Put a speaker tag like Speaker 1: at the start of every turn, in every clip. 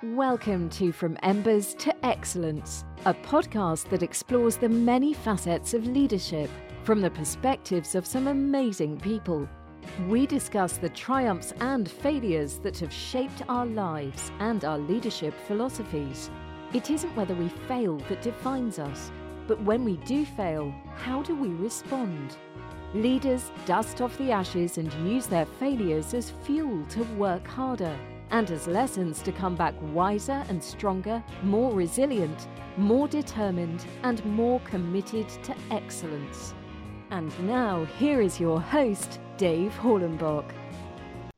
Speaker 1: Welcome to From Embers to Excellence, a podcast that explores the many facets of leadership from the perspectives of some amazing people. We discuss the triumphs and failures that have shaped our lives and our leadership philosophies. It isn't whether we fail that defines us, but when we do fail, how do we respond? Leaders dust off the ashes and use their failures as fuel to work harder and as lessons to come back wiser and stronger, more resilient, more determined, and more committed to excellence. And now, here is your host, Dave Hollenbach.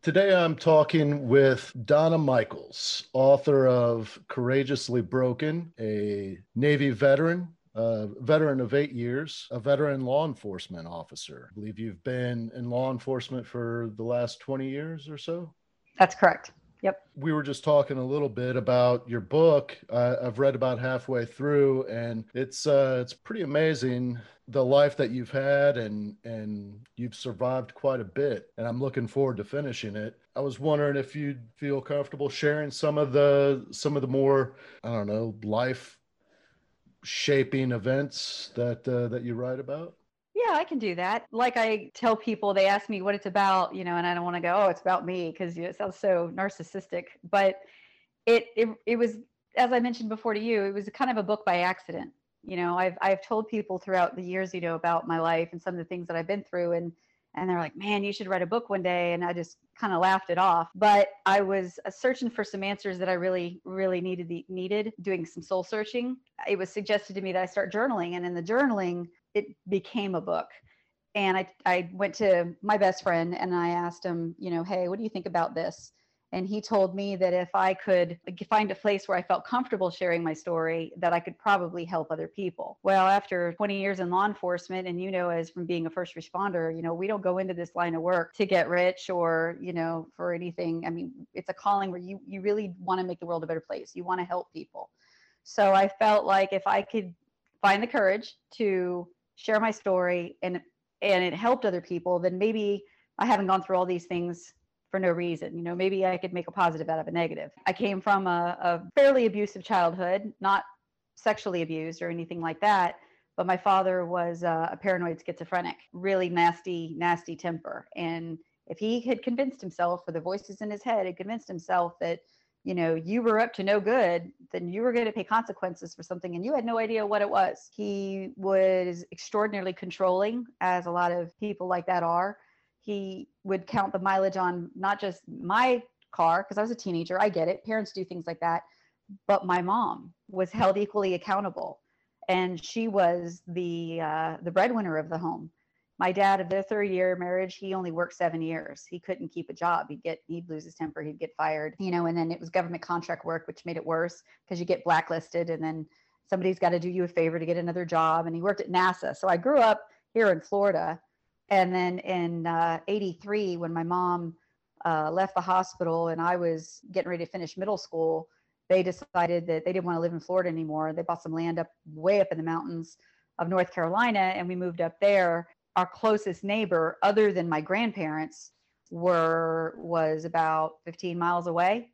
Speaker 2: Today, I'm talking with Donna Michaels, author of Courageously Broken, a Navy veteran, a veteran of eight years, a veteran law enforcement officer. I believe you've been in law enforcement for the last 20 years or so?
Speaker 3: That's correct. Yep.
Speaker 2: We were just talking a little bit about your book. Uh, I've read about halfway through, and it's uh, it's pretty amazing the life that you've had, and and you've survived quite a bit. And I'm looking forward to finishing it. I was wondering if you'd feel comfortable sharing some of the some of the more I don't know life shaping events that uh, that you write about.
Speaker 3: Yeah, I can do that. Like I tell people, they ask me what it's about, you know, and I don't want to go, oh, it's about me because you know, it sounds so narcissistic. But it, it it was, as I mentioned before to you, it was kind of a book by accident. You know, I've I've told people throughout the years, you know, about my life and some of the things that I've been through, and and they're like, man, you should write a book one day, and I just kind of laughed it off. But I was uh, searching for some answers that I really really needed needed doing some soul searching. It was suggested to me that I start journaling, and in the journaling it became a book and I, I went to my best friend and I asked him, you know, hey, what do you think about this? And he told me that if I could find a place where I felt comfortable sharing my story, that I could probably help other people. Well, after 20 years in law enforcement, and you know, as from being a first responder, you know, we don't go into this line of work to get rich or, you know, for anything. I mean, it's a calling where you you really want to make the world a better place. You want to help people. So I felt like if I could find the courage to share my story and and it helped other people then maybe i haven't gone through all these things for no reason. You know maybe i could make a positive out of a negative. I came from a, a fairly abusive childhood not sexually abused or anything like that but my father was uh, a paranoid schizophrenic really nasty nasty temper. And if he had convinced himself or the voices in his head had convinced himself that you know you were up to no good then you were going to pay consequences for something and you had no idea what it was. He was extraordinarily controlling as a lot of people like that are. He would count the mileage on not just my car because i was a teenager i get it parents do things like that but my mom was held equally accountable. And she was the uh, the breadwinner of the home my dad of their third year marriage he only worked seven years. He couldn't keep a job. He'd get he'd lose his temper. He'd get fired you know and then it was government contract work which made it worse because you get blacklisted and then somebody's got to do you a favor to get another job and he worked at nasa. So i grew up here in florida and then in uh, 83 when my mom uh, left the hospital and i was getting ready to finish middle school they decided that they didn't want to live in florida anymore. They bought some land up way up in the mountains of north carolina and we moved up there our closest neighbor other than my grandparents were was about 15 miles away.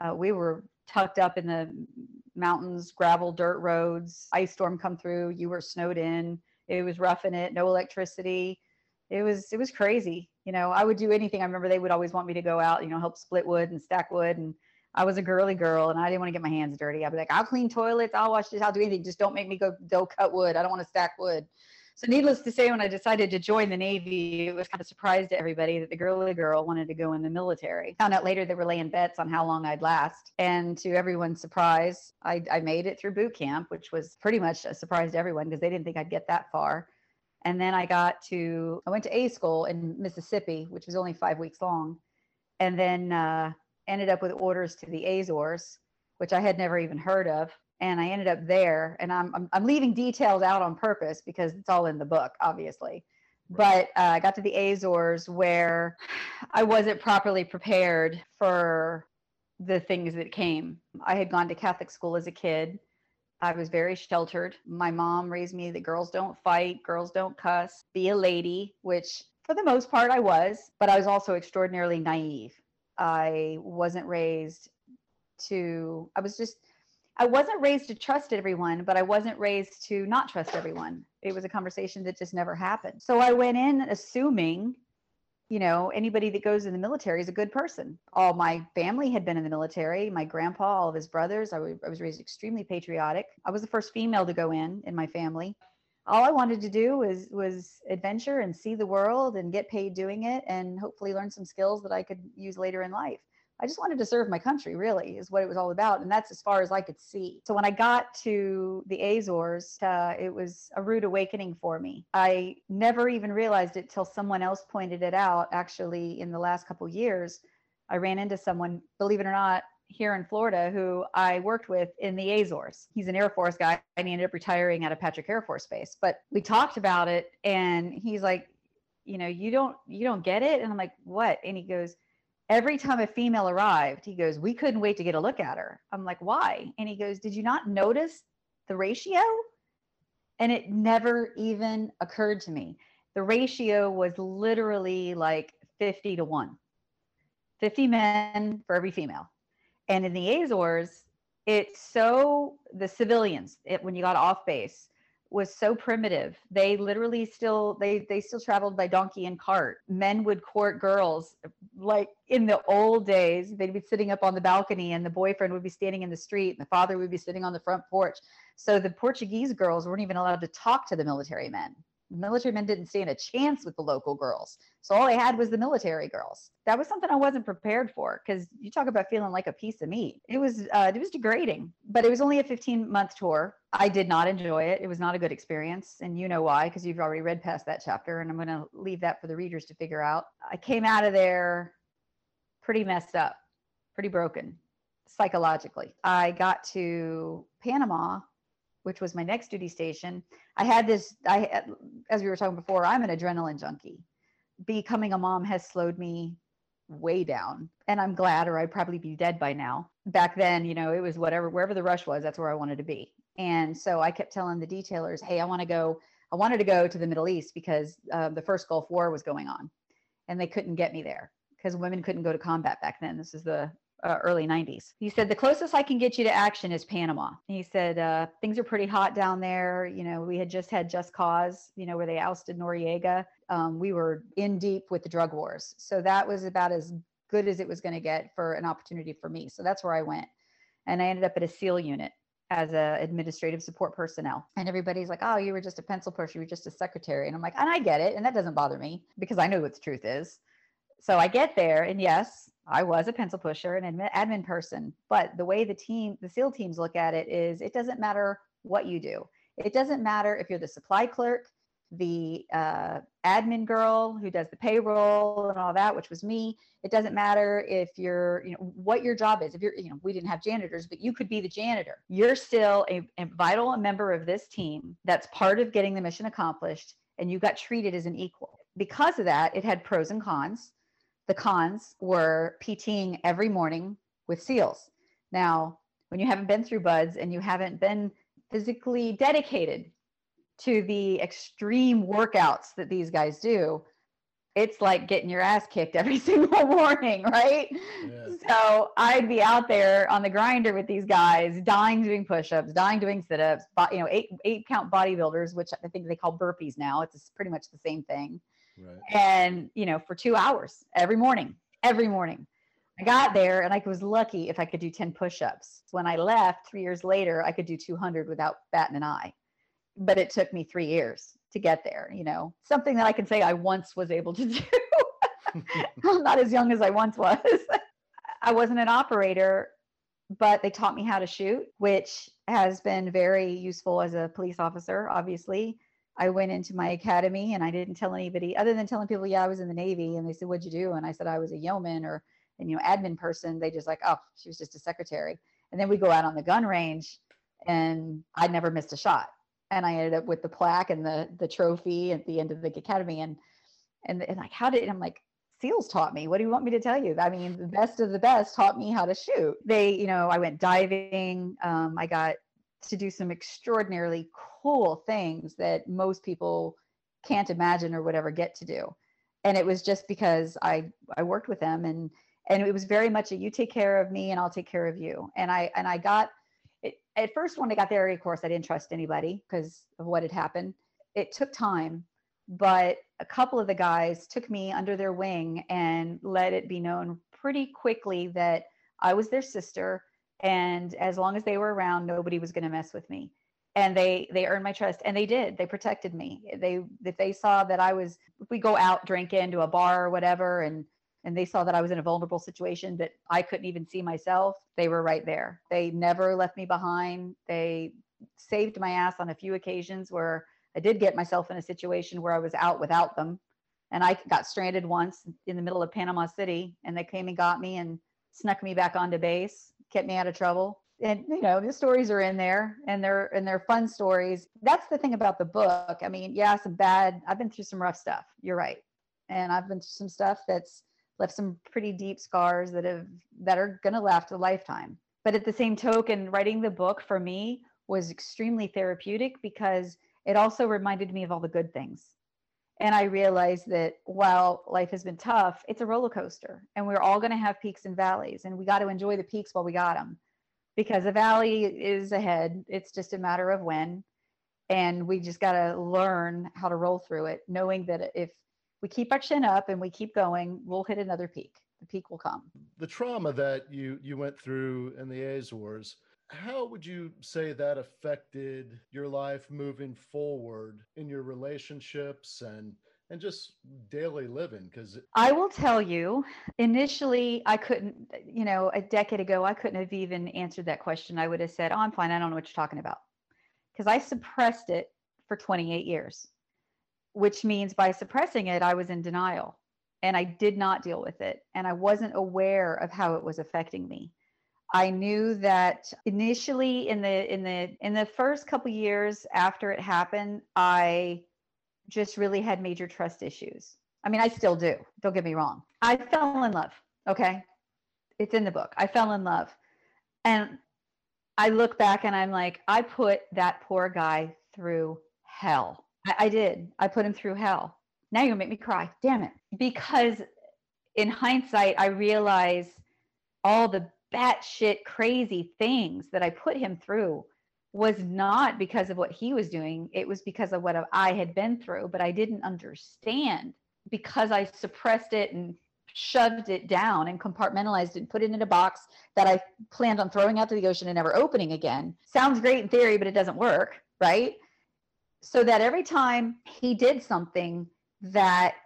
Speaker 3: Uh, we were tucked up in the mountains gravel dirt roads ice storm come through you were snowed in it was roughing it no electricity. It was it was crazy you know i would do anything i remember they would always want me to go out you know help split wood and stack wood and i was a girly girl and i didn't want to get my hands dirty. I'd be like i'll clean toilets i'll wash this i'll do anything just don't make me go go cut wood i don't want to stack wood so, needless to say, when I decided to join the Navy, it was kind of a surprise to everybody that the girly girl wanted to go in the military. Found out later they were laying bets on how long I'd last. And to everyone's surprise, I, I made it through boot camp, which was pretty much a surprise to everyone because they didn't think I'd get that far. And then I got to, I went to A school in Mississippi, which was only five weeks long. And then uh, ended up with orders to the Azores, which I had never even heard of and I ended up there. And I'm, I'm, I'm leaving details out on purpose because it's all in the book, obviously. But uh, I got to the Azores where I wasn't properly prepared for the things that came. I had gone to Catholic school as a kid. I was very sheltered. My mom raised me that girls don't fight, girls don't cuss, be a lady, which for the most part I was, but I was also extraordinarily naive. I wasn't raised to i was just i wasn't raised to trust everyone but i wasn't raised to not trust everyone. It was a conversation that just never happened. So i went in assuming you know anybody that goes in the military is a good person. All my family had been in the military my grandpa all of his brothers. I, was raised extremely patriotic. I was the first female to go in in my family. All i wanted to do was was adventure and see the world and get paid doing it and hopefully learn some skills that i could use later in life I just wanted to serve my country, really, is what it was all about. And that's as far as I could see. So when I got to the Azores, uh, it was a rude awakening for me. I never even realized it till someone else pointed it out. Actually, in the last couple years, I ran into someone, believe it or not, here in Florida who I worked with in the Azores. He's an Air Force guy and he ended up retiring out of Patrick Air Force Base. But we talked about it and he's like, you know, you don't you don't get it. And I'm like, what? And he goes, every time a female arrived, he goes, We couldn't wait to get a look at her. I'm like, Why? And he goes, Did you not notice the ratio? And it never even occurred to me. The ratio was literally like 50 to 1 50 men for every female. And in the Azores, it's so the civilians, it, when you got off base, was so primitive. They literally still they they still traveled by donkey and cart. Men would court girls like in the old days. They'd be sitting up on the balcony and the boyfriend would be standing in the street and the father would be sitting on the front porch. So the Portuguese girls weren't even allowed to talk to the military men military men didn't stand a chance with the local girls. So all I had was the military girls. That was something I wasn't prepared for because you talk about feeling like a piece of meat. It was uh, it was degrading, but it was only a 15 month tour. I did not enjoy it. It was not a good experience, and you know why because you've already read past that chapter, and I'm going to leave that for the readers to figure out. I came out of there pretty messed up, pretty broken psychologically. I got to Panama which was my next duty station, I had this. I, as we were talking before, I'm an adrenaline junkie. Becoming a mom has slowed me way down, and I'm glad, or I'd probably be dead by now. Back then, you know, it was whatever, wherever the rush was, that's where I wanted to be. And so I kept telling the detailers, "Hey, I want to go. I wanted to go to the Middle East because uh, the first Gulf War was going on, and they couldn't get me there because women couldn't go to combat back then. This is the uh, early 90s. He said, The closest I can get you to action is Panama. He said, uh, Things are pretty hot down there. You know, we had just had Just Cause, you know, where they ousted Noriega. Um, we were in deep with the drug wars. So that was about as good as it was going to get for an opportunity for me. So that's where I went. And I ended up at a SEAL unit as a administrative support personnel. And everybody's like, oh, you were just a pencil pusher, you were just a secretary. And I'm like, and I get it. And that doesn't bother me because I know what the truth is. So I get there, and yes, I was a pencil pusher and admin, admin person, but the way the team, the SEAL teams look at it is it doesn't matter what you do. It doesn't matter if you're the supply clerk, the uh, admin girl who does the payroll and all that, which was me. It doesn't matter if you're, you know, what your job is. If you're, you know, we didn't have janitors, but you could be the janitor. You're still a, a vital member of this team that's part of getting the mission accomplished, and you got treated as an equal. Because of that, it had pros and cons the cons were PTing every morning with SEALs. Now, when you haven't been through BUD/S and you haven't been physically dedicated to the extreme workouts that these guys do, it's like getting your ass kicked every single morning, right? Yeah. So I'd be out there on the grinder with these guys, dying doing push-ups, dying doing sit-ups, you know, eight eight count bodybuilders, which I think they call burpees now. It's pretty much the same thing. Right. And, you know, for two hours every morning, every morning. I got there and I was lucky if I could do 10 push ups. When I left three years later, I could do 200 without batting an eye. But it took me three years to get there, you know, something that I can say I once was able to do. I'm not as young as I once was. I wasn't an operator, but they taught me how to shoot, which has been very useful as a police officer, obviously. I went into my academy and I didn't tell anybody other than telling people, yeah, I was in the Navy. And they said, what'd you do? And I said, I was a yeoman or, and, you know, admin person. They just like, oh, she was just a secretary. And then we go out on the gun range and I never missed a shot. And I ended up with the plaque and the, the trophy at the end of the academy. And, and, and like, how did, I'm like, SEALs taught me. What do you want me to tell you? I mean, the best of the best taught me how to shoot. They, you know, I went diving. Um, I got to do some extraordinarily cool things that most people can't imagine or would ever get to do. And it was just because I I worked with them and and it was very much a you take care of me and I'll take care of you. And I and I got it at first when I got there, of course, I didn't trust anybody because of what had happened. It took time, but a couple of the guys took me under their wing and let it be known pretty quickly that I was their sister and as long as they were around nobody was going to mess with me and they they earned my trust and they did they protected me they if they saw that i was if we go out drinking to a bar or whatever and and they saw that I was in a vulnerable situation that I couldn't even see myself, they were right there. They never left me behind. They saved my ass on a few occasions where I did get myself in a situation where I was out without them. And I got stranded once in the middle of Panama City, and they came and got me and snuck me back onto base, kept me out of trouble. And you know, the stories are in there, and they're and they're fun stories. That's the thing about the book. I mean, yeah, some bad. I've been through some rough stuff. You're right, and I've been through some stuff that's left some pretty deep scars that have that are going to last a lifetime but at the same token writing the book for me was extremely therapeutic because it also reminded me of all the good things and i realized that while life has been tough it's a roller coaster and we're all going to have peaks and valleys and we got to enjoy the peaks while we got them because the valley is ahead it's just a matter of when and we just got to learn how to roll through it knowing that if we keep our chin up and we keep going, we'll hit another peak. The peak will come.
Speaker 2: The trauma that you you went through in the Azores, how would you say that affected your life moving forward in your relationships and and just daily living because
Speaker 3: i will tell you initially i couldn't you know a decade ago i couldn't have even answered that question i would have said oh i'm fine i don't know what you're talking about because i suppressed it for 28 years which means by suppressing it, I was in denial and I did not deal with it. And I wasn't aware of how it was affecting me. I knew that initially in the in the in the first couple years after it happened, I just really had major trust issues. I mean, I still do. Don't get me wrong. I fell in love. Okay. It's in the book. I fell in love. And I look back and I'm like, I put that poor guy through hell. I, I did. I put him through hell. Now gonna make me cry. Damn it. Because in hindsight, I realize all the batshit crazy things that I put him through was not because of what he was doing. It was because of what I had been through, but I didn't understand because I suppressed it and shoved it down and compartmentalized it and put it in a box that I planned on throwing out to the ocean and never opening again. Sounds great in theory, but it doesn't work, right? so that every time he did something that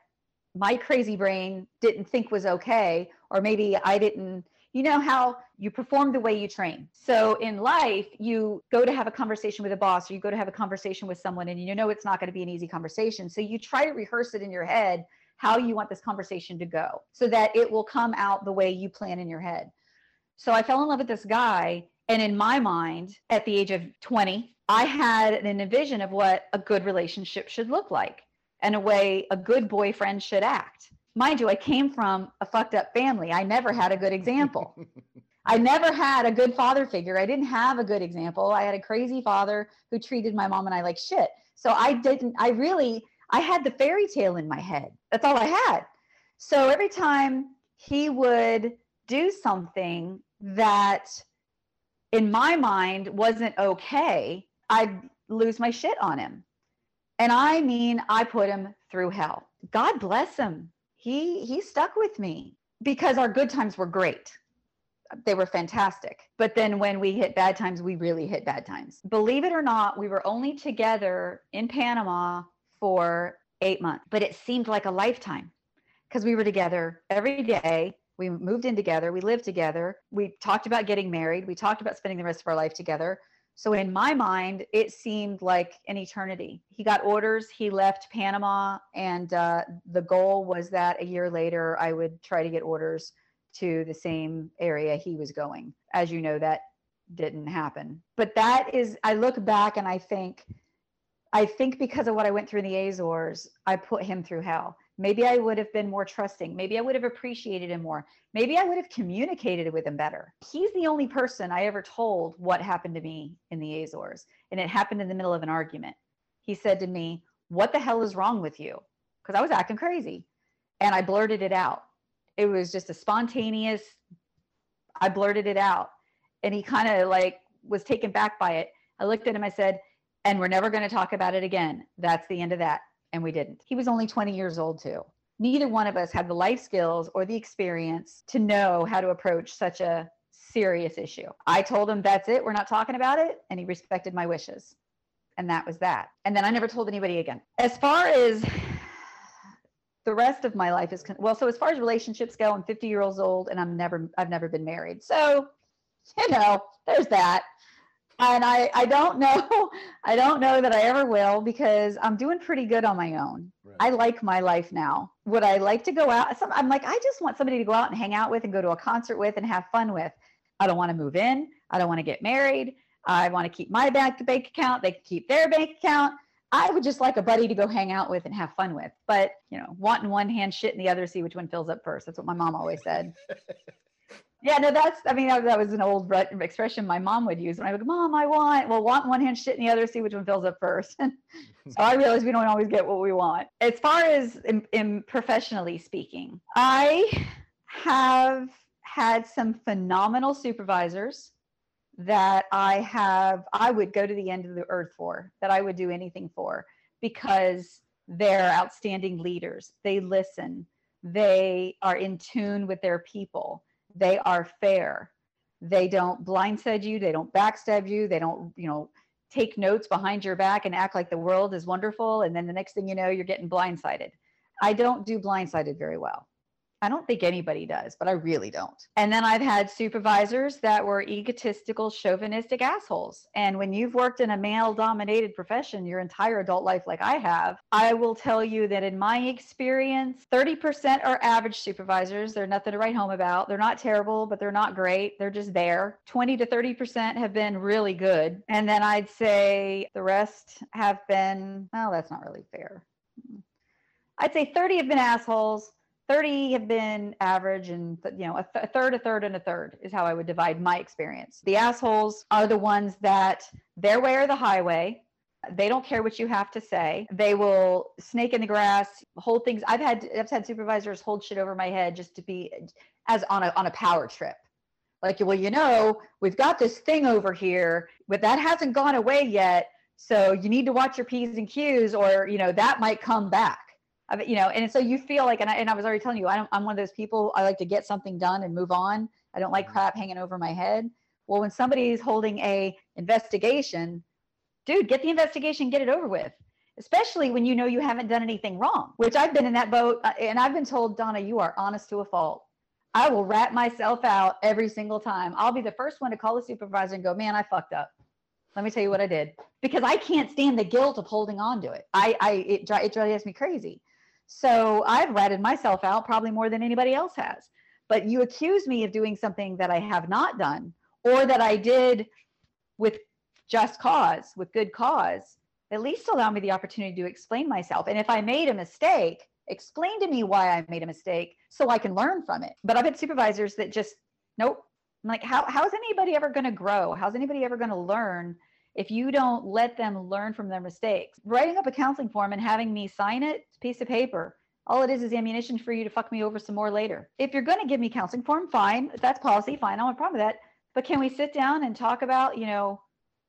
Speaker 3: my crazy brain didn't think was okay, or maybe I didn't, you know how you perform the way you train. So in life, you go to have a conversation with a boss, or you go to have a conversation with someone, and you know it's not going to be an easy conversation. So you try to rehearse it in your head how you want this conversation to go so that it will come out the way you plan in your head. So I fell in love with this guy. And in my mind, at the age of 20, I had an vision of what a good relationship should look like and a way a good boyfriend should act. Mind you, I came from a fucked up family. I never had a good example. I never had a good father figure. I didn't have a good example. I had a crazy father who treated my mom and I like shit. So I didn't, I really, I had the fairy tale in my head. That's all I had. So every time he would do something that in my mind wasn't okay, I'd lose my shit on him. And I mean, I put him through hell. God bless him. He he stuck with me because our good times were great. They were fantastic. But then when we hit bad times, we really hit bad times. Believe it or not, we were only together in Panama for 8 months, but it seemed like a lifetime because we were together every day. We moved in together, we lived together. We talked about getting married, we talked about spending the rest of our life together so in my mind, it seemed like an eternity. He got orders, he left Panama, and uh, the goal was that a year later I would try to get orders to the same area he was going. As you know, that didn't happen. But that is, I look back and I think, I think because of what I went through in the Azores, I put him through hell. Maybe I would have been more trusting. Maybe I would have appreciated him more. Maybe I would have communicated with him better. He's the only person I ever told what happened to me in the Azores. And it happened in the middle of an argument. He said to me, What the hell is wrong with you? Because I was acting crazy. And I blurted it out. It was just a spontaneous, I blurted it out. And he kind of like was taken back by it. I looked at him, I said, and we're never going to talk about it again. That's the end of that. And we didn't. He was only 20 years old, too. Neither one of us had the life skills or the experience to know how to approach such a serious issue. I told him, that's it. We're not talking about it. And he respected my wishes. And that was that. And then I never told anybody again. As far as the rest of my life is well so as far as relationships go i'm 50 years old and i'm never i've never been married so you know there's that and i i don't know i don't know that i ever will because i'm doing pretty good on my own right. i like my life now would i like to go out some, i'm like i just want somebody to go out and hang out with and go to a concert with and have fun with i don't want to move in i don't want to get married i want to keep my bank bank account they can keep their bank account I would just like a buddy to go hang out with and have fun with. But, you know, wanting one hand, shit in the other, see which one fills up first. That's what my mom always said. yeah, no, that's, I mean, that, was an old expression my mom would use when I would go, Mom, I want, well, want one hand, shit in the other, see which one fills up first. so I realized we don't always get what we want. As far as in, in professionally speaking, I have had some phenomenal supervisors that I have, I would go to the end of the earth for, that I would do anything for, because they're outstanding leaders. They listen, they are in tune with their people, they are fair. They don't blindside you, they don't backstab you, they don't, you know, take notes behind your back and act like the world is wonderful. And then the next thing you know, you're getting blindsided. I don't do blindsided very well. I don't think anybody does, but I really don't. And then I've had supervisors that were egotistical, chauvinistic assholes. And when you've worked in a male dominated profession your entire adult life, like I have, I will tell you that in my experience, 30% are average supervisors. They're nothing to write home about. They're not terrible, but they're not great. They're just there. 20 to 30% have been really good. And then I'd say the rest have been, well, that's not really fair. Hmm. I'd say 30 have been assholes 30 have been average and you know a, th- a, third a third and a third is how i would divide my experience. The assholes are the ones that their way or the highway. They don't care what you have to say. They will snake in the grass hold things. I've had i've had supervisors hold shit over my head just to be as on a on a power trip. Like well you know we've got this thing over here but that hasn't gone away yet. So you need to watch your p's and q's or you know that might come back you know, and so you feel like, and I, and I was already telling you, I am one of those people, I like to get something done and move on. I don't like mm-hmm. crap hanging over my head. Well, when somebody is holding a investigation, dude, get the investigation, get it over with. Especially when you know you haven't done anything wrong, which I've been in that boat. Uh, and I've been told, Donna, you are honest to a fault. I will rat myself out every single time. I'll be the first one to call the supervisor and go, man, I fucked up. Let me tell you what I did because I can't stand the guilt of holding on to it. I, I it, it drives me crazy. So I've ratted myself out probably more than anybody else has. But you accuse me of doing something that I have not done or that I did with just cause, with good cause. At least allow me the opportunity to explain myself. And if I made a mistake, explain to me why I made a mistake so I can learn from it. But I've had supervisors that just, nope. I'm like, how, how is anybody ever going to grow? How's anybody ever going to learn if you don't let them learn from their mistakes. Writing up a counseling form and having me sign it, piece of paper, all it is is ammunition for you to fuck me over some more later. If you're going to give me counseling form, fine. If that's policy, fine. I don't have a problem with that. But can we sit down and talk about, you know,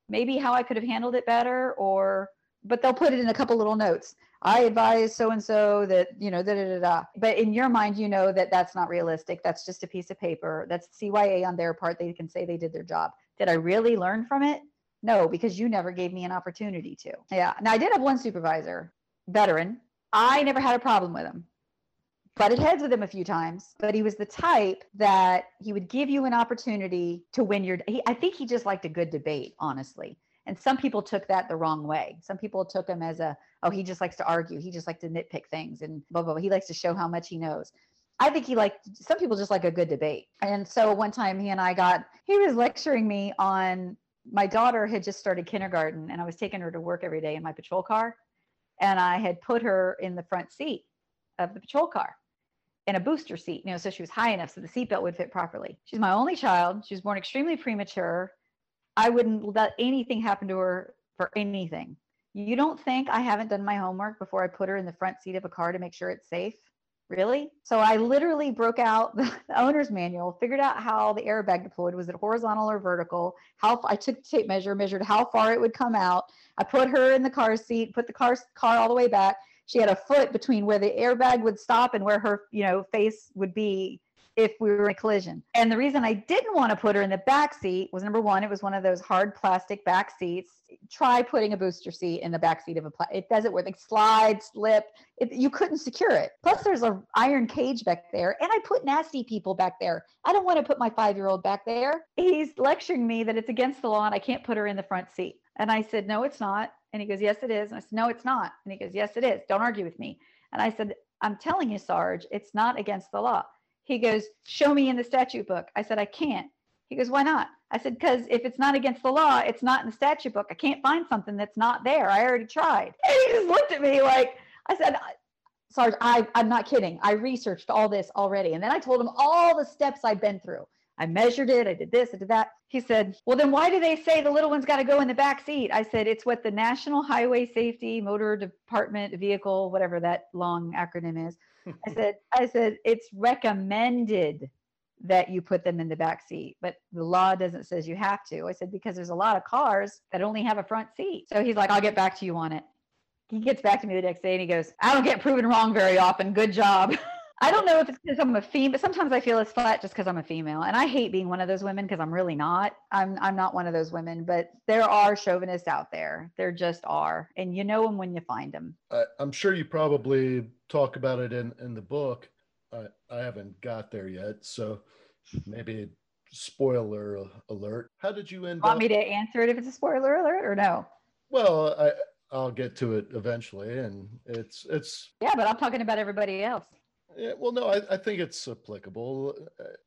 Speaker 3: maybe how I could have handled it better or but they'll put it in a couple little notes. I advise so and so that, you know, da da da da. But in your mind, you know that that's not realistic. That's just a piece of paper. That's CYA on their part. They can say they did their job. Did I really learn from it? No, because you never gave me an opportunity to. Yeah. Now I did have one supervisor, veteran. I never had a problem with him. Butted heads with him a few times, but he was the type that he would give you an opportunity to win your. He, I think he just liked a good debate, honestly. And some people took that the wrong way. Some people took him as a, oh, he just likes to argue. He just likes to nitpick things and blah, blah, blah. He likes to show how much he knows. I think he liked, some people just like a good debate. And so one time he and I got, he was lecturing me on my daughter had just started kindergarten and I was taking her to work every day in my patrol car. And I had put her in the front seat of the patrol car in a booster seat, you know, so she was high enough so the seatbelt would fit properly. She's my only child. She was born extremely premature. I wouldn't let anything happen to her for anything. You don't think I haven't done my homework before I put her in the front seat of a car to make sure it's safe? Really? So I literally broke out the, owner's manual, figured out how the airbag deployed. Was it horizontal or vertical? How I took the tape measure, measured how far it would come out. I put her in the car seat, put the car car all the way back. She had a foot between where the airbag would stop and where her, you know, face would be if we were in a collision. And the reason I didn't want to put her in the back seat was number one, it was one of those hard plastic back seats. Try putting a booster seat in the back seat of a pla- it doesn't work. Like slide, slip. It, you couldn't secure it. Plus, there's a iron cage back there, and I put nasty people back there. I don't want to put my five year old back there. He's lecturing me that it's against the law and I can't put her in the front seat. And I said, no, it's not. And he goes, yes, it is. And I said, no, it's not. And he goes, yes, it is. Don't argue with me. And I said, I'm telling you, Sarge, it's not against the law. He goes, Show me in the statute book. I said, I can't. He goes, Why not? I said, Because if it's not against the law, it's not in the statute book. I can't find something that's not there. I already tried. And he just looked at me like, I said, Sarge, I, I'm not kidding. I researched all this already. And then I told him all the steps I'd been through. I measured it. I did this. I did that. He said, Well, then why do they say the little one's got to go in the back seat? I said, It's what the National Highway Safety Motor Department Vehicle, whatever that long acronym is. I said, I said, it's recommended that you put them in the back seat, but the law doesn't says you have to. I said, because there's a lot of cars that only have a front seat. So he's like, I'll get back to you on it. He gets back to me the next day and he goes, I don't get proven wrong very often. Good job. I don't know if it's because I'm a female, but sometimes I feel it's flat just because I'm a female. And I hate being one of those women because I'm really not. I'm I'm not one of those women, but there are chauvinists out there. There just are. And you know them when you find them.
Speaker 2: I, am sure you probably talk about it in, in the book. I, I haven't got there yet. So maybe spoiler alert. How did you end
Speaker 3: Want
Speaker 2: up?
Speaker 3: me to answer it if it's a spoiler alert or no?
Speaker 2: Well, I, I'll get to it eventually. And it's, it's,
Speaker 3: yeah, but I'm talking about everybody else.
Speaker 2: Yeah, well, no, I, I think it's applicable.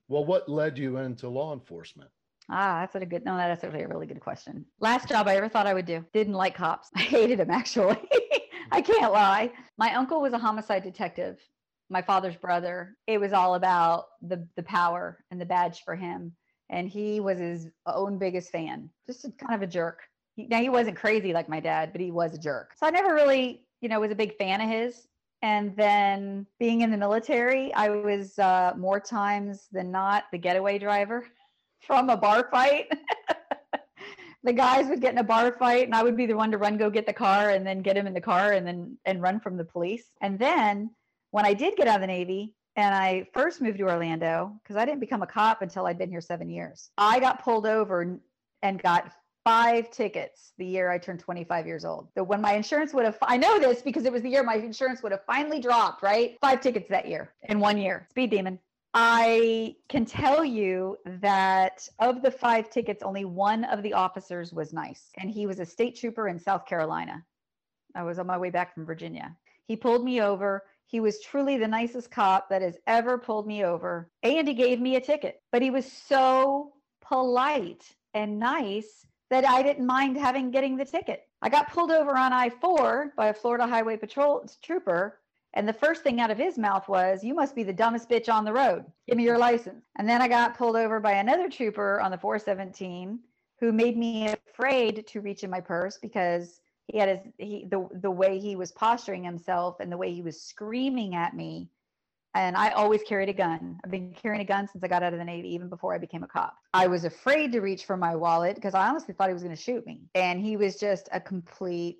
Speaker 2: Well, what led you into law enforcement?
Speaker 3: Ah, that's a good. No, that's actually a really good question. Last job I ever thought I would do. Didn't like cops. I hated them actually. I can't lie. My uncle was a homicide detective. My father's brother. It was all about the the power and the badge for him, and he was his own biggest fan. Just kind of a jerk. He, now he wasn't crazy like my dad, but he was a jerk. So I never really, you know, was a big fan of his and then being in the military, I was uh, more times than not the getaway driver from a bar fight. the guys would get in a bar fight, and I would be the one to run, go get the car, and then get him in the car, and then and run from the police. And then when I did get out of the Navy, and I first moved to Orlando because I didn't become a cop until I'd been here seven years. I got pulled over and got five tickets the year I turned 25 years old. So when my insurance would have, I know this because it was the year my insurance would have finally dropped, right? Five tickets that year in one year. Speed demon. I can tell you that of the five tickets, only one of the officers was nice, and he was a state trooper in South Carolina. I was on my way back from Virginia. He pulled me over. He was truly the nicest cop that has ever pulled me over. And he gave me a ticket, but he was so polite and nice that I didn't mind having getting the ticket. I got pulled over on I-4 by a Florida Highway Patrol trooper, and the first thing out of his mouth was, "You must be the dumbest bitch on the road. Give me your license." And then I got pulled over by another trooper on the 417 who made me afraid to reach in my purse because he had his he the the way he was posturing himself and the way he was screaming at me and I always carried a gun. I've been carrying a gun since I got out of the Navy, even before I became a cop. I was afraid to reach for my wallet because I honestly thought he was going to shoot me. And he was just a complete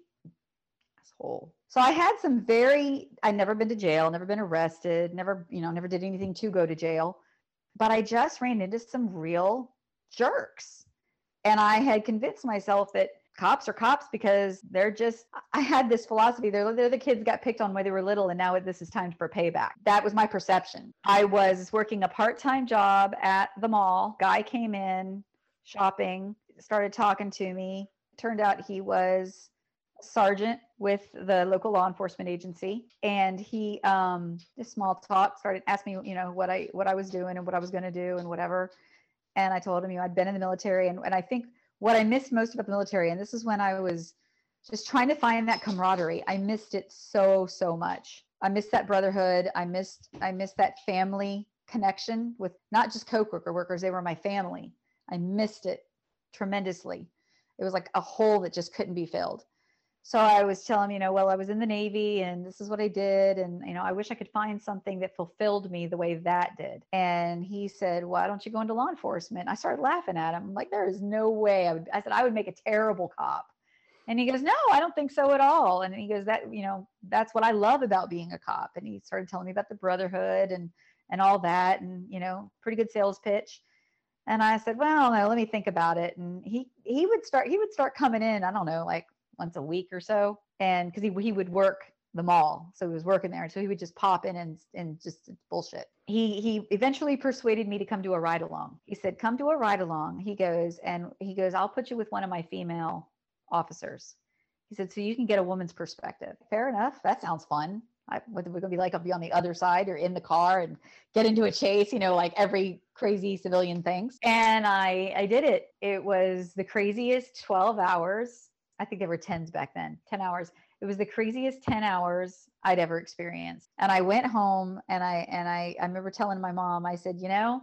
Speaker 3: asshole. So I had some very, I'd never been to jail, never been arrested, never, you know, never did anything to go to jail. But I just ran into some real jerks. And I had convinced myself that cops are cops because they're just i had this philosophy they're, they're the kids got picked on when they were little and now this is time for payback that was my perception i was working a part-time job at the mall guy came in shopping started talking to me turned out he was sergeant with the local law enforcement agency and he um just small talk started asking me you know what i what i was doing and what i was going to do and whatever and i told him you know i'd been in the military and, and i think what I missed most about the military, and this is when I was just trying to find that camaraderie. I missed it so, so much. I missed that brotherhood. I missed, I missed that family connection with not just co-worker workers, they were my family. I missed it tremendously. It was like a hole that just couldn't be filled. So I was telling him, you know, well, I was in the Navy and this is what I did. And, you know, I wish I could find something that fulfilled me the way that did. And he said, why don't you go into law enforcement? I started laughing at him. I'm like, there is no way I would, I said, I would make a terrible cop. And he goes, no, I don't think so at all. And he goes, that, you know, that's what I love about being a cop. And he started telling me about the brotherhood and, and all that. And, you know, pretty good sales pitch. And I said, well, no, let me think about it. And he, he would start, he would start coming in, I don't know, like once a week or so. And because he, he would work the mall. So he was working there. So he would just pop in and, and just bullshit. He, he eventually persuaded me to come to a ride along. He said, come to a ride along. He goes, and he goes, I'll put you with one of my female officers. He said, so you can get a woman's perspective. Fair enough. That sounds fun. I, what we're gonna be like, I'll be on the other side or in the car and get into a chase, you know, like every crazy civilian things. And I, I did it. It was the craziest 12 hours I think there were 10s back then, 10 hours. It was the craziest 10 hours I'd ever experienced. And I went home and I and I I remember telling my mom, I said, you know,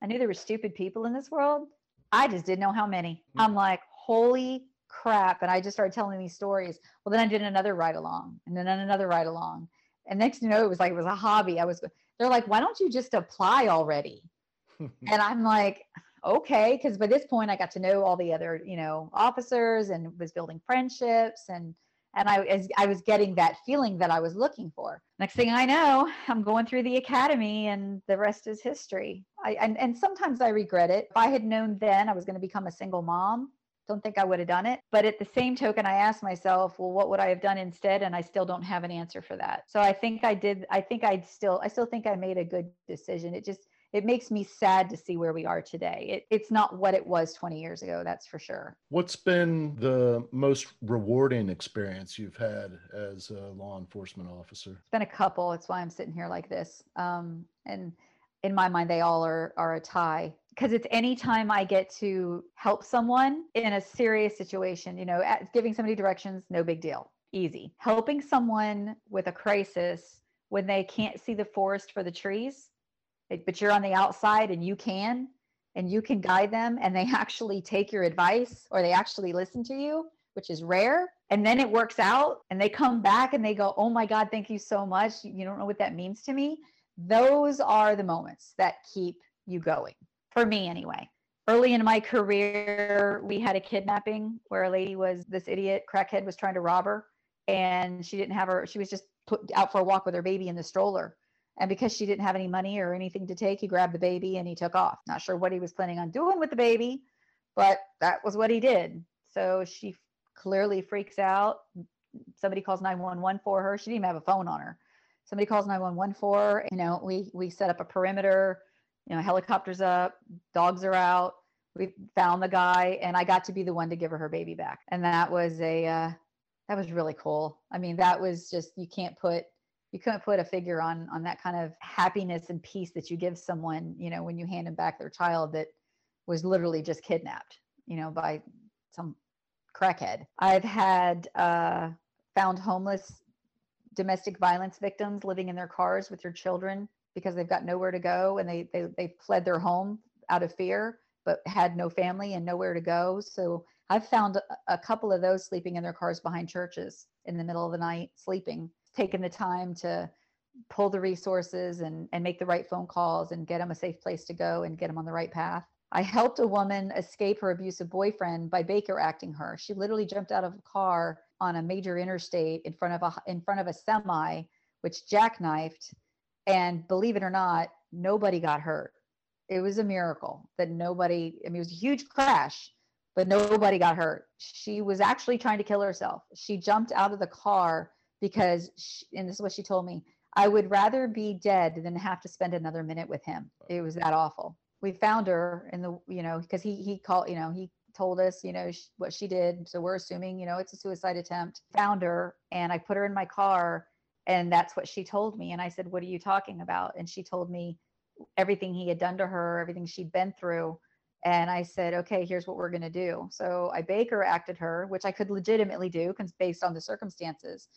Speaker 3: I knew there were stupid people in this world. I just didn't know how many. Mm. I'm like, holy crap. And I just started telling these stories. Well, then I did another ride along and then another ride along. And next you know, it was like it was a hobby. I was they're like, why don't you just apply already? and I'm like, okay because by this point i got to know all the other you know officers and was building friendships and and I was, I was getting that feeling that I was looking for. Next thing I know, I'm going through the academy, and the rest is history. I and, and sometimes I regret it. If I had known then I was going to become a single mom, don't think I would have done it. But at the same token, I asked myself, well, what would I have done instead? And I still don't have an answer for that. So I think I did. I think I still, I still think I made a good decision. It just it makes me sad to see where we are today. It, it's not what it was 20 years ago, that's for sure.
Speaker 2: What's been the most rewarding experience you've had as a law enforcement officer?
Speaker 3: It's been a couple. It's why I'm sitting here like this. Um, and in my mind, they all are, are a tie because it's anytime I get to help someone in a serious situation, you know, giving somebody directions, no big deal, easy. Helping someone with a crisis when they can't see the forest for the trees but you're on the outside and you can and you can guide them and they actually take your advice or they actually listen to you which is rare. And then it works out and they come back and they go oh my god thank you so much. You don't know what that means to me. Those are the moments that keep you going for me anyway. Early in my career we had a kidnapping where a lady was this idiot crackhead was trying to rob her and she didn't have her she was just put out for a walk with her baby in the stroller and because she didn't have any money or anything to take, he grabbed the baby and he took off. Not sure what he was planning on doing with the baby, but that was what he did. So she clearly freaks out. Somebody calls 911 for her. She didn't even have a phone on her. Somebody calls 911 for her. You know, we we set up a perimeter, you know, helicopters up, dogs are out. We found the guy and I got to be the one to give her her baby back. And that was a uh, that was really cool. I mean, that was just you can't put you couldn't put a figure on on that kind of happiness and peace that you give someone you know when you hand them back their child that was literally just kidnapped you know by some crackhead. I've had uh, found homeless domestic violence victims living in their cars with their children because they've got nowhere to go and they they, they fled their home out of fear but had no family and nowhere to go. So i've found a, a couple of those sleeping in their cars behind churches in the middle of the night sleeping taken the time to pull the resources and, and make the right phone calls and get them a safe place to go and get them on the right path. I helped a woman escape her abusive boyfriend by Baker acting her. She literally jumped out of a car on a major interstate in front of a in front of a semi, which jackknifed, and believe it or not, nobody got hurt. It was a miracle that nobody. I mean, it was a huge crash, but nobody got hurt. She was actually trying to kill herself. She jumped out of the car because she, and this is what she told me i would rather be dead than have to spend another minute with him. It was that awful. We found her in the you know because he he called you know he told us you know sh- what she did. So we're assuming you know it's a suicide attempt. Found her and i put her in my car and that's what she told me. And i said what are you talking about? And she told me everything he had done to her everything she'd been through. And I said, okay, here's what we're going to do. So I Baker acted her, which I could legitimately do because based on the circumstances.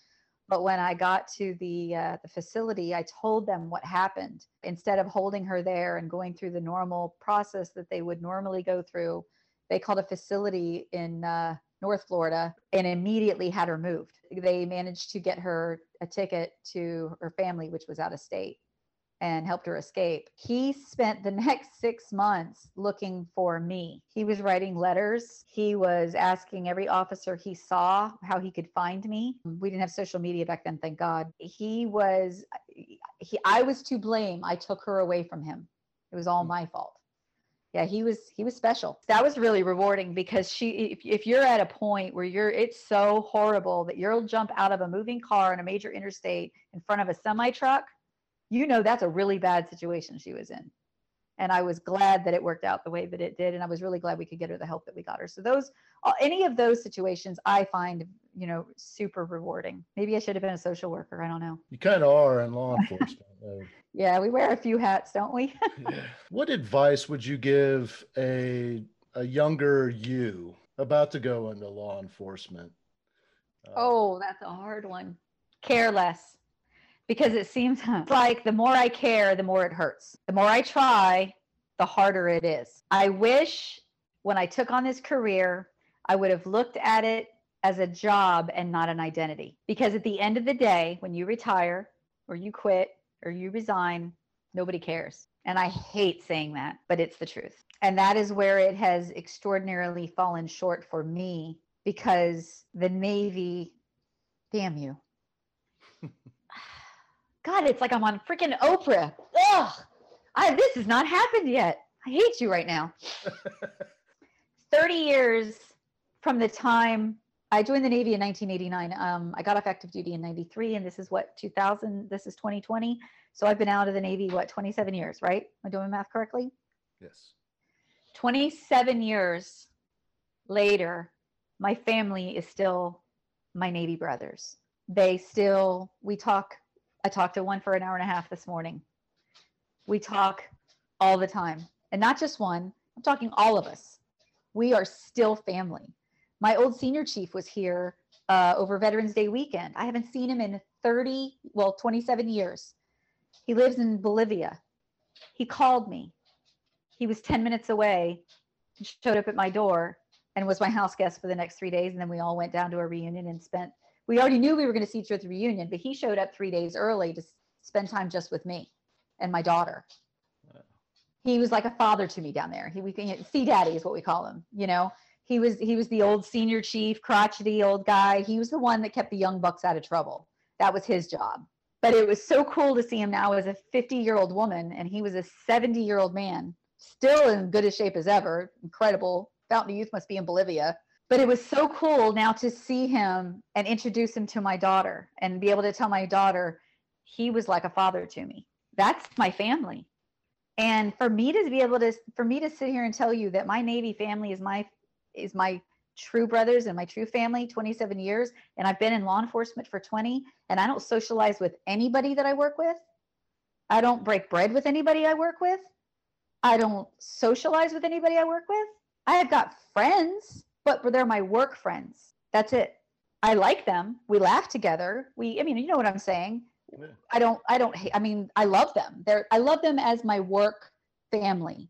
Speaker 3: But when I got to the uh, the facility, I told them what happened. Instead of holding her there and going through the normal process that they would normally go through, they called a facility in uh, North Florida, and immediately had her moved. They managed to get her a ticket to her family, which was out of state and helped her escape. He spent the next six months looking for me. He was writing letters. He was asking every officer he saw how he could find me. We didn't have social media back then, thank God. He was, he, I was to blame. I took her away from him. It was all hmm. my fault. Yeah, he was he was special. That was really rewarding because she if, if you're at a point where you're it's so horrible that you'll jump out of a moving car in a major interstate in front of a semi truck you know that's a really bad situation she was in. And i was glad that it worked out the way that it did and i was really glad we could get her the help that we got her. So those any of those situations i find you know super rewarding. Maybe i should have been a social worker i don't know.
Speaker 2: You kind of are in law enforcement
Speaker 3: yeah we wear a few hats don't we?
Speaker 2: Yeah. what advice would you give a a younger you about to go into law enforcement?
Speaker 3: Uh, oh that's a hard one. Care less because it seems like the more I care, the more it hurts. The more I try, the harder it is. I wish when I took on this career, I would have looked at it as a job and not an identity. Because at the end of the day, when you retire or you quit or you resign, nobody cares. And I hate saying that, but it's the truth. And that is where it has extraordinarily fallen short for me because the Navy, damn you. God, it's like I'm on freaking Oprah. Ugh, I, this has not happened yet. I hate you right now. 30 years from the time I joined the Navy in 1989. Um, I got off active duty in 93, and this is what 2000, this is 2020. So I've been out of the Navy, what, 27 years, right? Am I doing math correctly?
Speaker 2: Yes.
Speaker 3: 27 years later, my family is still my Navy brothers. They still, we talk I talked to one for an hour and a half this morning. We talk all the time, and not just one. I'm talking all of us. We are still family. My old senior chief was here uh, over Veterans Day weekend. I haven't seen him in 30, well, 27 years. He lives in Bolivia. He called me. He was 10 minutes away, showed up at my door, and was my house guest for the next three days. And then we all went down to a reunion and spent we already knew we were going to see each other at the reunion, but he showed up three days early to spend time just with me and my daughter. He was like a father to me down there. He, we can see daddy is what we call him. You know, he was he was the old senior chief, crotchety old guy. He was the one that kept the young bucks out of trouble. That was his job. But it was so cool to see him now as a 50 year old woman, and he was a 70 year old man, still in good as shape as ever. Incredible. Fountain of Youth must be in Bolivia but it was so cool now to see him and introduce him to my daughter and be able to tell my daughter he was like a father to me. That's my family. And for me to be able to for me to sit here and tell you that my navy family is my is my true brothers and my true family 27 years and i've been in law enforcement for 20 and i don't socialize with anybody that i work with i don't break bread with anybody i work with i don't socialize with anybody i work with i have got friends but they're my work friends. That's it. I like them. We laugh together. We, I mean, you know what I'm saying. Yeah. I don't, I don't hate. I mean, I love them. They're, I love them as my work family,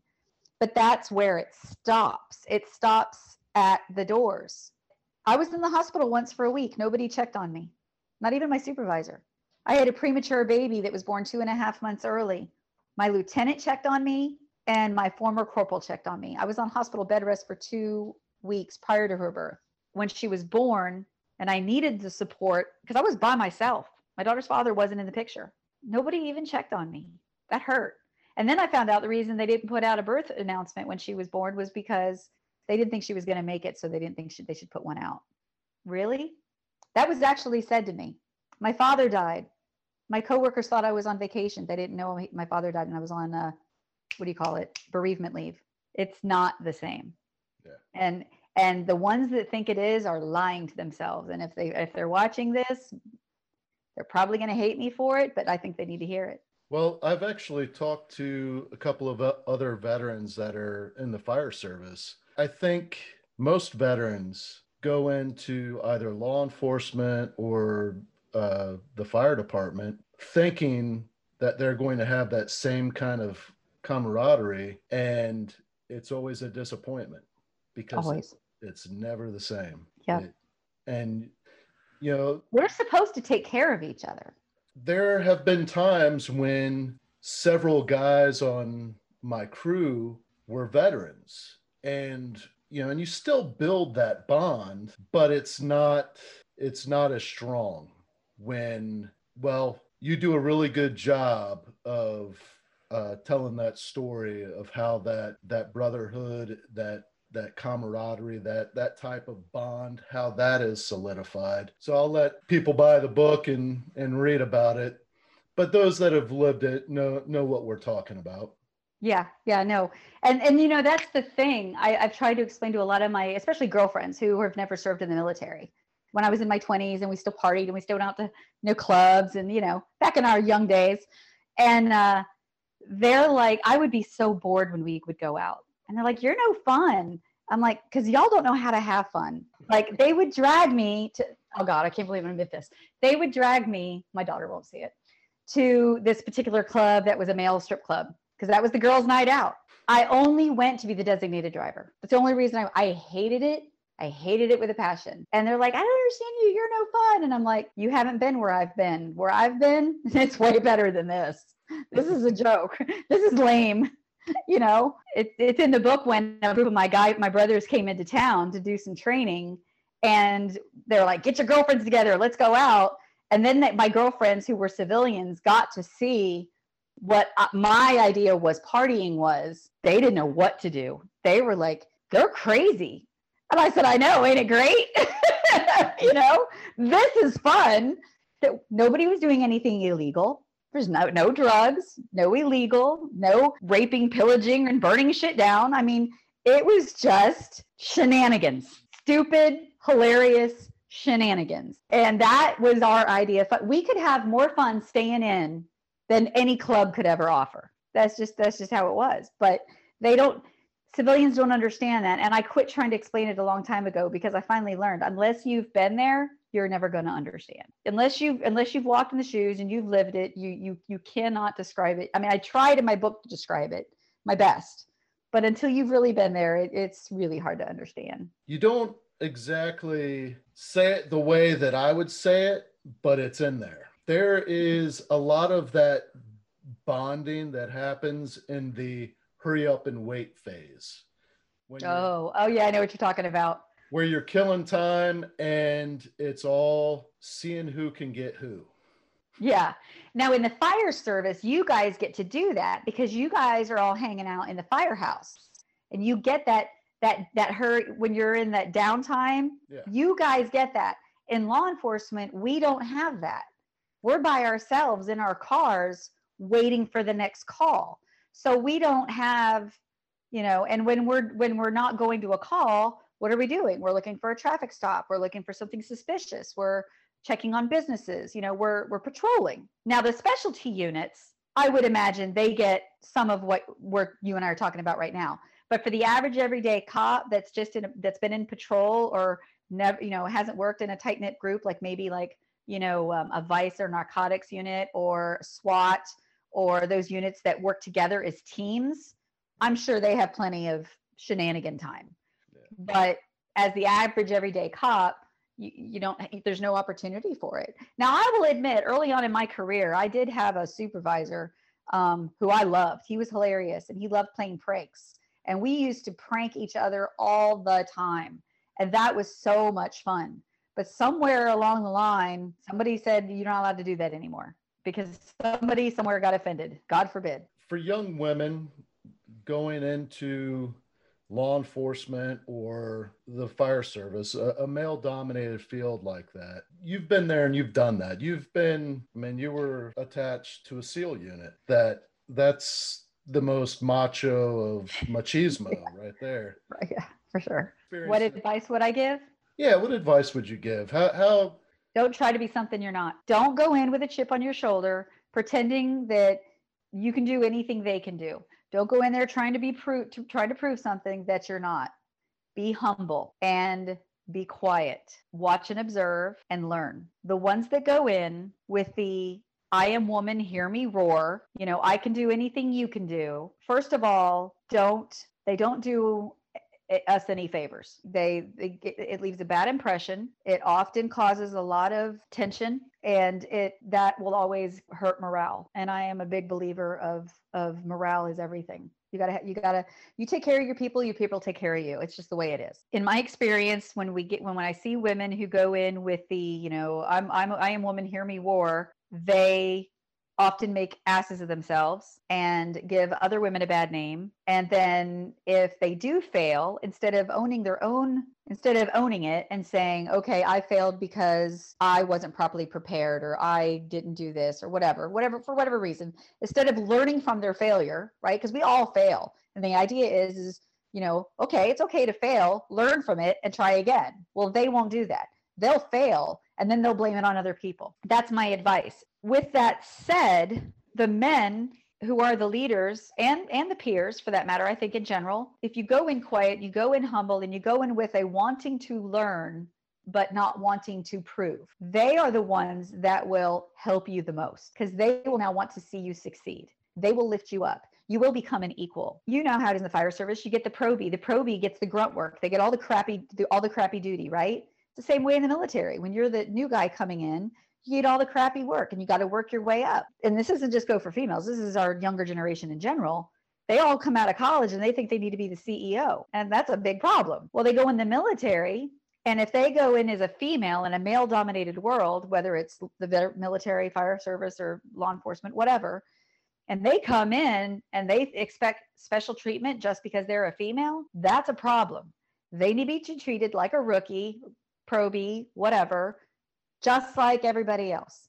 Speaker 3: but that's where it stops. It stops at the doors. I was in the hospital once for a week. Nobody checked on me, not even my supervisor. I had a premature baby that was born two and a half months early. My lieutenant checked on me, and my former corporal checked on me. I was on hospital bed rest for two weeks prior to her birth. When she was born, and I needed the support because I was by myself. My daughter's father wasn't in the picture. Nobody even checked on me. That hurt. And then I found out the reason they didn't put out a birth announcement when she was born was because they didn't think she was going to make it, so they didn't think she, they should put one out. Really? That was actually said to me. My father died. My coworkers thought I was on vacation. They didn't know my father died, and I was on uh, what do you call it? Bereavement leave. It's not the same. Yeah. And and the ones that think it is are lying to themselves. And if they if they're watching this, they're probably going to hate me for it, but I think they need to hear it.
Speaker 2: Well, I've actually talked to a couple of other veterans that are in the fire service. I think most veterans go into either law enforcement or uh, the fire department thinking that they're going to have that same kind of camaraderie, and it's always a disappointment because Always. it's never the same.
Speaker 3: Yeah.
Speaker 2: And you know,
Speaker 3: We're supposed to take care of each other.
Speaker 2: there have been times when several guys on my crew were veterans and you know and you still build that bond but it's not it's not as strong when well you do a really good job of uh, telling that story of how that that brotherhood that that camaraderie that that type of bond how that is solidified so i'll let people buy the book and and read about it but those that have lived it know know what we're talking about
Speaker 3: Yeah, yeah, no. And and you know, that's the thing. I, I've tried to explain to a lot of my, especially girlfriends who have never served in the military. When I was in my 20s and we still partied and we still went out to you know clubs and you know, back in our young days. And uh they're like, I would be so bored when we would go out. And they're like, You're no fun. I'm like, because y'all don't know how to have fun. Like they would drag me to oh God, I can't believe I'm admit this. They would drag me, my daughter won't see it, to this particular club that was a male strip club because that was the girls' night out. I only went to be the designated driver. That's the only reason I, I hated it. I hated it with a passion. And they're like, I don't understand you. You're no fun. And I'm like, you haven't been where I've been. Where I've been, it's way better than this. This is a joke. This is lame. You know, it, it's in the book when a group of my guy, my brothers came into town to do some training and they're like, get your girlfriends together. Let's go out. And then that my girlfriends who were civilians got to see what uh, my idea was partying was they didn't know what to do. They were like, they're crazy. And I said, I know, ain't it great? you know, this is fun. That nobody was doing anything illegal. There's no no drugs, no illegal, no raping, pillaging, and burning shit down. I mean, it was just shenanigans. Stupid, hilarious shenanigans. And that was our idea. We could have more fun staying in than any club could ever offer. That's just that's just how it was. But they don't civilians don't understand that. And I quit trying to explain it a long time ago because I finally learned unless you've been there, you're never going to understand. Unless you've unless you've walked in the shoes and you've lived it, you you you cannot describe it. I mean, I tried in my book to describe it my best. But until you've really been there, it, it's really hard to understand.
Speaker 2: you don't exactly say it the way that I would say it, but it's in there. There is a lot of that bonding that happens in the hurry up and wait phase. When
Speaker 3: Oh, oh yeah, I know what you're talking about.
Speaker 2: Where you're killing time and it's all seeing who can get who.
Speaker 3: Yeah. Now in the fire service, you guys get to do that because you guys are all hanging out in the firehouse. And you get that that that hurt when you're in that downtime.
Speaker 2: Yeah.
Speaker 3: You guys get that. In law enforcement, we don't have that. We're by ourselves in our cars waiting for the next call. So we don't have, you know, and when we're when we're not going to a call, what are we doing? We're looking for a traffic stop. We're looking for something suspicious. We're checking on businesses. You know, we're we're patrolling. Now the specialty units, I would imagine they get some of what we're you and I are talking about right now. But for the average everyday cop that's just in that's been in patrol or never you know hasn't worked in a tight knit group like maybe like you know um, a vice or narcotics unit or SWAT or those units that work together as teams, I'm sure they have plenty of shenanigan time. But as the average everyday cop, you, you don't there's no opportunity for it. Now i will admit early on in my career i did have a supervisor um, who i loved. He was hilarious and he loved playing pranks. And we used to prank each other all the time and that was so much fun. But somewhere along the line somebody said you're not allowed to do that anymore because somebody somewhere got offended god forbid.
Speaker 2: For young women going into law enforcement or the fire service, a, a male dominated field like that, you've been there and you've done that. You've been, I mean, you were attached to a SEAL unit that that's the most macho of machismo right there.
Speaker 3: right yeah for sure what advice would i give
Speaker 2: yeah, what advice would you give? How, how
Speaker 3: Don't try to be something you're not. Don't go in with a chip on your shoulder, pretending that you can do anything they can do. Don't go in there trying to be prove to try to prove something that you're not. Be humble and be quiet. Watch and observe and learn. The ones that go in with the I am woman, hear me roar, you know, I can do anything you can do. First of all, don't they don't do Eh, us any favors. They, they it leaves a bad impression. It often causes a lot of tension and it that will always hurt morale. And I am a big believer of of morale is everything. You gotta, you gotta, you take care of your people. Your people take care of you. It's just the way it is. In my experience, when we get, when, when I see women who go in with the, you know, I'm, I'm, I am woman, hear me war. They often make asses of themselves and give other women a bad name. And then if they do fail, instead of owning their own, instead of owning it and saying, okay, I failed because I wasn't properly prepared or I didn't do this or whatever, whatever, for whatever reason, instead of learning from their failure, right? Because we all fail. And the idea is, is, you know, okay, it's okay to fail, learn from it and try again. Well, they won't do that. They'll fail and then they'll blame it on other people. That's my advice. With that said, the men who are the leaders and and the peers for that matter, I think in general, if you go in quiet, you go in humble and you go in with a wanting to learn but not wanting to prove. They are the ones that will help you the most because they will now want to see you succeed. They will lift you up you will become an equal. You know how it is in the fire service. You get the probie. The probie gets the grunt work. They get all the crappy, all the crappy duty, right? The same way in the military. When you're the new guy coming in, you get all the crappy work and you got to work your way up. And this doesn't just go for females, this is our younger generation in general. They all come out of college and they think they need to be the CEO. And that's a big problem. Well, they go in the military. And if they go in as a female in a male dominated world, whether it's the military, fire service, or law enforcement, whatever, and they come in and they expect special treatment just because they're a female, that's a problem. They need to be treated like a rookie, probie, whatever, just like everybody else,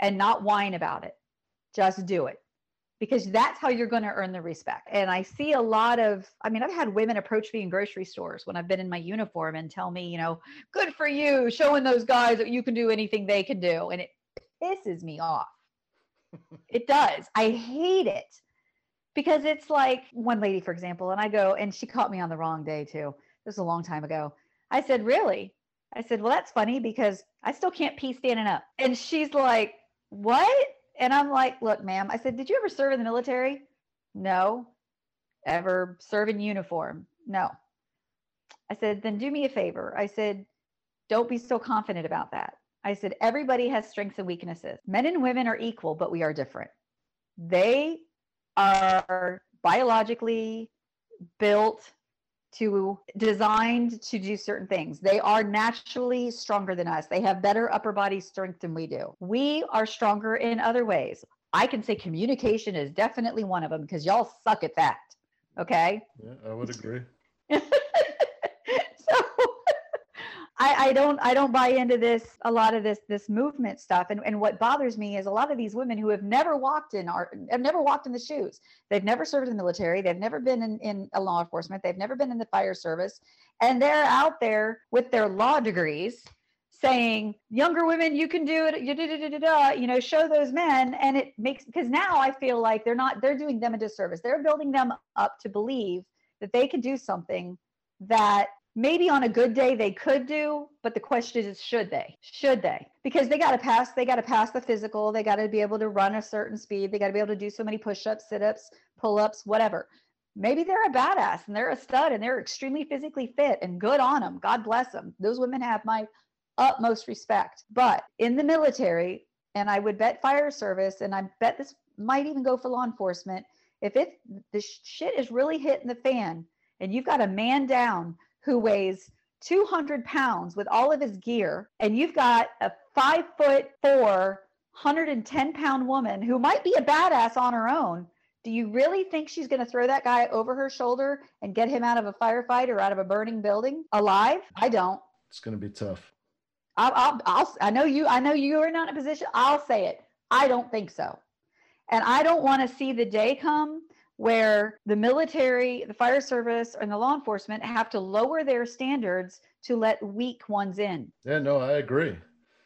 Speaker 3: and not whine about it. Just do it because that's how you're going to earn the respect. And I see a lot of, I mean, I've had women approach me in grocery stores when I've been in my uniform and tell me, you know, good for you, showing those guys that you can do anything they can do. And it pisses me off. it does. I hate it because it's like one lady, for example, and I go, and she caught me on the wrong day too. This was a long time ago. I said, Really? I said, Well, that's funny because I still can't pee standing up. And she's like, What? And I'm like, Look, ma'am, I said, Did you ever serve in the military? No. Ever serve in uniform? No. I said, Then do me a favor. I said, Don't be so confident about that. I said, Everybody has strengths and weaknesses. Men and women are equal, but we are different. They are biologically built to designed to do certain things. They are naturally stronger than us. They have better upper body strength than we do. We are stronger in other ways. I can say communication is definitely one of them because y'all suck at that. Okay?
Speaker 2: Yeah, I would agree.
Speaker 3: I, I don't I don't buy into this a lot of this this movement stuff. And and what bothers me is a lot of these women who have never walked in our have never walked in the shoes. They've never served in the military. They've never been in, in a law enforcement. They've never been in the fire service. And they're out there with their law degrees saying younger women you can do it you know show those men and it makes because now i feel like they're not they're doing them a disservice they're building them up to believe that they can do something that maybe on a good day they could do but the question is should they? Should they? Because they got to pass they got to pass the physical they got to be able to run a certain speed they got to be able to do so many push-ups sit-ups pull-ups whatever. Maybe they're a badass and they're a stud and they're extremely physically fit and good on them god bless them those women have my utmost respect. But in the military and i would bet fire service and i bet this might even go for law enforcement if it the shit is really hitting the fan and you've got a man down who weighs 200 pounds with all of his gear, and you've got a five foot four, 110 pound woman who might be a badass on her own. Do you really think she's going to throw that guy over her shoulder and get him out of a firefight or out of a burning building alive? I don't.
Speaker 2: It's going to be tough.
Speaker 3: I'll, I'll, I'll, I know you. I know you are not in a position. I'll say it. I don't think so, and I don't want to see the day come where the military, the fire service, and the law enforcement have to lower their standards to let weak ones in.
Speaker 2: Yeah, no, I agree.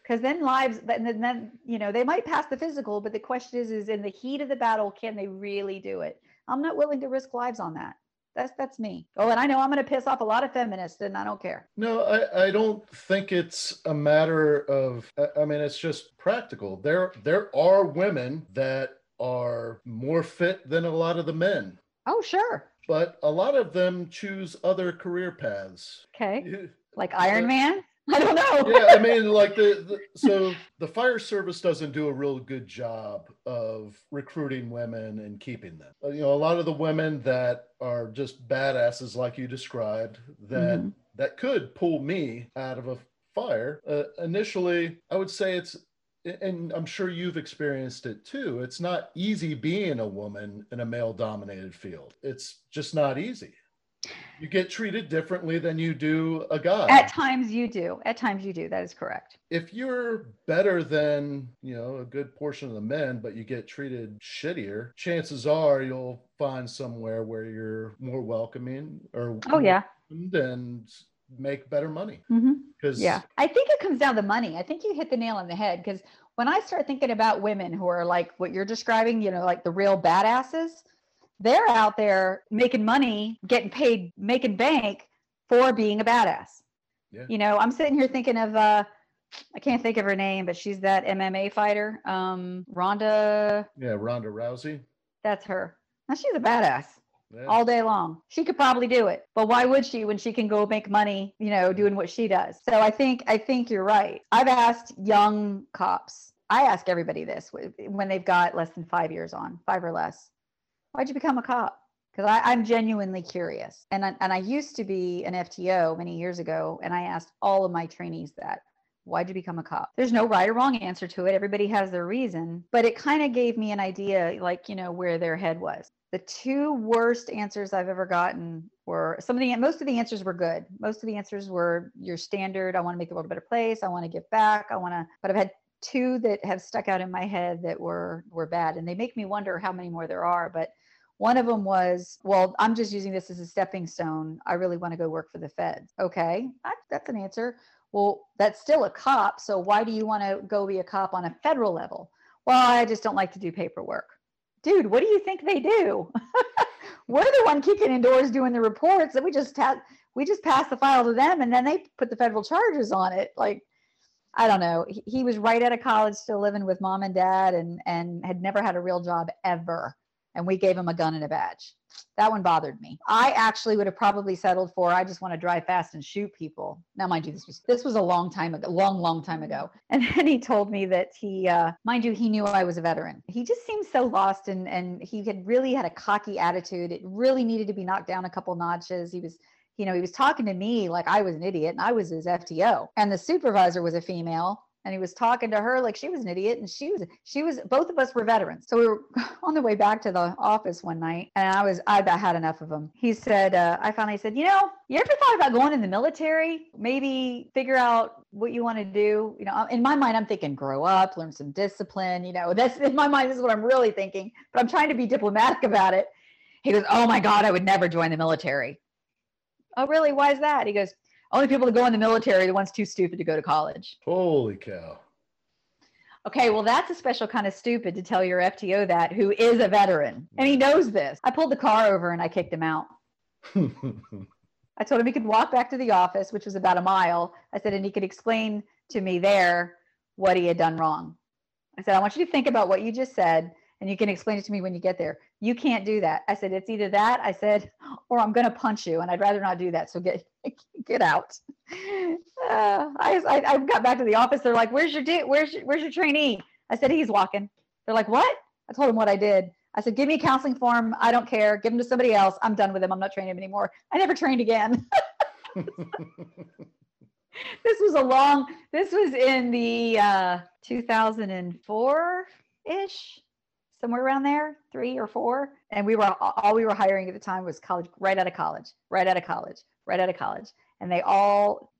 Speaker 3: Because then lives, then, then you know they might pass the physical, but the question is, is in the heat of the battle, can they really do it? I'm not willing to risk lives on that. That's that's me. Oh, and I know I'm going to piss off a lot of feminists, and I don't care.
Speaker 2: No, I, I don't think it's a matter of. I mean, it's just practical. There there are women that are more fit than a lot of the men.
Speaker 3: Oh, sure.
Speaker 2: but a lot of them choose other career paths.
Speaker 3: Okay. Like Iron Man? I don't know.
Speaker 2: yeah, I mean, like the, the so the fire service doesn't do a real good job of recruiting women and keeping them. Uh, you know, a lot of the women that are just badasses, like you described, that mm-hmm. that could pull me out of a fire. Uh, initially, I would say it's and I'm sure you've experienced it too. It's not easy being a woman in a male dominated field. It's just not easy. You get treated differently than you do a guy.
Speaker 3: At times you do. At times you do. That is correct.
Speaker 2: If you're better than, you know, a good portion of the men, but you get treated shittier, chances are you'll find somewhere where you're more welcoming or
Speaker 3: Oh yeah.
Speaker 2: And make better money.
Speaker 3: Because mm-hmm. yeah, I think it comes down to money. I think you hit the nail on the head because when I start thinking about women who are like what you're describing, you know, like the real badasses, they're out there making money, getting paid, making bank for being a badass. Yeah. You know, I'm sitting here thinking of uh I can't think of her name, but she's that MMA fighter. Um Ronda
Speaker 2: Yeah, Ronda Rousey.
Speaker 3: That's her. Now she's a badass yeah. all day long. She could probably do it, but why would she when she can go make money, you know, doing what she does? So I think I think you're right. I've asked young cops. I ask everybody this when they've got less than five years on, five or less. Why'd you become a cop? Because I'm genuinely curious, and I, and I used to be an FTO many years ago, and I asked all of my trainees that. Why'd you become a cop? There's no right or wrong answer to it. Everybody has their reason, but it kind of gave me an idea, like, you know, where their head was the two worst answers I've ever gotten were some of the most of the answers were good. Most of the answers were your standard. I want to make the world a better place. I want to give back. I want to. But I've had two that have stuck out in my head that were were bad, and they make me wonder how many more there are. But one of them was, well, I'm just using this as a stepping stone. I really want to go work for the feds. Okay, that's an answer. Well, that's still a cop. So why do you want to go be a cop on a federal level? Well, I just don't like to do paperwork dude, what do you think they do? We're the one kicking indoors doing the reports, and we just have we just pass the file to them, and then they put the federal charges on it. Like, I don't know. He, he was right out of college, still living with mom and dad, and and had never had a real job ever. And we gave him a gun and a badge. That one bothered me. I actually would have probably settled for I just want to drive fast and shoot people. Now, mind you, this was this was a long time ago, long, long time ago. And then he told me that he, uh, mind you, he knew I was a veteran. He just seemed so lost, and and he had really had a cocky attitude. It really needed to be knocked down a couple notches. He was you know, he was talking to me like I was an idiot and I was his FTO. And the supervisor was a female and he was talking to her like she was an idiot and she was she was both of us were veterans. So we were on the way back to the office one night and i was i had enough of him he said uh, i finally said you know you ever thought about going in the military? Maybe figure out what you want to do? You know in my mind i'm thinking grow up learn some discipline you know that's in my mind this is what i'm really thinking but i'm trying to be diplomatic about it. He goes oh my god i would never join the military. Oh really? Why is that? He goes only people that go in the military are the ones too stupid to go to college.
Speaker 2: Holy cow.
Speaker 3: Okay, well, that's a special kind of stupid to tell your FTO that who is a veteran. And he knows this. I pulled the car over and I kicked him out. I told him he could walk back to the office, which was about a mile. I said, and he could explain to me there what he had done wrong. I said, I want you to think about what you just said and you can explain it to me when you get there. You can't do that. I said, it's either that, I said, or I'm going to punch you. And I'd rather not do that. So get, get out. Uh, I, I, I, got back to the office. They're like, where's your, di- where's your, where's your trainee? I said, he's walking. They're like, what? I told him what I did. I said, give me a counseling form. I don't care. Give him to somebody else. I'm done with him. I'm not training him anymore. I never trained again. this was a long, this was in the uh, 2004 ish somewhere around there, three or four. And we were all we were hiring at the time was college, right out of college, right out of college, right out of college. And they all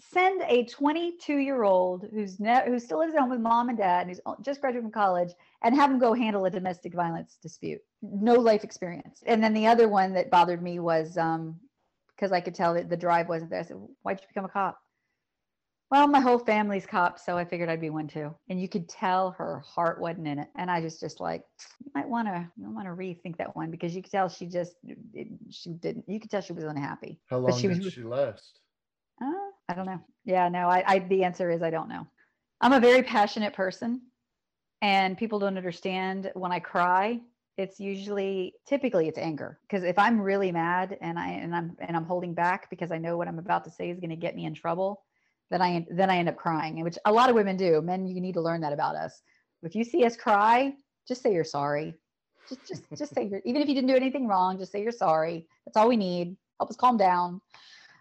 Speaker 3: send a 22 year old who's ne- who still lives at home with mom and dad and who's just graduated from college and have him go handle a domestic violence dispute. No life experience. And then the other one that bothered me was um because I could tell that the drive wasn't there. I said, Why'd you become a cop? Well, my whole family's cops, so I figured I'd be one too. And you could tell her heart wasn't in it. And I just just like, you might want to you want to rethink that one because you could tell she just it, she didn't. You could tell she was unhappy.
Speaker 2: How long she did was, she last?
Speaker 3: Uh, I don't know. Yeah, no. I, I the answer is I don't know. I'm a very passionate person, and people don't understand when I cry. it's usually typically it's anger because if i'm really mad and i and i'm and i'm holding back because i know what i'm about to say is going to get me in trouble then i then i end up crying which a lot of women do. Men you need to learn that about us. If you see us cry just say you're sorry. Just just just say you're even if you didn't do anything wrong just say you're sorry. That's all we need. Help us calm down.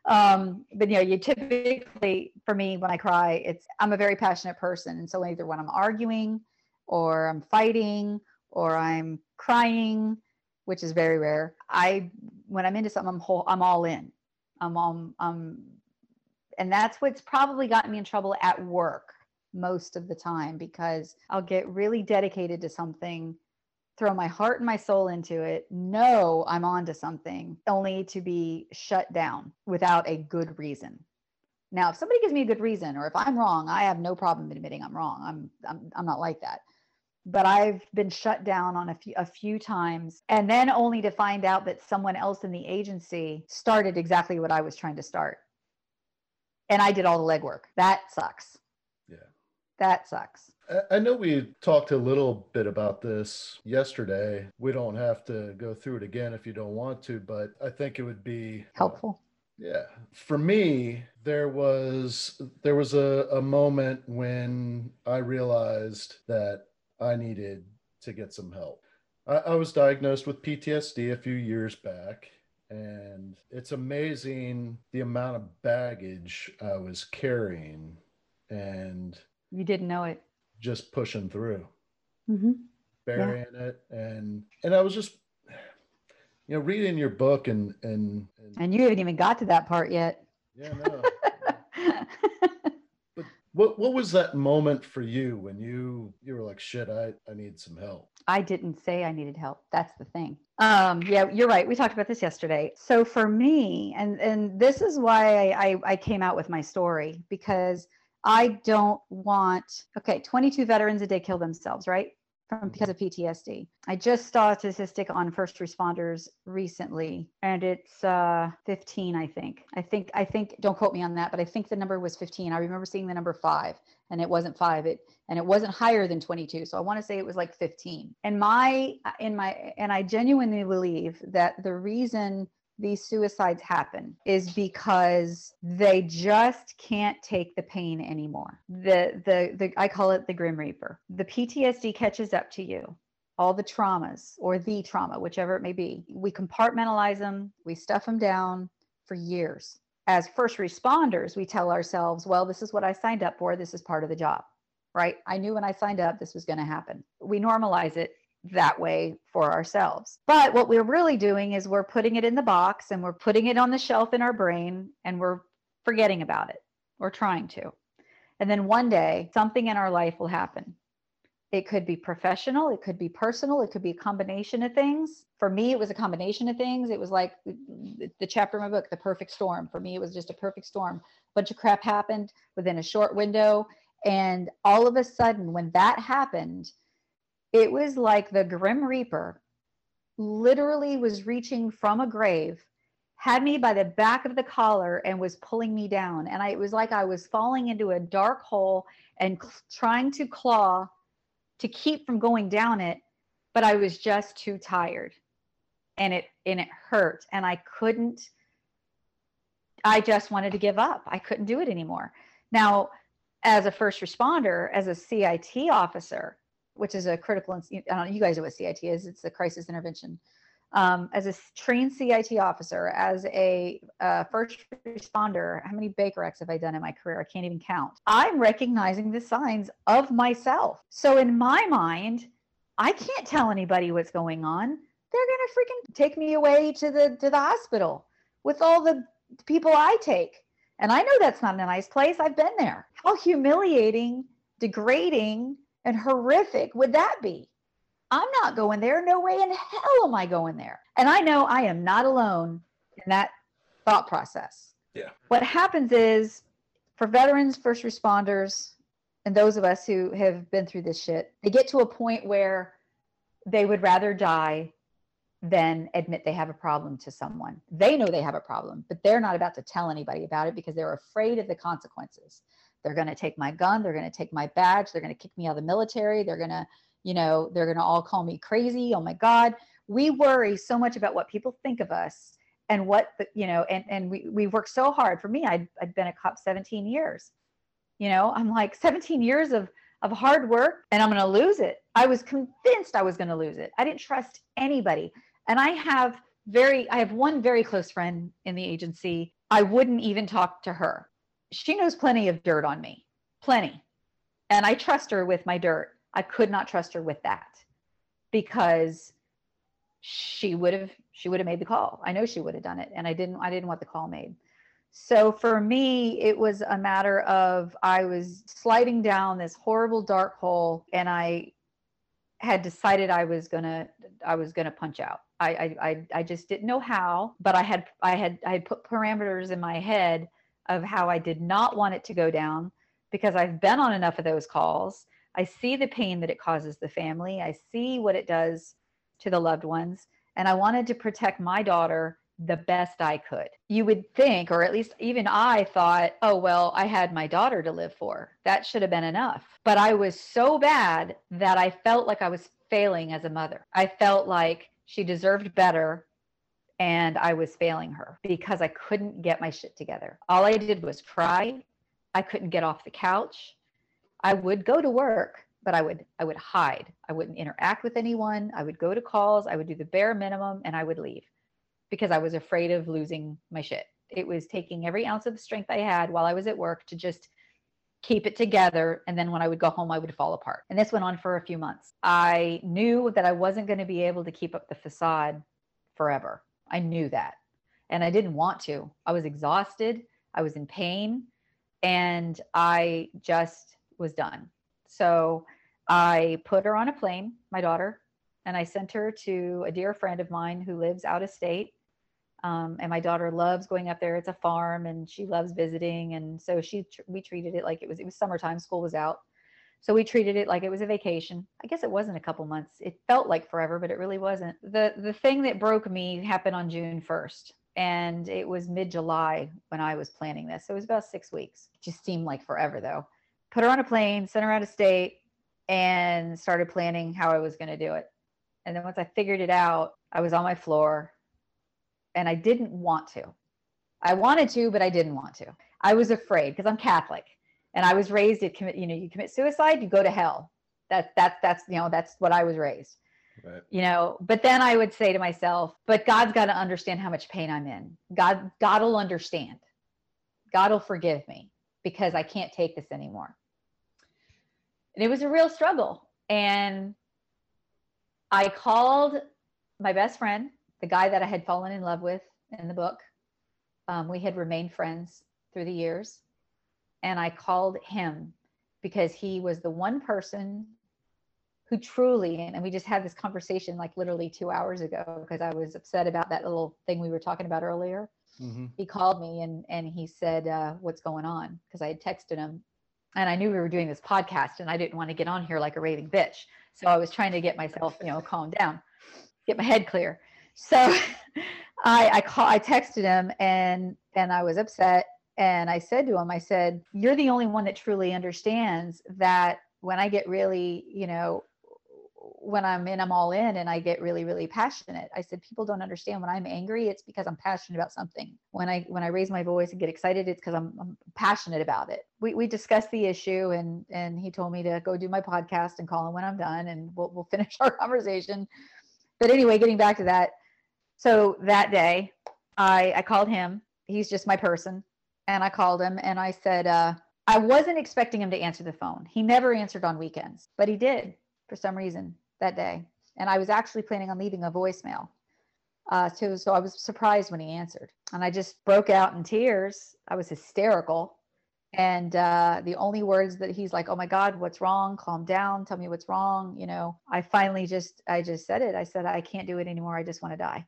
Speaker 3: Um but you know you typically for me when i cry it's i'm a very passionate person and so either when i'm arguing or i'm fighting or i'm crying which is very rare i when i'm into something i'm whole i'm all in. I'm um um and that's what's probably gotten me in trouble at work most of the time because i'll get really dedicated to something throw my heart and my soul into it, know I'm onto something, only to be shut down without a good reason. Now, if somebody gives me a good reason, or if I'm wrong, I have no problem admitting I'm wrong. I'm I'm, I'm not like that. But I've been shut down on a few a few times, and then only to find out that someone else in the agency started exactly what I was trying to start, and I did all the legwork. That sucks.
Speaker 2: Yeah,
Speaker 3: that sucks.
Speaker 2: I know we talked a little bit about this yesterday. We don't have to go through it again if you don't want to, but I think it would be
Speaker 3: helpful.
Speaker 2: Yeah. For me, there was there was a, a moment when I realized that I needed to get some help. I, I was diagnosed with PTSD a few years back, and it's amazing the amount of baggage I was carrying. And
Speaker 3: you didn't know it
Speaker 2: just pushing through,
Speaker 3: mm-hmm.
Speaker 2: burying yeah. it, and and I was just, you know, reading your book and and
Speaker 3: and, and you haven't even got to that part yet.
Speaker 2: Yeah, no. What what was that moment for you when you you were like, shit, I I need some help.
Speaker 3: I didn't say I needed help. That's the thing. Um, yeah, you're right. We talked about this yesterday. So for me, and and this is why I, I, I came out with my story because I don't want, okay, 22 veterans a day kill themselves, right? From because of PTSD. I just saw a statistic on first responders recently, and it's uh, 15, I think. I think, I think, don't quote me on that, but I think the number was 15. I remember seeing the number five, and it wasn't five. It and it wasn't higher than 22. So I want to say it was like 15. And my, in my, and I genuinely believe that the reason these suicides happen is because they just can't take the pain anymore. The the the I call it the grim reaper. The PTSD catches up to you. All the traumas or the trauma, whichever it may be. We compartmentalize them, we stuff them down for years. As first responders, we tell ourselves, well, this is what I signed up for, this is part of the job. Right? I knew when I signed up this was going to happen. We normalize it that way for ourselves. But what we're really doing is we're putting it in the box and we're putting it on the shelf in our brain and we're forgetting about it. We're trying to. And then one day, something in our life will happen. It could be professional, it could be personal, it could be a combination of things. For me, it was a combination of things. It was like the chapter in my book, The Perfect Storm. For me, it was just a perfect storm. A bunch of crap happened within a short window. And all of a sudden, when that happened, it was like the Grim Reaper literally was reaching from a grave, had me by the back of the collar, and was pulling me down. And I, it was like I was falling into a dark hole and cl- trying to claw to keep from going down it, but I was just too tired. And it and it hurt. And I couldn't, I just wanted to give up. I couldn't do it anymore. Now, as a first responder, as a CIT officer, which is a critical, I don't know, you guys know what CIT is. It's the crisis intervention. Um, as a trained CIT officer, as a uh, first responder, how many Baker Acts have I done in my career? I can't even count. I'm recognizing the signs of myself. So in my mind, I can't tell anybody what's going on. They're gonna freaking take me away to the to the hospital with all the people I take. And I know that's not a nice place. I've been there. How humiliating, degrading, and horrific would that be? I'm not going there. No way in hell am I going there. And I know I am not alone in that thought process.
Speaker 2: Yeah.
Speaker 3: What happens is for veterans, first responders, and those of us who have been through this shit, they get to a point where they would rather die than admit they have a problem to someone. They know they have a problem, but they're not about to tell anybody about it because they're afraid of the consequences. They're going to take my gun. They're going to take my badge. They're going to kick me out of the military. They're going to, you know they're going to all call me crazy oh my god we worry so much about what people think of us and what the, you know and and we we work so hard for me I'd, I'd been a cop 17 years you know i'm like 17 years of of hard work and i'm going to lose it i was convinced i was going to lose it i didn't trust anybody and i have very i have one very close friend in the agency i wouldn't even talk to her she knows plenty of dirt on me plenty. And i trust her with my dirt. I could not trust her with that because she would have she would have made the call. I know she would have done it and i didn't i didn't want the call made. So for me it was a matter of i was sliding down this horrible dark hole and i had decided i was gonna i was gonna punch out. I, I i just didn't know how but i had i had i had put parameters in my head of how i did not want it to go down because i've been on enough of those calls i see the pain that it causes the family i see what it does to the loved ones. And I wanted to protect my daughter the best I could. You would think, or at least even I thought, oh, well, I had my daughter to live for. That should have been enough. But I was so bad that I felt like I was failing as a mother. I felt like she deserved better and I was failing her because I couldn't get my shit together. All I did was cry. I couldn't get off the couch. I would go to work, but I would I would hide. I wouldn't interact with anyone. I would go to calls. I would do the bare minimum and I would leave because I was afraid of losing my shit. It was taking every ounce of strength I had while I was at work to just keep it together. And then when I would go home, I would fall apart. And this went on for a few months. I knew that I wasn't going to be able to keep up the facade forever. I knew that. And I didn't want to. I was exhausted. I was in pain. And I just was done. So I put her on a plane, my daughter, and I sent her to a dear friend of mine who lives out of state. Um, and my daughter loves going up there. It's a farm, and she loves visiting. And so she, we treated it like it was. It was summertime. School was out, so we treated it like it was a vacation. I guess it wasn't a couple months. It felt like forever, but it really wasn't. the The thing that broke me happened on June first, and it was mid July when I was planning this. So it was about six weeks. It just seemed like forever, though put her on a plane, sent her out of state, and started planning how I was going to do it. And then once I figured it out, I was on my floor and I didn't want to. I wanted to, but I didn't want to. I was afraid because I'm Catholic and I was raised to commit, you know, you commit suicide, you go to hell. That that's that's you know, that's what I was raised. Right. You know, but then I would say to myself, but God's got to understand how much pain I'm in. God God will understand. God will forgive me because I can't take this anymore and it was a real struggle. And I called my best friend, the guy that I had fallen in love with in the book. Um, we had remained friends through the years. And I called him because he was the one person who truly, and we just had this conversation like literally two hours ago because I was upset about that little thing we were talking about earlier. Mm-hmm. He called me and and he said, uh, "What's going on?" Because I had texted him and I knew we were doing this podcast and I didn't want to get on here like a raving bitch. So I was trying to get myself, you know, calm down, get my head clear. So I I call I texted him and and I was upset and I said to him, I said, You're the only one that truly understands that when I get really, you know, when I'm in, I'm all in and I get really, really passionate. I said, people don't understand when I'm angry, it's because I'm passionate about something. When I when I raise my voice and get excited, it's because I'm, I'm passionate about it. We we discussed the issue and and he told me to go do my podcast and call him when I'm done and we'll we'll finish our conversation. But anyway, getting back to that. So that day I I called him. He's just my person. And I called him and I said, uh, I wasn't expecting him to answer the phone. He never answered on weekends, but he did for some reason that day. And I was actually planning on leaving a voicemail. Uh, so, so I was surprised when he answered. And I just broke out in tears. I was hysterical. And uh, the only words that he's like, oh my God, what's wrong? Calm down. Tell me what's wrong. You know, I finally just, I just said it. I said, I can't do it anymore. I just want to die.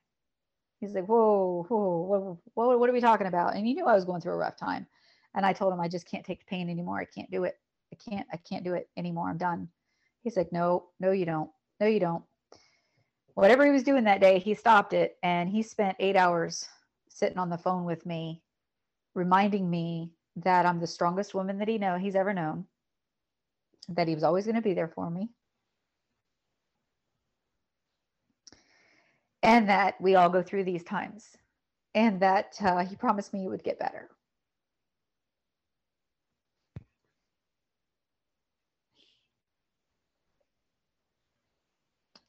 Speaker 3: He's like, whoa, whoa, whoa, what are we talking about? And he knew I was going through a rough time. And I told him, I just can't take the pain anymore. I can't do it. I can't, I can't do it anymore. I'm done. He's like, no, no, you don't. No, you don't. Whatever he was doing that day, he stopped it and he spent eight hours sitting on the phone with me, reminding me that I'm the strongest woman that he know he's ever known, that he was always going to be there for me, and that we all go through these times and that uh, he promised me it would get better.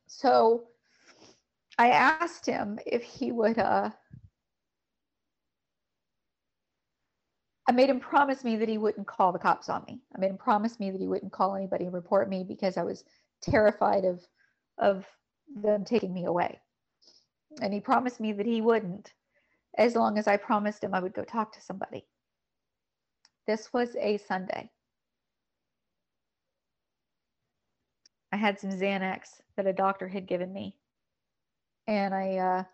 Speaker 3: So I asked him if he would, uh, I made him promise me that he wouldn't call the cops on me. I made him promise me that he wouldn't call anybody and report me because I was terrified of, of them taking me away. And he promised me that he wouldn't as long as I promised him I would go talk to somebody. This was a Sunday. I had some Xanax that a doctor had given me, and I uh,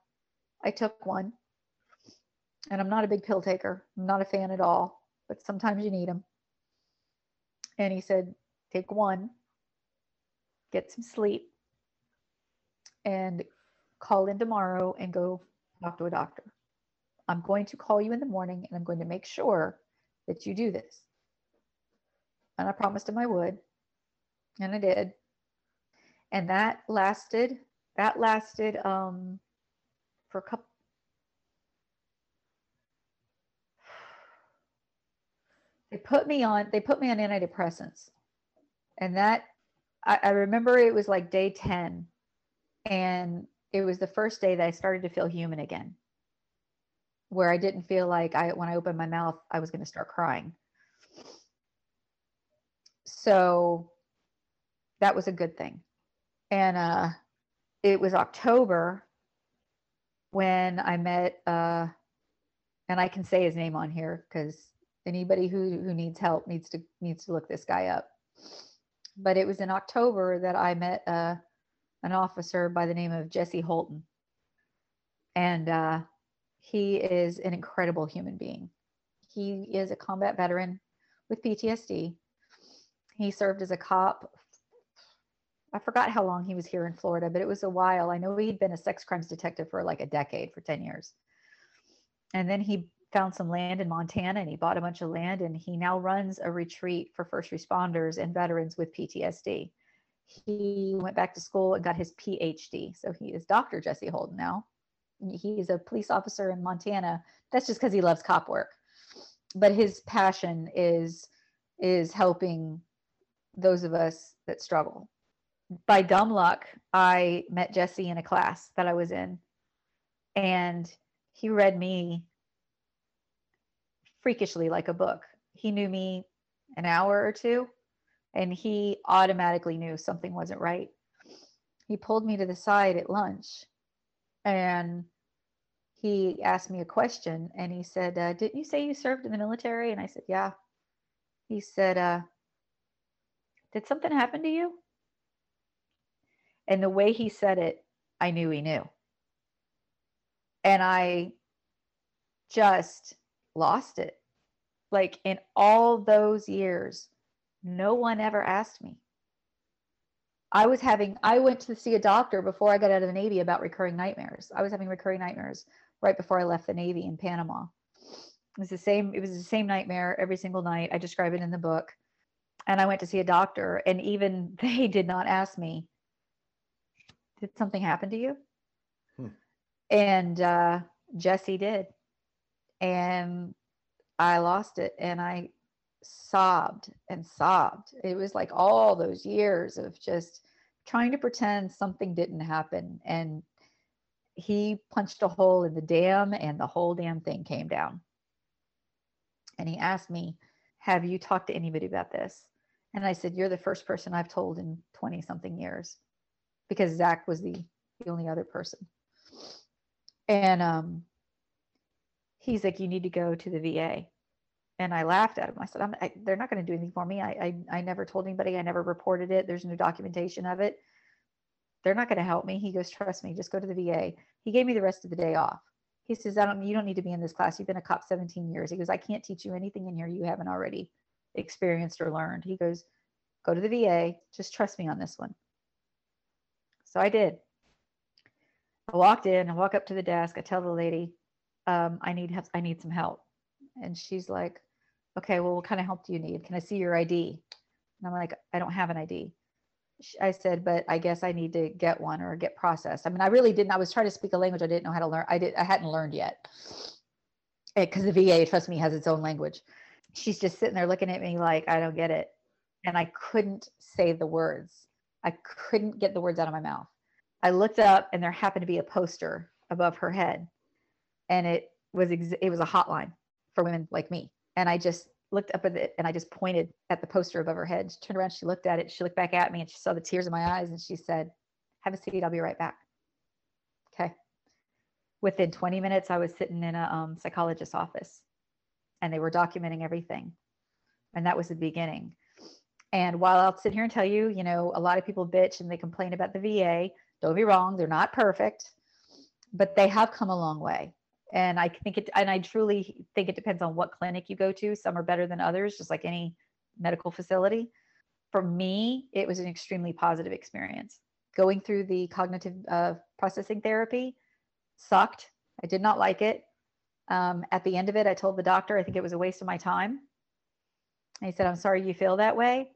Speaker 3: I took one. And I'm not a big pill taker. I'm not a fan at all, but sometimes you need them. And he said, take one, get some sleep, and call in tomorrow and go talk to a doctor. I'm going to call you in the morning and I'm going to make sure that you do this. And I promised him I would. And I did. And that lasted, that lasted um, for a couple. They put me on, they put me on antidepressants. And that, I, I remember it was like day 10. And it was the first day that I started to feel human again where I didn't feel like I when I opened my mouth I was going to start crying. So that was a good thing. And uh it was October when I met uh and I can say his name on here cuz anybody who who needs help needs to needs to look this guy up. But it was in October that I met uh an officer by the name of Jesse Holton. And uh he is an incredible human being. He is a combat veteran with PTSD. He served as a cop. I forgot how long he was here in Florida, but it was a while. I know he'd been a sex crimes detective for like a decade, for 10 years. And then he found some land in Montana and he bought a bunch of land and he now runs a retreat for first responders and veterans with PTSD. He went back to school and got his PhD. So he is Dr. Jesse Holden now he's a police officer in Montana. That's just because he loves cop work. But his passion is is helping those of us that struggle. By dumb luck, I met Jesse in a class that I was in, and he read me freakishly like a book. He knew me an hour or two, and he automatically knew something wasn't right. He pulled me to the side at lunch and he asked me a question and he said, uh, Didn't you say you served in the military? And I said, Yeah. He said, uh, Did something happen to you? And the way he said it, I knew he knew. And I just lost it. Like in all those years, no one ever asked me. I was having, I went to see a doctor before I got out of the Navy about recurring nightmares. I was having recurring nightmares right before I left the Navy in Panama. It was the same, it was the same nightmare every single night. I describe it in the book. And I went to see a doctor, and even they did not ask me, Did something happen to you? Hmm. And uh, Jesse did. And I lost it and I sobbed and sobbed. It was like all those years of just trying to pretend something didn't happen. And he punched a hole in the dam and the whole damn thing came down. And he asked me, Have you talked to anybody about this? And I said, You're the first person I've told in 20 something years because Zach was the, the only other person. And um, he's like, You need to go to the VA. And I laughed at him. I said, I, They're not going to do anything for me. I, I, I never told anybody. I never reported it. There's no documentation of it they're not going to help me. He goes, trust me, just go to the VA. He gave me the rest of the day off. He says, I don't, you don't need to be in this class. You've been a cop 17 years. He goes, I can't teach you anything in here you haven't already experienced or learned. He goes, go to the VA. Just trust me on this one. So I did. I walked in, I walk up to the desk. I tell the lady, um, I need, I need some help. And she's like, okay, well, what kind of help do you need? Can I see your ID? And I'm like, I don't have an ID I said, but I guess I need to get one or get processed. I mean, I really didn't. I was trying to speak a language I didn't know how to learn. I did. I hadn't learned yet eh, because the VA, trust me, has its own language. She's just sitting there looking at me like I don't get it, and I couldn't say the words. I couldn't get the words out of my mouth. I looked up, and there happened to be a poster above her head, and it was ex- it was a hotline for women like me. And I just looked up at it and I just pointed at the poster above her head. She turned around, she looked at it, she looked back at me and she saw the tears in my eyes and she said, Have a seat, I'll be right back. Okay. Within 20 minutes, I was sitting in a um, psychologist's office and they were documenting everything. And that was the beginning. And while I'll sit here and tell you, you know, a lot of people bitch and they complain about the VA. Don't be wrong, they're not perfect, but they have come a long way and i think it and i truly think it depends on what clinic you go to. Some are better than others just like any medical facility. For me it was an extremely positive experience. Going through the cognitive uh, processing therapy sucked. I did not like it. Um, at the end of it i told the doctor i think it was a waste of my time. And he said i'm sorry you feel that way.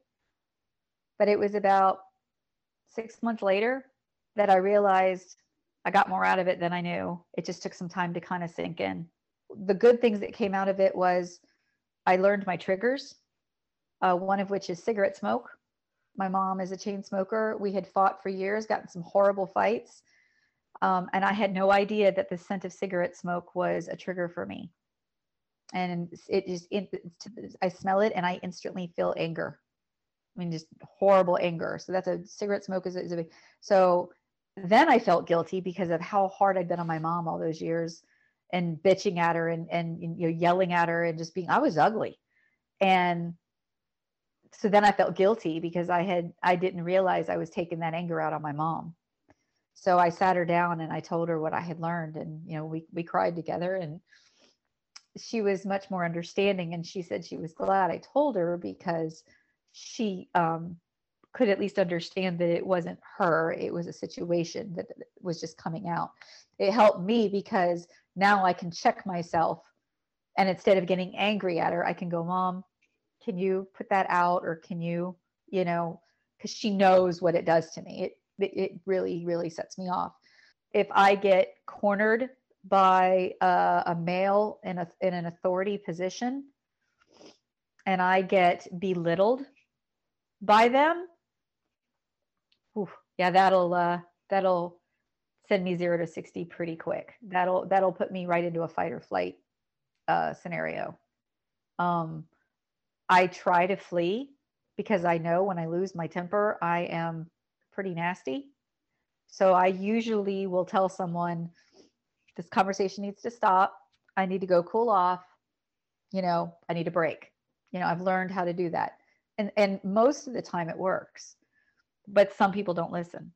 Speaker 3: But it was about six months later that i realized I got more out of it than I knew. It just took some time to kind of sink in. The good things that came out of it was I learned my triggers, uh, one of which is cigarette smoke. My mom is a chain smoker. We had fought for years, gotten some horrible fights. Um, and I had no idea that the scent of cigarette smoke was a trigger for me. And it just, it, I smell it and I instantly feel anger. I mean, just horrible anger. So that's a cigarette smoke is, is a big, so then I felt guilty because of how hard I'd been on my mom all those years and bitching at her and, and you know yelling at her and just being I was ugly. And so then I felt guilty because I had I didn't realize I was taking that anger out on my mom. So I sat her down and I told her what I had learned and you know we we cried together and she was much more understanding and she said she was glad I told her because she um could at least understand that it wasn't her it was a situation that was just coming out. It helped me because now i can check myself and instead of getting angry at her i can go mom can you put that out or can you you know because she knows what it does to me. It it really really sets me off. If i get cornered by a, a male in a in an authority position and i get belittled by them Yeah, that'll uh, that'll send me zero to sixty pretty quick. That'll that'll put me right into a fight or flight uh, scenario. Um, I try to flee because I know when I lose my temper, I am pretty nasty. So I usually will tell someone, this conversation needs to stop. I need to go cool off. You know, I need a break. You know, I've learned how to do that. And and most of the time it works but some people don't listen.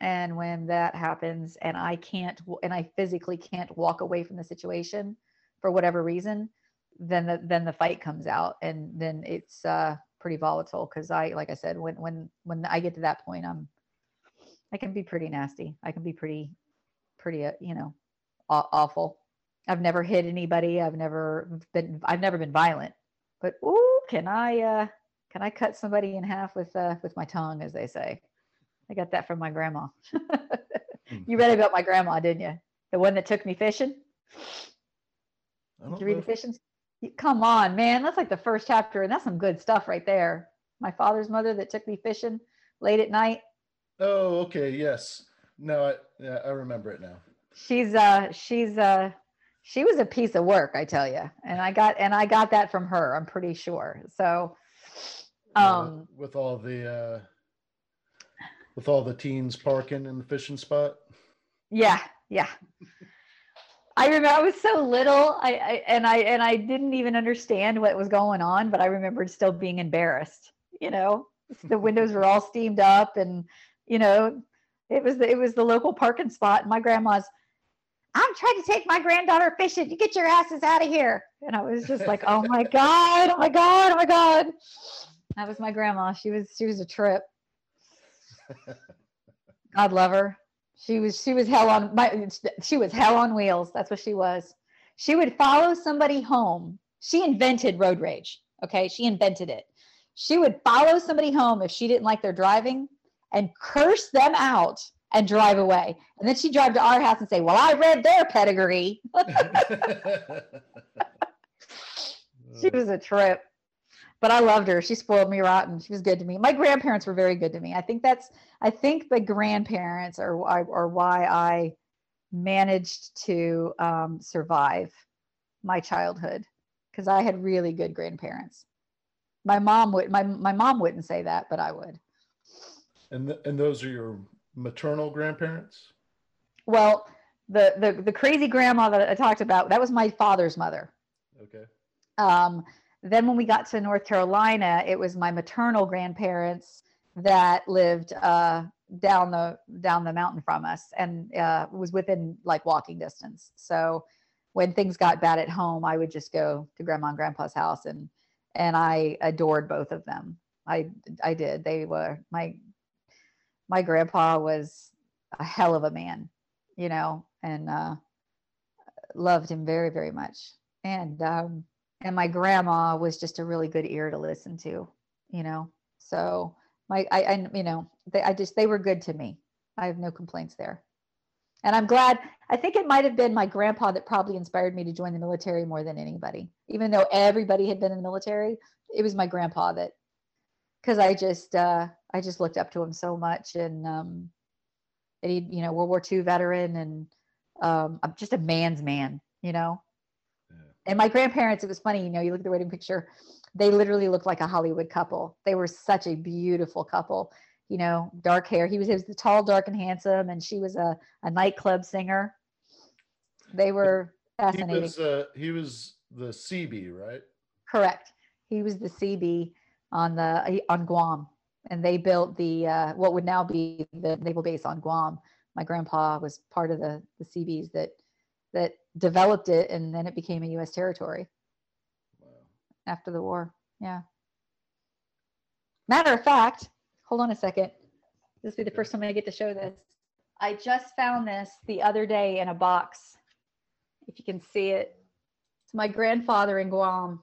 Speaker 3: And when that happens and i can't and i physically can't walk away from the situation for whatever reason then the then the fight comes out and then it's uh pretty volatile because i like i said when when when i get to that point i'm i can be pretty nasty. I can be pretty pretty uh, you know awful. I've never hit anybody. I've never been i've never been violent. But ooh can i uh can I cut somebody in half with uh, with my tongue, as they say? I got that from my grandma. you read about my grandma, didn't you? The one that took me fishing. Did you read the fishing? Come on, man. That's like the first chapter, and that's some good stuff right there. My father's mother that took me fishing late at night.
Speaker 2: Oh, okay. Yes. No, I yeah, I remember it now.
Speaker 3: She's uh she's uh she was a piece of work, I tell you. And I got and I got that from her, I'm pretty sure. So um,
Speaker 2: with all the uh, with all the teens parking in the fishing spot.
Speaker 3: Yeah, yeah. I remember I was so little, I, I, and I and I didn't even understand what was going on, but I remembered still being embarrassed. You know, the windows were all steamed up, and you know, it was the, it was the local parking spot. And my grandma's, I'm trying to take my granddaughter fishing. You get your asses out of here. And I was just like, oh my god, oh my god, oh my god. That was my grandma. She was she was a trip. God love her. She was she was hell on my she was hell on wheels. That's what she was. She would follow somebody home. She invented road rage. Okay, she invented it. She would follow somebody home if she didn't like their driving and curse them out and drive away. And then she'd drive to our house and say, Well, I read their pedigree. she was a trip. But I loved her. She spoiled me rotten. She was good to me. My grandparents were very good to me. I think that's I think the grandparents are are why I managed to um, survive my childhood because I had really good grandparents. My mom would my my mom wouldn't say that, but I would.
Speaker 2: And th- and those are your maternal grandparents?
Speaker 3: Well, the the the crazy grandma that I talked about, that was my father's mother.
Speaker 2: Okay.
Speaker 3: Um, then when we got to North Carolina, it was my maternal grandparents that lived uh, down the down the mountain from us and uh, was within like walking distance. So when things got bad at home, I would just go to grandma and grandpa's house and and I adored both of them. I I did. They were my my grandpa was a hell of a man, you know, and uh, loved him very very much. And um, and my grandma was just a really good ear to listen to, you know. So my I, I you know they I just they were good to me. I have no complaints there. And I'm glad. I think it might have been my grandpa that probably inspired me to join the military more than anybody. Even though everybody had been in the military, it was my grandpa that because I just uh, I just looked up to him so much, and um, and he you know World War II veteran, and um, I'm just a man's man, you know. And my grandparents, it was funny, you know, you look at the wedding picture, they literally looked like a Hollywood couple. They were such a beautiful couple, you know, dark hair. He was, he was the tall, dark, and handsome, and she was a, a nightclub singer. They were fascinating.
Speaker 2: He was, uh, he was the Seabee, right?
Speaker 3: Correct. He was the Seabee on the on Guam, and they built the uh, what would now be the naval base on Guam. My grandpa was part of the the Seabees that that developed it, and then it became a U.S. territory after the war. Yeah. Matter of fact, hold on a second. This will be the first time I get to show this. I just found this the other day in a box. If you can see it, it's my grandfather in Guam.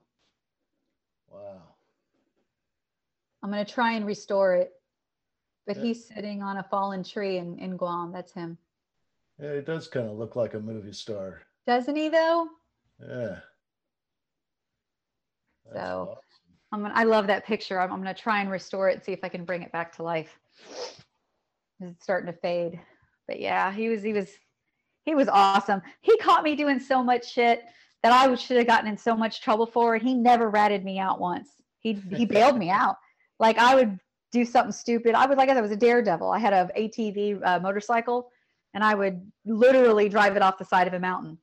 Speaker 2: Wow.
Speaker 3: I'm going to try and restore it. But yeah. he's sitting on a fallen tree in, in Guam. That's him.
Speaker 2: Yeah, it does kind of look like a movie star.
Speaker 3: Doesn't he, though?
Speaker 2: Yeah
Speaker 3: so awesome. I'm gonna, I love that picture. I'm, I'm going to try and restore it, see if I can bring it back to life. It's starting to fade, but yeah, he was, he was, he was awesome. He caught me doing so much shit that I should have gotten in so much trouble for. And he never ratted me out once. He, he bailed me out. Like I would do something stupid. I would, like I was a daredevil. I had a ATV uh, motorcycle and I would literally drive it off the side of a mountain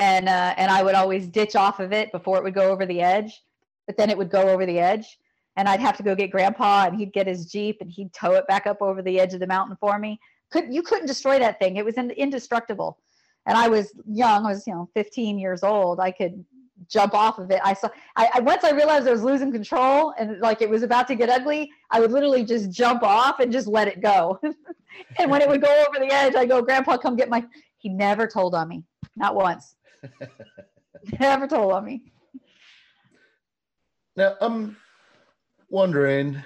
Speaker 3: and uh, and I would always ditch off of it before it would go over the edge, but then it would go over the edge, and I'd have to go get Grandpa, and he'd get his jeep, and he'd tow it back up over the edge of the mountain for me. Could you couldn't destroy that thing? It was indestructible, and I was young. I was you know 15 years old. I could jump off of it. I saw. I, I once I realized I was losing control, and like it was about to get ugly. I would literally just jump off and just let it go. and when it would go over the edge, I go, Grandpa, come get my. He never told on me, not once. Never told on me.
Speaker 2: Now I'm wondering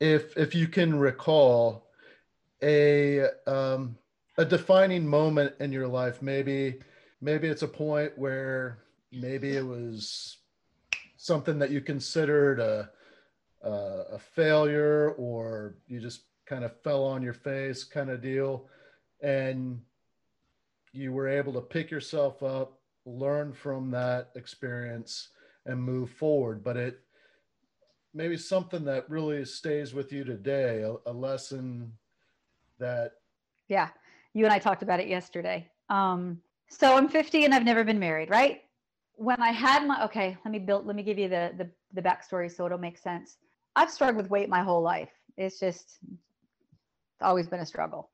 Speaker 2: if if you can recall a um, a defining moment in your life. Maybe maybe it's a point where maybe it was something that you considered a a, a failure, or you just kind of fell on your face, kind of deal, and you were able to pick yourself up learn from that experience and move forward. But it maybe something that really stays with you today a, a lesson that
Speaker 3: yeah. You and i talked about it yesterday. Um so i'm 50 and i've never been married right when i had my okay let me build let me give you the the, the backstory so it'll make sense i've struggled with weight my whole life it's just it's always been a struggle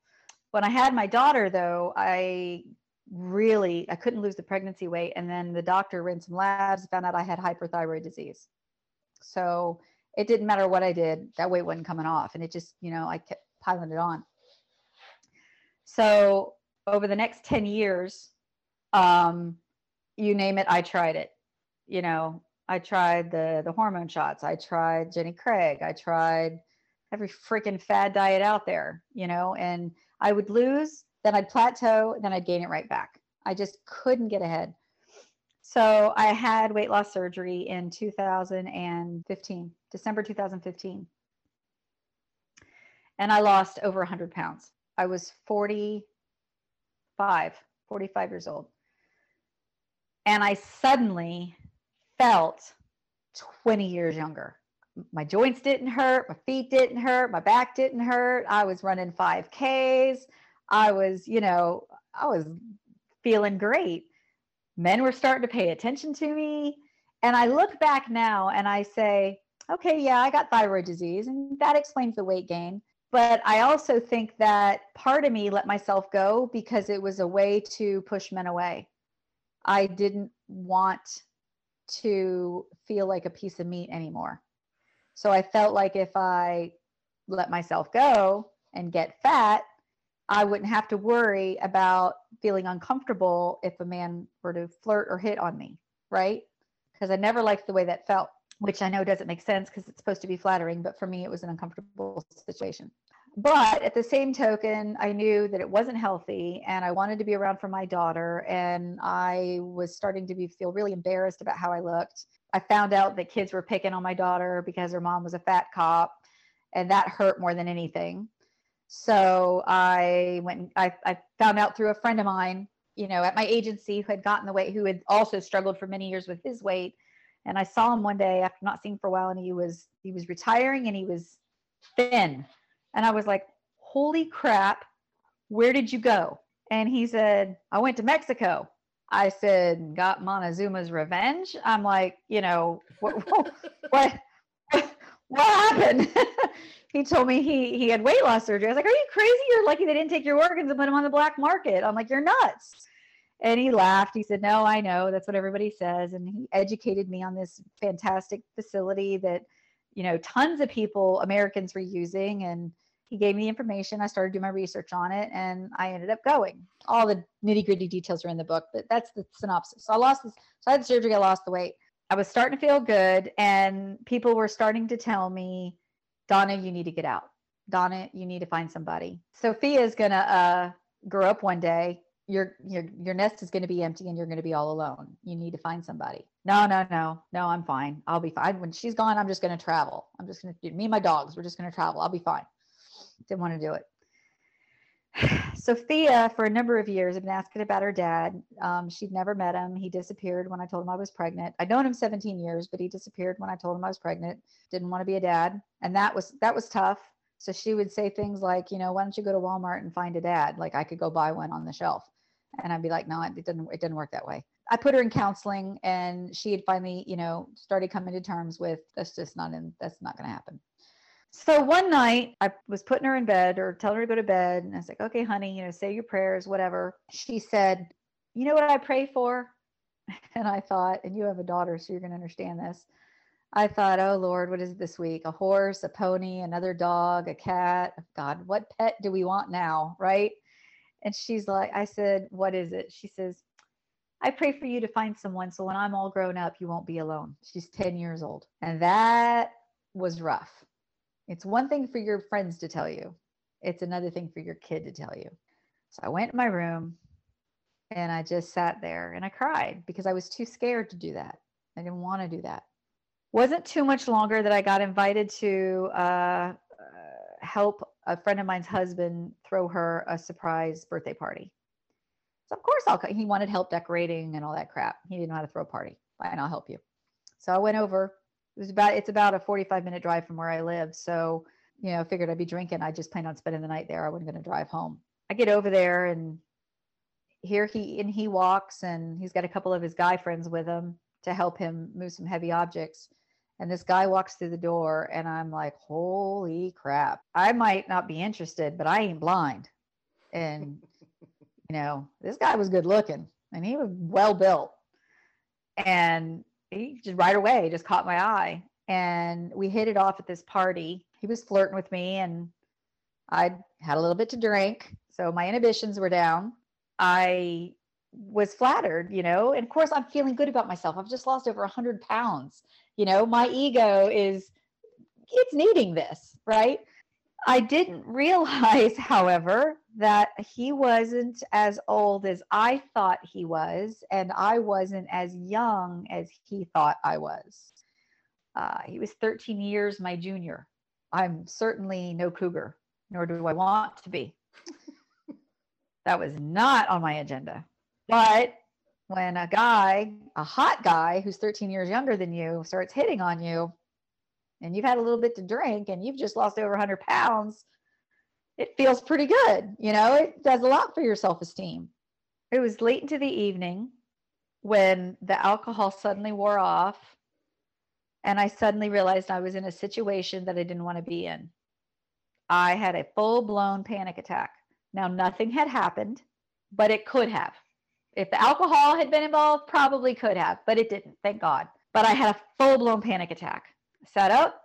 Speaker 3: when i had my daughter though i really I couldn't lose the pregnancy weight. And then the doctor ran some labs, found out I had hyperthyroid disease. So it didn't matter what I did, that weight wasn't coming off. And it just, you know, I kept piling it on. So over the next 10 years, um, you name it, I tried it. You know, I tried the the hormone shots. I tried Jenny Craig. I tried every freaking fad diet out there, you know, and I would lose, then I'd plateau, then I'd gain it right back. I just couldn't get ahead. So I had weight loss surgery in 2015, December 2015. And I lost over 100 pounds. I was 45, 45 years old. And I suddenly felt 20 years younger. My joints didn't hurt, my feet didn't hurt, my back didn't hurt. I was running 5Ks. I was, you know, I was feeling great. Men were starting to pay attention to me. And I look back now and I say, okay, yeah, I got thyroid disease, and that explains the weight gain. But I also think that part of me let myself go because it was a way to push men away. I didn't want to feel like a piece of meat anymore. So I felt like if I let myself go and get fat, I wouldn't have to worry about feeling uncomfortable if a man were to flirt or hit on me, right? Because I never liked the way that felt, which I know doesn't make sense because it's supposed to be flattering, but for me, it was an uncomfortable situation. But at the same token, I knew that it wasn't healthy and I wanted to be around for my daughter. And I was starting to be, feel really embarrassed about how I looked. I found out that kids were picking on my daughter because her mom was a fat cop, and that hurt more than anything. So I went, I, I found out through a friend of mine, you know, at my agency who had gotten the weight, who had also struggled for many years with his weight. And I saw him one day after not seeing for a while, and he was he was retiring and he was thin and I was like, holy crap, where did you go? And he said, I went to Mexico. I said, got Montezuma's revenge. I'm like, you know, what, what, what, happened? he told me he, he had weight loss surgery. I was like, are you crazy? You're lucky they didn't take your organs and put them on the black market. I'm like, you're nuts. And he laughed. He said, no, I know. That's what everybody says. And he educated me on this fantastic facility that, you know, tons of people, Americans were using. And he gave me the information. I started doing my research on it and I ended up going. All the nitty gritty details are in the book, but that's the synopsis. So I lost this, so I had the surgery, I lost the weight. I was starting to feel good and people were starting to tell me, Donna, you need to get out. Donna, you need to find somebody. Sophia is going to uh, grow up one day. Your, your, your nest is going to be empty and you're going to be all alone. You need to find somebody. No, no, no, no, I'm fine. I'll be fine. When she's gone, I'm just going to travel. I'm just going to, me and my dogs, we're just going to travel. I'll be fine didn't want to do it. Sophia, for a number of years, had been asking about her dad. Um, she'd never met him. He disappeared when I told him I was pregnant. I'd known him 17 years, but he disappeared when I told him I was pregnant. Didn't want to be a dad, and that was that was tough. So she would say things like, you know, why don't you go to Walmart and find a dad? Like I could go buy one on the shelf, and I'd be like, no, it didn't. It didn't work that way. I put her in counseling, and she had finally, you know, started coming to terms with that's just not in. That's not going to happen. So one night I was putting her in bed or telling her to go to bed. And I was like, okay, honey, you know, say your prayers, whatever. She said, you know what I pray for? And I thought, and you have a daughter, so you're going to understand this. I thought, oh Lord, what is it this week? A horse, a pony, another dog, a cat. Oh, God, what pet do we want now? Right. And she's like, I said, what is it? She says, I pray for you to find someone so when I'm all grown up, you won't be alone. She's 10 years old. And that was rough it's one thing for your friends to tell you, it's another thing for your kid to tell you. So I went in my room and I just sat there and I cried because I was too scared to do that. I didn't want to do that. Wasn't too much longer that I got invited to uh, help a friend of mine's husband throw her a surprise birthday party. So of course I'll. He wanted help decorating and all that crap. He didn't know how to throw a party. Fine, I'll help you. So I went over it was about it's about a 45 minute drive from where I live. So, you know, I figured I'd be drinking. I just planned on spending the night there. I wasn't going to drive home. I get over there and here he and he walks and he's got a couple of his guy friends with him to help him move some heavy objects. And this guy walks through the door and I'm like, holy crap. I might not be interested, but I ain't blind. And you know, this guy was good looking and he was well built. And he just right away just caught my eye and we hit it off at this party he was flirting with me and i had a little bit to drink so my inhibitions were down i was flattered, you know. And of course, I'm feeling good about myself. I've just lost over 100 pounds. You know, my ego is, it's needing this, right? I didn't realize, however, that he wasn't as old as I thought he was, and I wasn't as young as he thought I was. Uh, he was 13 years my junior. I'm certainly no cougar, nor do I want to be. that was not on my agenda. But when a guy, a hot guy who's 13 years younger than you, starts hitting on you, and you've had a little bit to drink and you've just lost over 100 pounds, it feels pretty good. You know, it does a lot for your self esteem. It was late into the evening when the alcohol suddenly wore off. And I suddenly realized I was in a situation that I didn't want to be in. I had a full blown panic attack. Now, nothing had happened, but it could have. If the alcohol had been involved, probably could have, but it didn't, thank God. But I had a full blown panic attack. Sat up,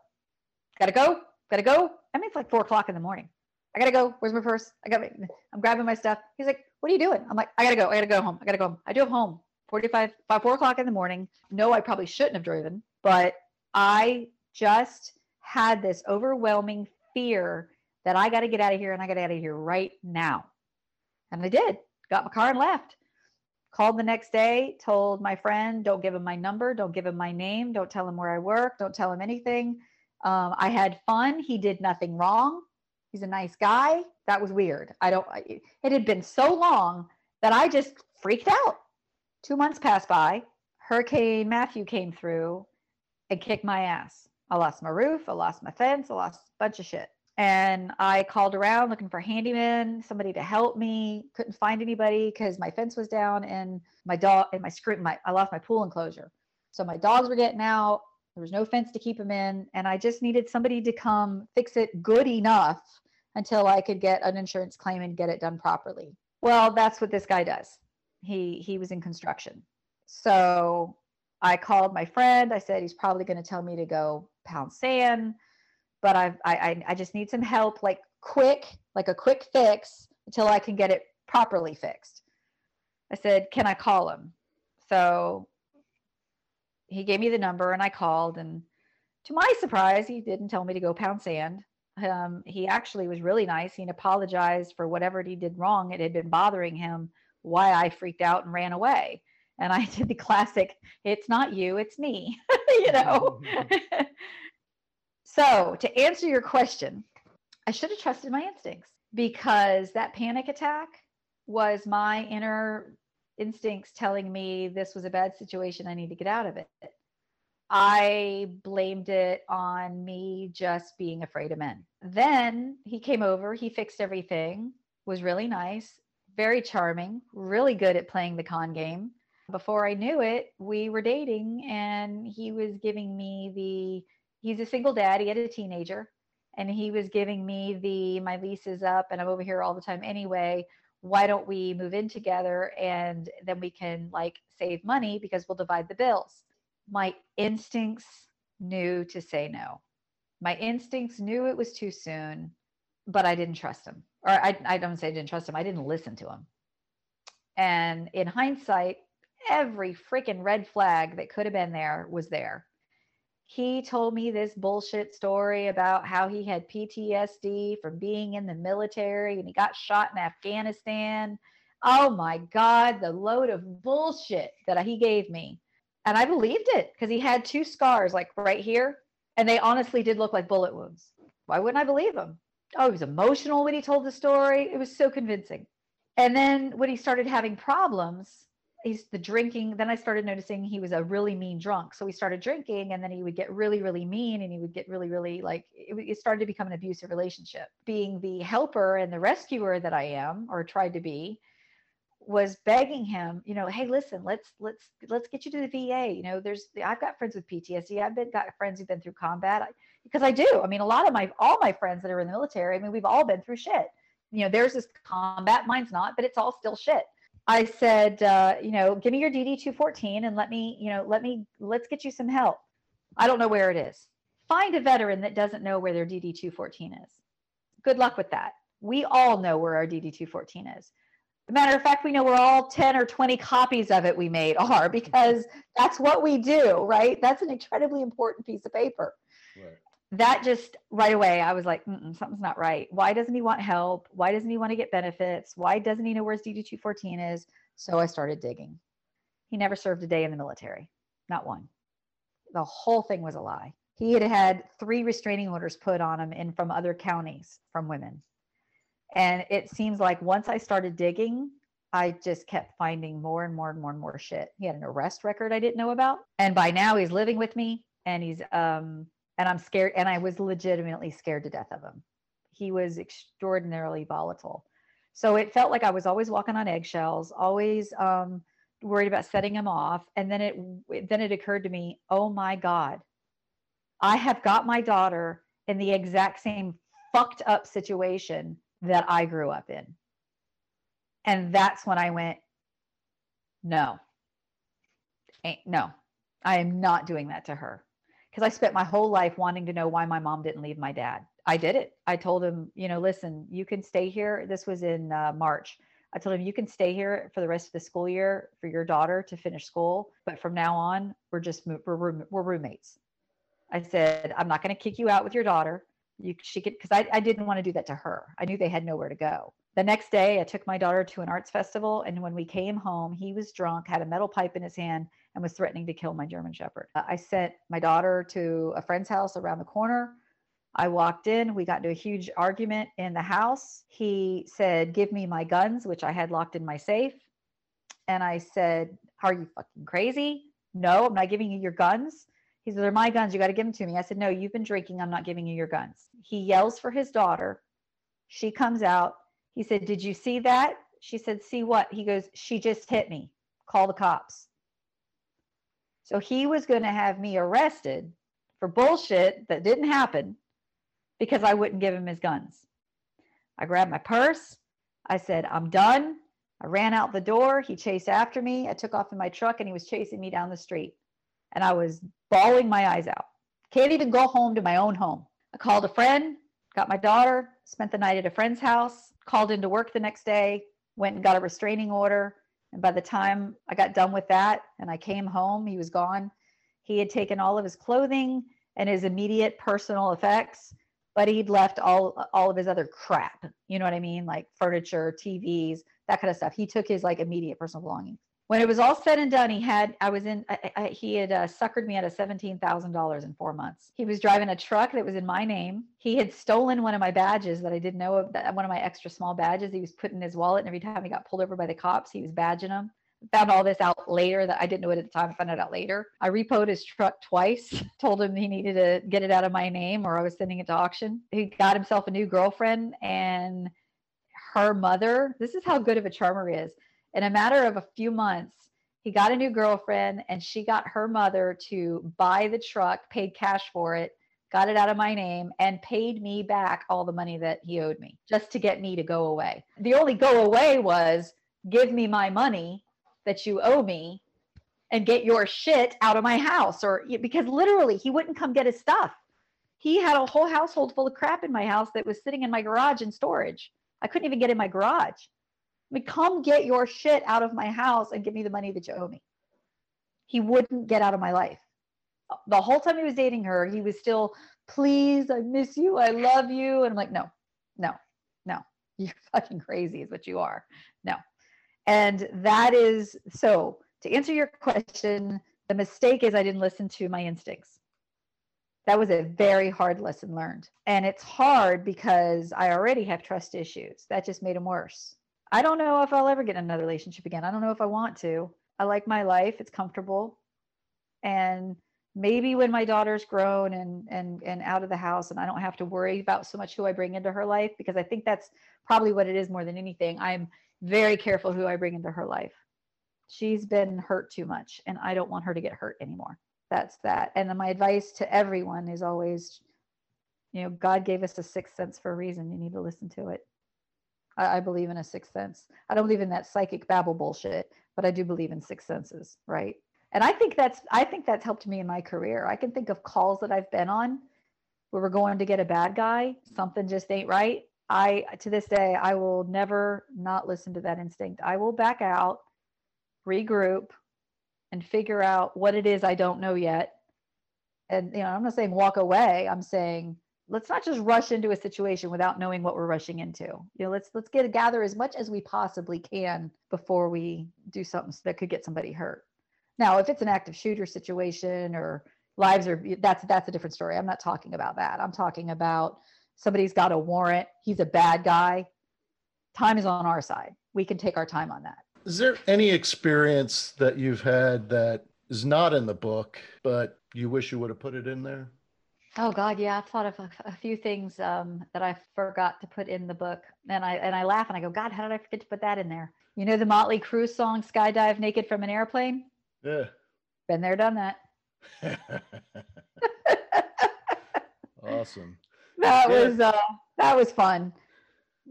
Speaker 3: gotta go, gotta go. I mean, it's like four o'clock in the morning. I gotta go. Where's my purse? I got. I'm grabbing my stuff. He's like, "What are you doing?" I'm like, "I gotta go. I gotta go home. I gotta go home. I do have home. 45, by four o'clock in the morning. No, I probably shouldn't have driven, but I just had this overwhelming fear that I got to get out of here and I got to get out of here right now. And I did. Got my car and left. Called the next day, told my friend, don't give him my number, don't give him my name, don't tell him where I work, don't tell him anything. Um, I had fun. He did nothing wrong. He's a nice guy. That was weird. I don't, it had been so long that I just freaked out. Two months passed by. Hurricane Matthew came through and kicked my ass. I lost my roof. I lost my fence. I lost a bunch of shit. And I called around looking for handyman, somebody to help me. Couldn't find anybody because my fence was down and my dog and my screen. My I lost my pool enclosure, so my dogs were getting out. There was no fence to keep them in, and I just needed somebody to come fix it good enough until I could get an insurance claim and get it done properly. Well, that's what this guy does. He he was in construction, so I called my friend. I said he's probably going to tell me to go pound sand but I've, I, I just need some help, like quick, like a quick fix until I can get it properly fixed. I said, can I call him? So he gave me the number and I called and to my surprise, he didn't tell me to go pound sand. Um, he actually was really nice. He apologized for whatever he did wrong. It had been bothering him why I freaked out and ran away. And I did the classic, it's not you, it's me, you know. So, to answer your question, I should have trusted my instincts because that panic attack was my inner instincts telling me this was a bad situation. I need to get out of it. I blamed it on me just being afraid of men. Then he came over, he fixed everything, was really nice, very charming, really good at playing the con game. Before I knew it, we were dating and he was giving me the he's a single dad. He had a teenager, and he was giving me the my lease is up, and I'm over here all the time anyway. Why don't we move in together and then we can like save money because we'll divide the bills? My instincts knew to say no. My instincts knew it was too soon, but I didn't trust him. Or I, I don't say I didn't trust him. I didn't listen to him. And in hindsight, every freaking red flag that could have been there was there he told me this bullshit story about how he had PTSD from being in the military and he got shot in Afghanistan. Oh my God, the load of bullshit that he gave me. And I believed it because he had two scars, like right here, and they honestly did look like bullet wounds. Why wouldn't I believe him? Oh, he was emotional when he told the story. It was so convincing. And then when he started having problems, he's the drinking then i started noticing he was a really mean drunk. So we started drinking and then he would get really really mean and he would get really really like it, it started to become an abusive relationship. Being the helper and the rescuer that i am or tried to be was begging him you know hey listen let's let's let's get you to the va you know there's i've got friends with ptsd i've been got friends who've been through combat I, because i do. I mean a lot of my all my friends that are in the military i mean we've all been through shit. You know there's this combat mine's not but it's all still shit I said, uh, you know, give me your DD 214 and let me, you know, let me, let's get you some help. I don't know where it is. Find a veteran that doesn't know where their DD 214 is. Good luck with that. We all know where our DD 214 is. matter of fact, we know where all 10 or 20 copies of it we made are because that's what we do, right? That's an incredibly important piece of paper. Right. That just right away, I was like, something's not right. Why doesn't he want help? Why doesn't he want to get benefits? Why doesn't he know where his DD 214 is? So I started digging. He never served a day in the military, not one. The whole thing was a lie. He had had three restraining orders put on him in from other counties from women and it seems like once I started digging, I just kept finding more and more and more and more shit. He had an arrest record I didn't know about. And by now he's living with me and he's um and I'm scared and I was legitimately scared to death of him. He was extraordinarily volatile. So it felt like I was always walking on eggshells, always um worried about setting him off and then it then it occurred to me, "Oh my god. I have got my daughter in the exact same fucked up situation that I grew up in. And that's when I went, no, ain't, no, I am not doing that to her. Because I spent my whole life wanting to know why my mom didn't leave my dad. I did it. I told him, you know, listen, you can stay here. This was in uh, March. I told him, you can stay here for the rest of the school year for your daughter to finish school. But from now on, we're just, we're, we're roommates. I said, I'm not going to kick you out with your daughter you she could because I, I didn't want to do that to her i knew they had nowhere to go the next day i took my daughter to an arts festival and when we came home he was drunk had a metal pipe in his hand and was threatening to kill my german shepherd uh, i sent my daughter to a friend's house around the corner i walked in we got into a huge argument in the house he said give me my guns which i had locked in my safe and i said are you fucking crazy no i'm not giving you your guns he said, They're my guns. You got to give them to me. I said, No, you've been drinking. I'm not giving you your guns. He yells for his daughter. She comes out. He said, Did you see that? She said, See what? He goes, She just hit me. Call the cops. So he was going to have me arrested for bullshit that didn't happen because I wouldn't give him his guns. I grabbed my purse. I said, I'm done. I ran out the door. He chased after me. I took off in my truck and he was chasing me down the street and I was bawling my eyes out. Can't even go home to my own home. I called a friend, got my daughter, spent the night at a friend's house, called into work the next day, went and got a restraining order. And by the time I got done with that and I came home, he was gone. He had taken all of his clothing and his immediate personal effects, but he'd left all all of his other crap. You know what I mean? Like furniture, TVs, that kind of stuff. He took his like immediate personal belongings when it was all said and done, he had I was in I, I, he had uh, suckered me out of seventeen thousand dollars in four months. He was driving a truck that was in my name. He had stolen one of my badges that I didn't know of. That one of my extra small badges. He was putting in his wallet, and every time he got pulled over by the cops, he was badging them. Found all this out later that I didn't know it at the time. I found it out later. I repoed his truck twice. Told him he needed to get it out of my name, or I was sending it to auction. He got himself a new girlfriend, and her mother. This is how good of a charmer he is in a matter of a few months, he got a new girlfriend and she got her mother to buy the truck, paid cash for it, got it out of my name, and paid me back all the money that he owed me just to get me to go away. The only go away was give me my money that you owe me and get your shit out of my house or because literally he wouldn't come get his stuff. He had a whole household full of crap in my house that was sitting in my garage in storage. I couldn't even get in my garage. I mean, come get your shit out of my house and give me the money that you owe me. He wouldn't get out of my life. The whole time he was dating her, he was still, please, I miss you. I love you. And I'm like, no, no, no. You're fucking crazy, is what you are. No. And that is so to answer your question, the mistake is I didn't listen to my instincts. That was a very hard lesson learned. And it's hard because I already have trust issues. That just made them worse. I don't know if I'll ever get in another relationship again. I don't know if I want to. I like my life. It's comfortable. And maybe when my daughter's grown and and and out of the house and I don't have to worry about so much who I bring into her life because I think that's probably what it is more than anything. I'm very careful who I bring into her life. She's been hurt too much and I don't want her to get hurt anymore. That's that. And my advice to everyone is always you know, God gave us a sixth sense for a reason. You need to listen to it. I, I believe in a sixth sense. I don't believe in that psychic babble bullshit, but I do believe in sixth senses, right? And I think that's I think that's helped me in my career. I can think of calls that I've been on where we're going to get a bad guy, something just ain't right. I to this day I will never not listen to that instinct. I will back out, regroup, and figure out what it is I don't know yet. And you know, I'm not saying walk away. I'm saying let's not just rush into a situation without knowing what we're rushing into. You know, let's let's get gather as much as we possibly can before we do something that could get somebody hurt. Now, if it's an active shooter situation or lives are that's that's a different story. I'm not talking about that. I'm talking about somebody's got a warrant. He's a bad guy. Time is on our side. We can take our time on that.
Speaker 2: Is there any experience that you've had that is not in the book, but you wish you would have put it in there?
Speaker 3: Oh God, yeah, I've thought of a, a few things um, that I forgot to put in the book, and I and I laugh and I go, God, how did I forget to put that in there? You know the Motley Crue song "Skydive Naked from an Airplane"?
Speaker 2: Yeah.
Speaker 3: Been there, done that.
Speaker 2: awesome.
Speaker 3: That yeah. was uh, that was fun.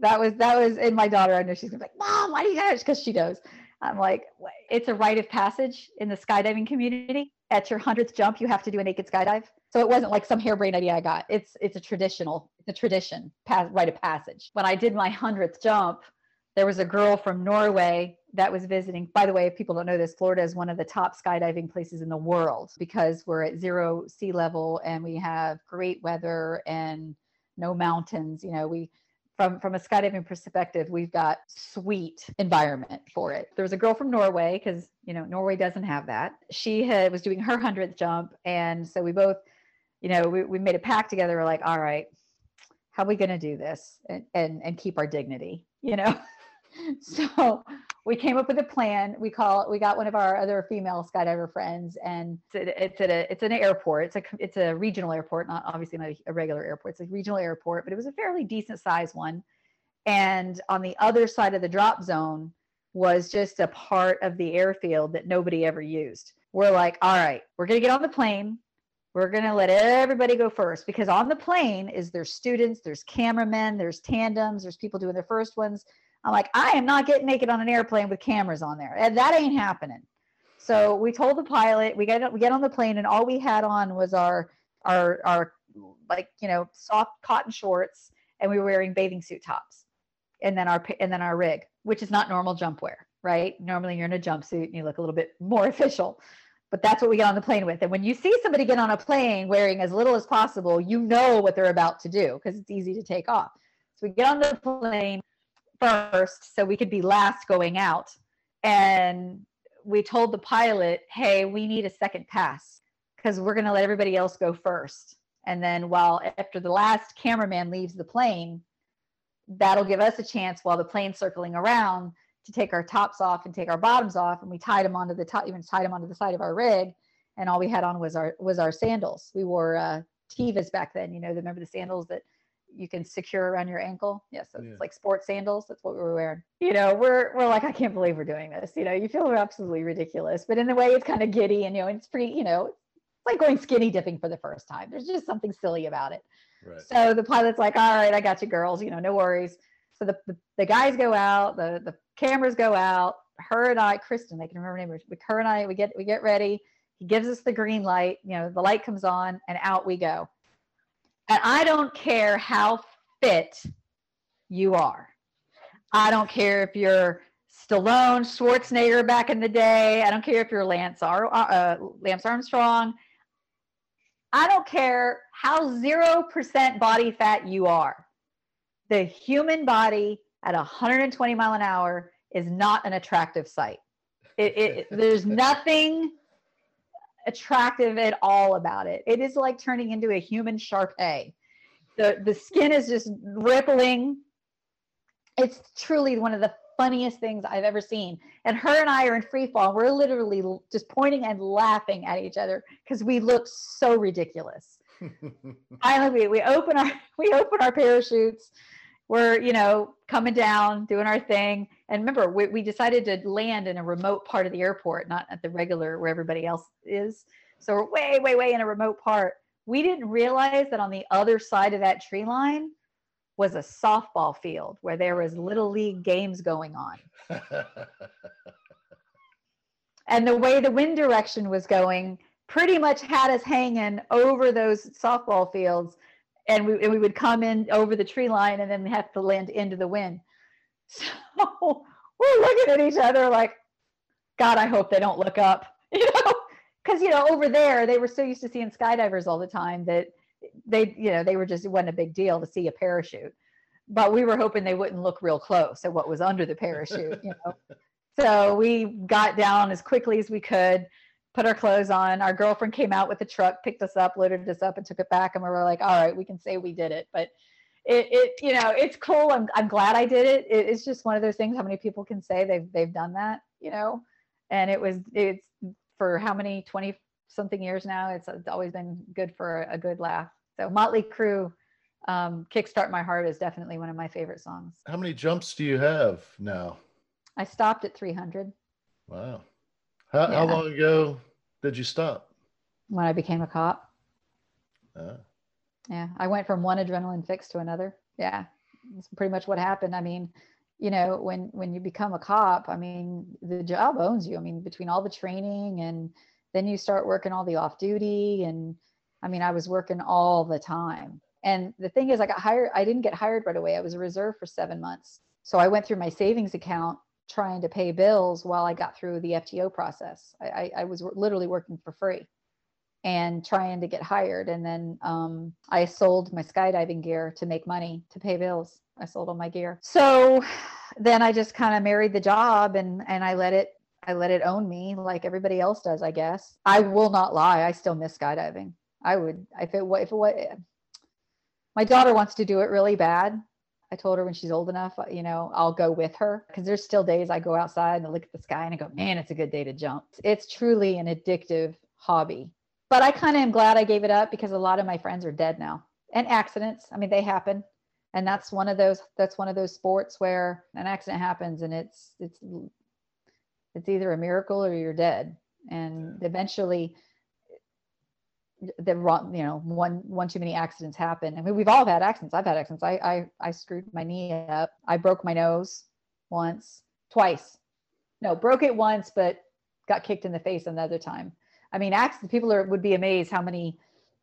Speaker 3: That was that was and my daughter. I know she's gonna be like, Mom, why do you guys? Because she knows. I'm like, it's a rite of passage in the skydiving community. At your hundredth jump, you have to do a naked skydive. So it wasn't like some harebrained idea I got. It's it's a traditional, it's a tradition, pass, rite of passage. When I did my hundredth jump, there was a girl from Norway that was visiting. By the way, if people don't know this, Florida is one of the top skydiving places in the world because we're at zero sea level and we have great weather and no mountains. You know, we from from a skydiving perspective, we've got sweet environment for it. There was a girl from Norway because you know Norway doesn't have that. She had was doing her hundredth jump, and so we both, you know, we, we made a pact together. We're like, all right, how are we going to do this and, and and keep our dignity? You know. so we came up with a plan. We call we got one of our other female skydiver friends, and it's at a it's an airport. It's a it's a regional airport, not obviously not a regular airport. It's a regional airport, but it was a fairly decent sized one. And on the other side of the drop zone was just a part of the airfield that nobody ever used. We're like, all right, we're gonna get on the plane. We're gonna let everybody go first because on the plane is there's students, there's cameramen, there's tandems, there's people doing their first ones I'm like, I am not getting naked on an airplane with cameras on there. And that ain't happening. So we told the pilot, we get we get on the plane, and all we had on was our our our like you know soft cotton shorts, and we were wearing bathing suit tops, and then our and then our rig, which is not normal jump wear, right? Normally you're in a jumpsuit and you look a little bit more official, but that's what we get on the plane with. And when you see somebody get on a plane wearing as little as possible, you know what they're about to do because it's easy to take off. So we get on the plane first so we could be last going out. And we told the pilot, hey, we need a second pass because we're going to let everybody else go first. And then while after the last cameraman leaves the plane, that'll give us a chance while the plane's circling around to take our tops off and take our bottoms off. And we tied them onto the top, even tied them onto the side of our rig. And all we had on was our was our sandals. We wore uh, Tevas back then. You know, remember the sandals that you can secure around your ankle. Yes, yeah, so yeah. it's like sports sandals. That's what we were wearing. You know, we're we're like, I can't believe we're doing this. You know, you feel absolutely ridiculous, but in a way it's kind of giddy and you know, it's pretty. You know, it's like going skinny dipping for the first time. There's just something silly about it. Right. So the pilot's like, all right, I got you, girls. You know, no worries. So the, the, the guys go out, the the cameras go out. Her and I, Kristen, I can remember her name. Her and I, we get we get ready. He gives us the green light. You know, the light comes on, and out we go and I don't care how fit you are. I don't care if you're Stallone, Schwarzenegger back in the day. I don't care if you're Lance, Ar- uh, Lance Armstrong. I don't care how 0% body fat you are. The human body at 120 mile an hour is not an attractive sight. It, it, there's nothing attractive at all about it. It is like turning into a human Shar Pei. The the skin is just rippling. It's truly one of the funniest things I've ever seen. And her and I are in free fall. We're literally just pointing and laughing at each other because we look so ridiculous. Finally, we, we open our we open our parachutes. We're you know coming down, doing our thing. And remember, we, we decided to land in a remote part of the airport, not at the regular where everybody else is. So we're way, way, way in a remote part. We didn't realize that on the other side of that tree line was a softball field where there was little league games going on. and the way the wind direction was going pretty much had us hanging over those softball fields and we and we would come in over the tree line and then have to land into the wind. So we're looking at each other like, God, I hope they don't look up, you know, because you know over there they were so used to seeing skydivers all the time that they you know they were just it wasn't a big deal to see a parachute. But we were hoping they wouldn't look real close at what was under the parachute you know? So we got down as quickly as we could put our clothes on. Our girlfriend came out with the truck picked us up loaded us up and took it back. And we were like all right we can say we did it. But it, it you know it's cool. I'm, I'm glad i did it. it it's just one of those things how many people can say they've they've done that you know? And it was it's for how many 20 something years now it's, it's always been good for a good laugh. So motley crue um, kickstart my heart is definitely one of my favorite songs.
Speaker 2: How many jumps do you have now?
Speaker 3: i stopped at 300
Speaker 2: Wow. How, how long ago did you stop?
Speaker 3: when i became a cop.
Speaker 2: Uh,
Speaker 3: yeah i went from one adrenaline fix to another. Yeah that's pretty much what happened. I mean you know when when you become a cop i mean the job owns you. I mean between all the training and then you start working all the off duty and i mean i was working all the time. And the thing is i got hired i didn't get hired right away. I was a reserve for seven months. So i went through my savings account trying to pay bills while i got through the fto process i, I, I was literally working for free and trying to get hired. And then um, I sold my skydiving gear to make money to pay bills. I sold all my gear. So then I just kind of married the job and and I let it I let it own me like everybody else does, I guess. I will not lie, I still miss skydiving. I would if it if it wa- my daughter wants to do it really bad. I told her when she's old enough, uh, you know, I'll go with her because there's still days I go outside and I look at the sky and I go, man, it's a good day to jump. It's truly an addictive hobby but I kind of am glad I gave it up because a lot of my friends are dead now and accidents. I mean, they happen. And that's one of those, that's one of those sports where an accident happens and it's, it's, it's either a miracle or you're dead. And eventually the wrong, you know, one, one too many accidents happen. I mean, we've all had accidents. I've had accidents. I, I, I screwed my knee up. I broke my nose once, twice. No, broke it once, but got kicked in the face another time. I mean, accident people are would be amazed how many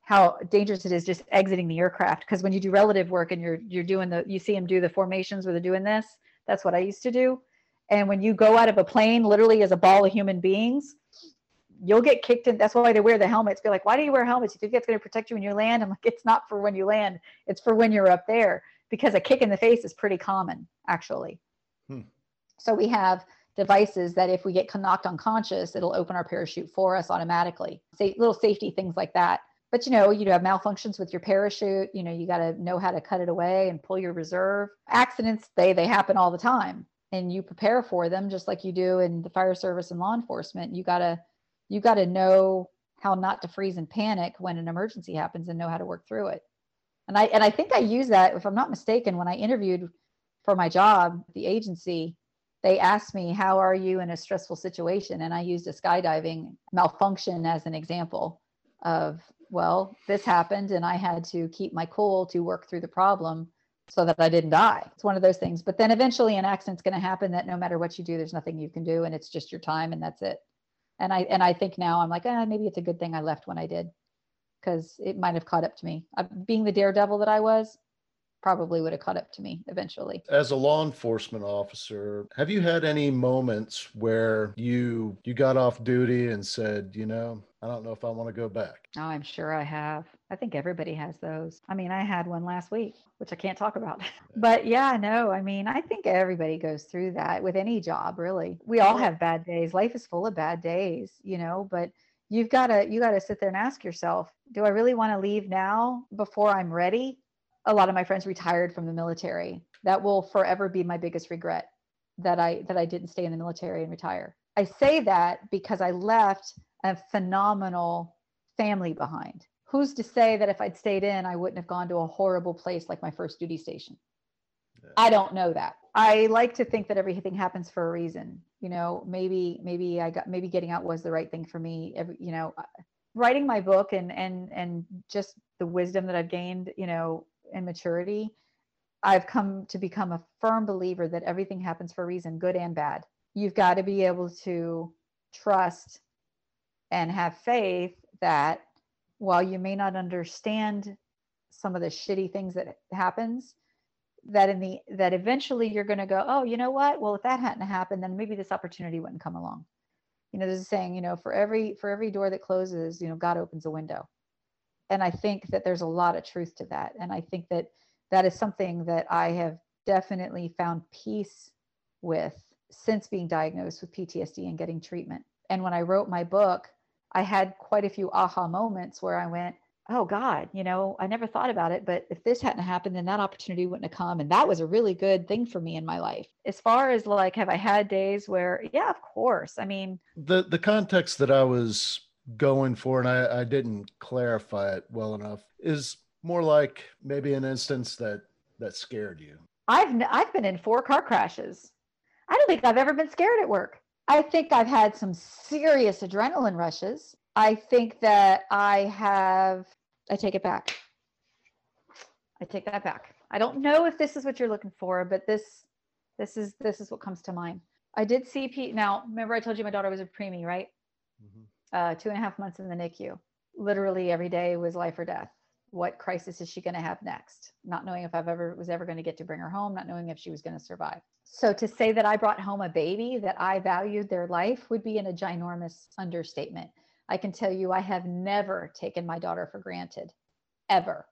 Speaker 3: how dangerous it is just exiting the aircraft because when you do relative work and you're you're doing the you see them do the formations where they're doing this that's what i used to do and when you go out of a plane literally as a ball of human beings you'll get kicked in that's why they wear the helmets. Be like why do you wear helmets? You think that's going to protect you when you land? I'm like it's not for when you land it's for when you're up there because a kick in the face is pretty common actually.
Speaker 2: Hmm.
Speaker 3: so we have devices that if we get knocked unconscious it'll open our parachute for us automatically. Say little safety things like that. But you know you have malfunctions with your parachute you know you got to know how to cut it away and pull your reserve. Accidents they they happen all the time and you prepare for them just like you do in the fire service and law enforcement. You got to you got to know how not to freeze and panic when an emergency happens and know how to work through it. And i and i think i use that if i'm not mistaken when i interviewed for my job the agency they asked me how are you in a stressful situation? And i used a skydiving malfunction as an example of well this happened and i had to keep my cool to work through the problem so that i didn't die. It's one of those things. But then eventually an accident's going to happen that no matter what you do there's nothing you can do and it's just your time and that's it and i and i think now i'm like ah, maybe it's a good thing i left when i did because it might have caught up to me uh, being the daredevil that i was probably would have caught up to me eventually
Speaker 2: As a law enforcement officer, have you had any moments where you you got off duty and said, you know, I don't know if I want to go back?
Speaker 3: Oh, I'm sure I have. I think everybody has those. I mean, I had one last week, which I can't talk about. But yeah, no, I mean, I think everybody goes through that with any job, really. We all have bad days. Life is full of bad days, you know, but you've got to you got to sit there and ask yourself, do I really want to leave now before I'm ready? A lot of my friends retired from the military. That will forever be my biggest regret that I that I didn't stay in the military and retire. I say that because I left a phenomenal family behind. Who's to say that if I'd stayed in, I wouldn't have gone to a horrible place like my first duty station?
Speaker 2: Yeah.
Speaker 3: I don't know that. I like to think that everything happens for a reason. You know, maybe maybe I got maybe getting out was the right thing for me. Every, you know, writing my book and and and just the wisdom that I've gained, you know, and maturity, I've come to become a firm believer that everything happens for a reason, good and bad. You've got to be able to trust and have faith that while you may not understand some of the shitty things that happens that in the that eventually you're going to go oh you know what? Well if that hadn't happened then maybe this opportunity wouldn't come along. You know there's a saying you know for every for every door that closes you know god opens a window. And i think that there's a lot of truth to that. And i think that that is something that i have definitely found peace with since being diagnosed with ptsd and getting treatment. And when i wrote my book i had quite a few aha moments where i went oh God, you know, I never thought about it, but if this hadn't happened, then that opportunity wouldn't have come. And that was a really good thing for me in my life. As far as like, have I had days where, yeah, of course. I mean,
Speaker 2: the the context that I was going for, and I, I didn't clarify it well enough, is more like maybe an instance that that scared you.
Speaker 3: I've I've been in four car crashes. I don't think I've ever been scared at work. I think I've had some serious adrenaline rushes. I think that I have, I take it back. I take that back. I don't know if this is what you're looking for, but this, this is, this is what comes to mind. I did see Pete. Now, remember I told you my daughter was a preemie, right? Mm-hmm. Uh, two and a half months in the NICU. Literally every day was life or death. What crisis is she going to have next? Not knowing if I've ever was ever going to get to bring her home, not knowing if she was going to survive. So to say that I brought home a baby that I valued their life would be in a ginormous understatement. I can tell you I have never taken my daughter for granted, ever,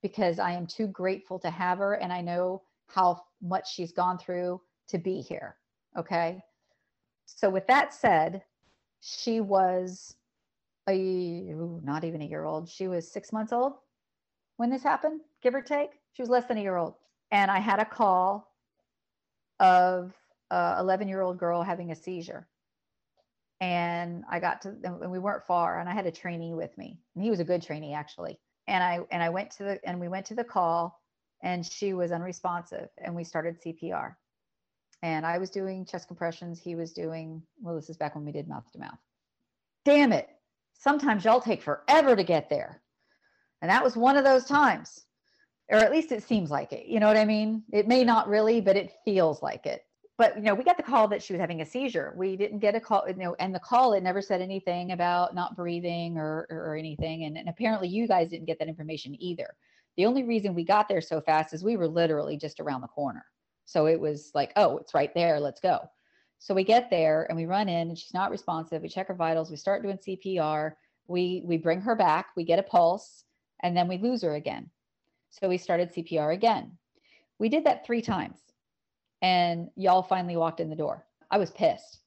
Speaker 3: because I am too grateful to have her and I know how much she's gone through to be here. Okay. So, with that said, she was a not even a year old. She was six months old when this happened, give or take. She was less than a year old. And I had a call of a 11 year old girl having a seizure. And I got to and we weren't far and I had a trainee with me. And he was a good trainee actually. And I and I went to the and we went to the call and she was unresponsive and we started CPR and I was doing chest compressions he was doing well this is back when we did mouth to mouth. Damn it. Sometimes y'all take forever to get there and that was one of those times or at least it seems like it you know what I mean it may not really but it feels like it but you know, we got the call that she was having a seizure. We didn't get a call, you know, and the call it never said anything about not breathing or or anything. And, and apparently, you guys didn't get that information either. The only reason we got there so fast is we were literally just around the corner. So it was like, oh, it's right there. Let's go. So we get there and we run in, and she's not responsive. We check her vitals. We start doing CPR. We we bring her back. We get a pulse, and then we lose her again. So we started CPR again. We did that three times and y'all finally walked in the door. I was pissed.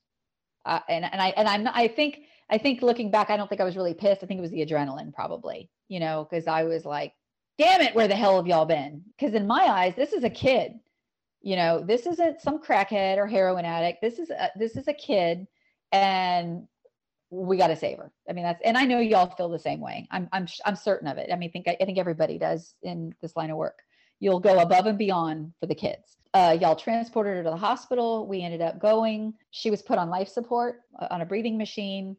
Speaker 3: Uh, and and I and I'm not, I think I think looking back, I don't think I was really pissed. I think it was the adrenaline probably, you know, because I was like, damn it, where the hell have y'all been? Because in my eyes, this is a kid. You know, this isn't some crackhead or heroin addict. This is a, this is a kid, and we got to save her. I mean, that's and I know y'all feel the same way. I'm I'm I'm certain of it. I mean, I think I think everybody does in this line of work. You'll go above and beyond for the kids. Uh, y'all transported her to the hospital. We ended up going. She was put on life support uh, on a breathing machine.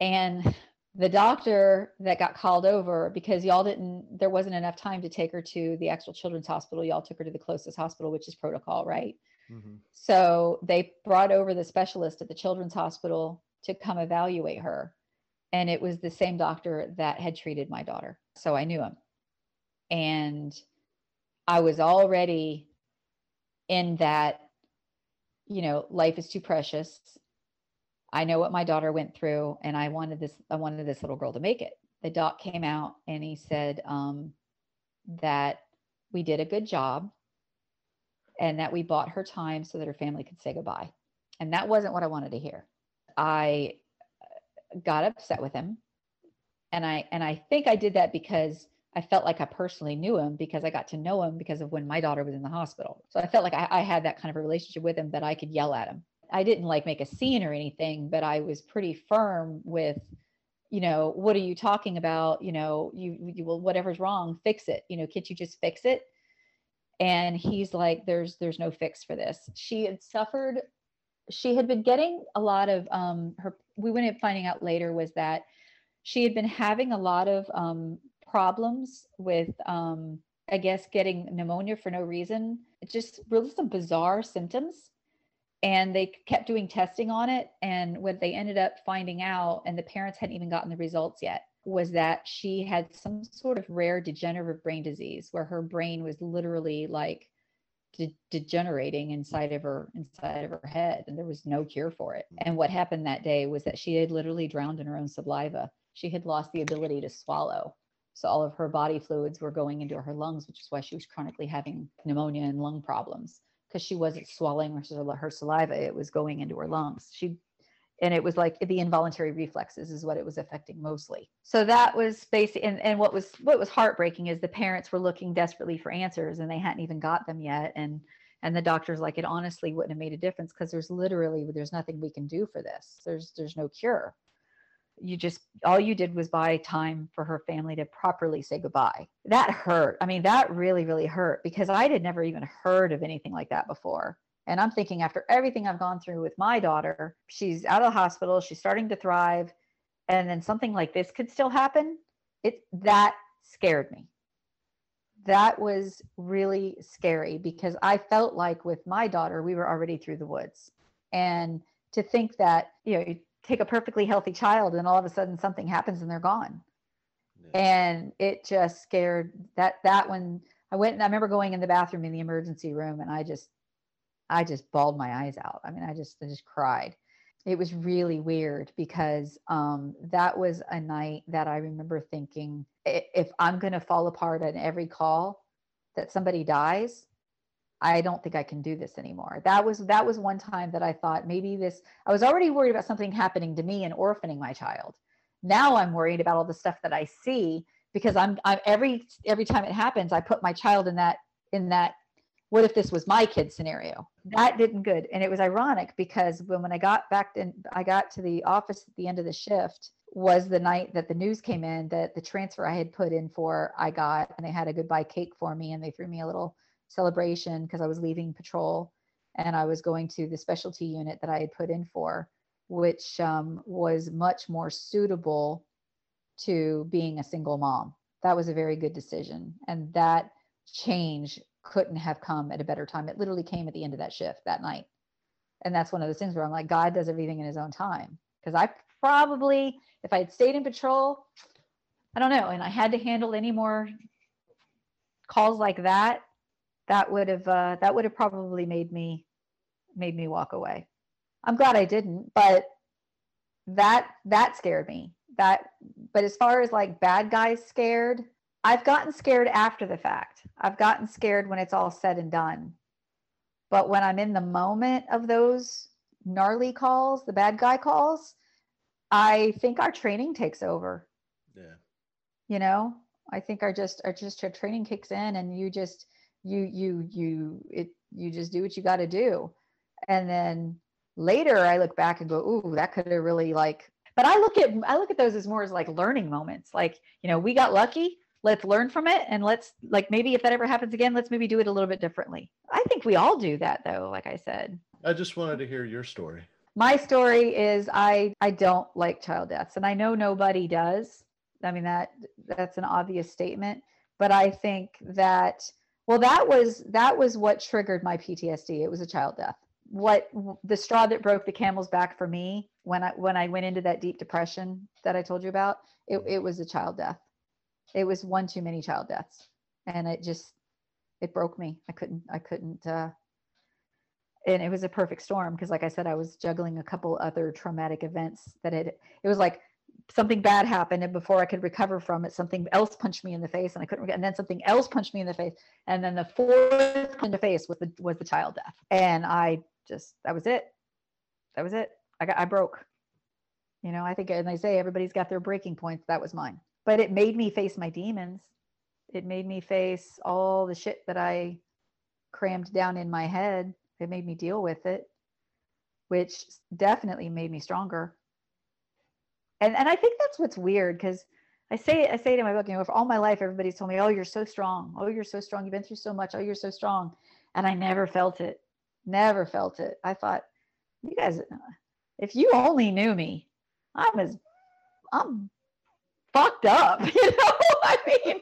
Speaker 3: And the doctor that got called over because y'all didn't, there wasn't enough time to take her to the actual children's hospital. Y'all took her to the closest hospital, which is protocol, right? Mm-hmm. So they brought over the specialist at the children's hospital to come evaluate her. And it was the same doctor that had treated my daughter. So I knew him. And I was already in that, you know, life is too precious. I know what my daughter went through, and I wanted this, I wanted this little girl to make it. The doc came out and he said um, that we did a good job and that we bought her time so that her family could say goodbye. And that wasn't what I wanted to hear. I uh, got upset with him. And I and I think I did that because I felt like I personally knew him because I got to know him because of when my daughter was in the hospital. So I felt like I, I, had that kind of a relationship with him that I could yell at him. I didn't like make a scene or anything, but I was pretty firm with, you know, what are you talking about? You know, you, you will, whatever's wrong, fix it. You know, can't you just fix it? And he's like, there's, there's no fix for this. She had suffered, she had been getting a lot of, um, her, we went up finding out later was that she had been having a lot of um, problems with, um, I guess, getting pneumonia for no reason. It's just really some bizarre symptoms. And they kept doing testing on it. And what they ended up finding out, and the parents hadn't even gotten the results yet, was that she had some sort of rare degenerative brain disease where her brain was literally like de- degenerating inside of her inside of her head and there was no cure for it. Mm. And what happened that day was that she had literally drowned in her own saliva. She had lost the ability to swallow. So all of her body fluids were going into her lungs which is why she was chronically having pneumonia and lung problems because she wasn't swallowing her, her saliva it was going into her lungs. She and it was like the involuntary reflexes is what it was affecting mostly. So that was basically and, and what was what was heartbreaking is the parents were looking desperately for answers and they hadn't even got them yet. And and the doctor's like it honestly wouldn't have made a difference because there's literally there's nothing we can do for this. There's there's no cure. You just all you did was buy time for her family to properly say goodbye. That hurt. I mean that really really hurt because i had never even heard of anything like that before and I'm thinking, after everything I've gone through with my daughter, she's out of the hospital, she's starting to thrive, and then something like this could still happen. It that scared me. That was really scary because I felt like with my daughter, we were already through the woods. And to think that, you know, you take a perfectly healthy child and all of a sudden something happens and they're gone. Yeah. And it just scared that that one I went and I remember going in the bathroom in the emergency room and I just I just bawled my eyes out. I mean, I just I just cried. It was really weird because um, that was a night that I remember thinking, if I'm going to fall apart on every call that somebody dies, I don't think I can do this anymore. That was that was one time that I thought maybe this. I was already worried about something happening to me and orphaning my child. Now I'm worried about all the stuff that I see because I'm, I'm every every time it happens, I put my child in that in that what if this was my kid scenario? That didn't good. And it was ironic because when, when i got back in i got to the office at the end of the shift was the night that the news came in that the transfer i had put in for i got and they had a goodbye cake for me and they threw me a little celebration because i was leaving patrol and i was going to the specialty unit that i had put in for which um, was much more suitable to being a single mom. That was a very good decision. And that change couldn't have come at a better time. It literally came at the end of that shift that night. And that's one of those things where I'm like, God does everything in his own time. Because I probably, if I had stayed in patrol, I don't know, and I had to handle any more calls like that, that would have uh, that would have probably made me made me walk away. I'm glad I didn't, but that that scared me. That but as far as like bad guys scared, I've gotten scared after the fact. I've gotten scared when it's all said and done. But when I'm in the moment of those gnarly calls, the bad guy calls, I think our training takes over.
Speaker 2: Yeah.
Speaker 3: You know, I think our just our just our training kicks in and you just you you you it you just do what you got to do. And then later I look back and go, "Ooh, that could have really like but I look at I look at those as more as like learning moments. Like, you know, we got lucky let's learn from it and let's like maybe if that ever happens again let's maybe do it a little bit differently. I think we all do that though like i said.
Speaker 2: I just wanted to hear your story.
Speaker 3: My story is i i don't like child deaths and i know nobody does. I mean that that's an obvious statement but i think that well that was that was what triggered my ptsd it was a child death. What the straw that broke the camel's back for me when i when i went into that deep depression that i told you about it, it was a child death it was one too many child deaths. And it just it broke me. I couldn't i couldn't uh and it was a perfect storm because like i said i was juggling a couple other traumatic events that had it was like something bad happened and before i could recover from it something else punched me in the face and i couldn't and then something else punched me in the face. And then the fourth in the face was the was the child death. And i just that was it. That was it. I got i broke. You know i think and they say everybody's got their breaking points. That was mine but it made me face my demons. It made me face all the shit that I crammed down in my head. It made me deal with it, which definitely made me stronger. And and I think that's what's weird because I say I say it in my book, you know, for all my life, everybody's told me, "Oh, you're so strong. Oh, you're so strong. You've been through so much. Oh, you're so strong," and I never felt it. Never felt it. I thought, you guys, if you only knew me, I'm as I'm fucked up. You know, I mean,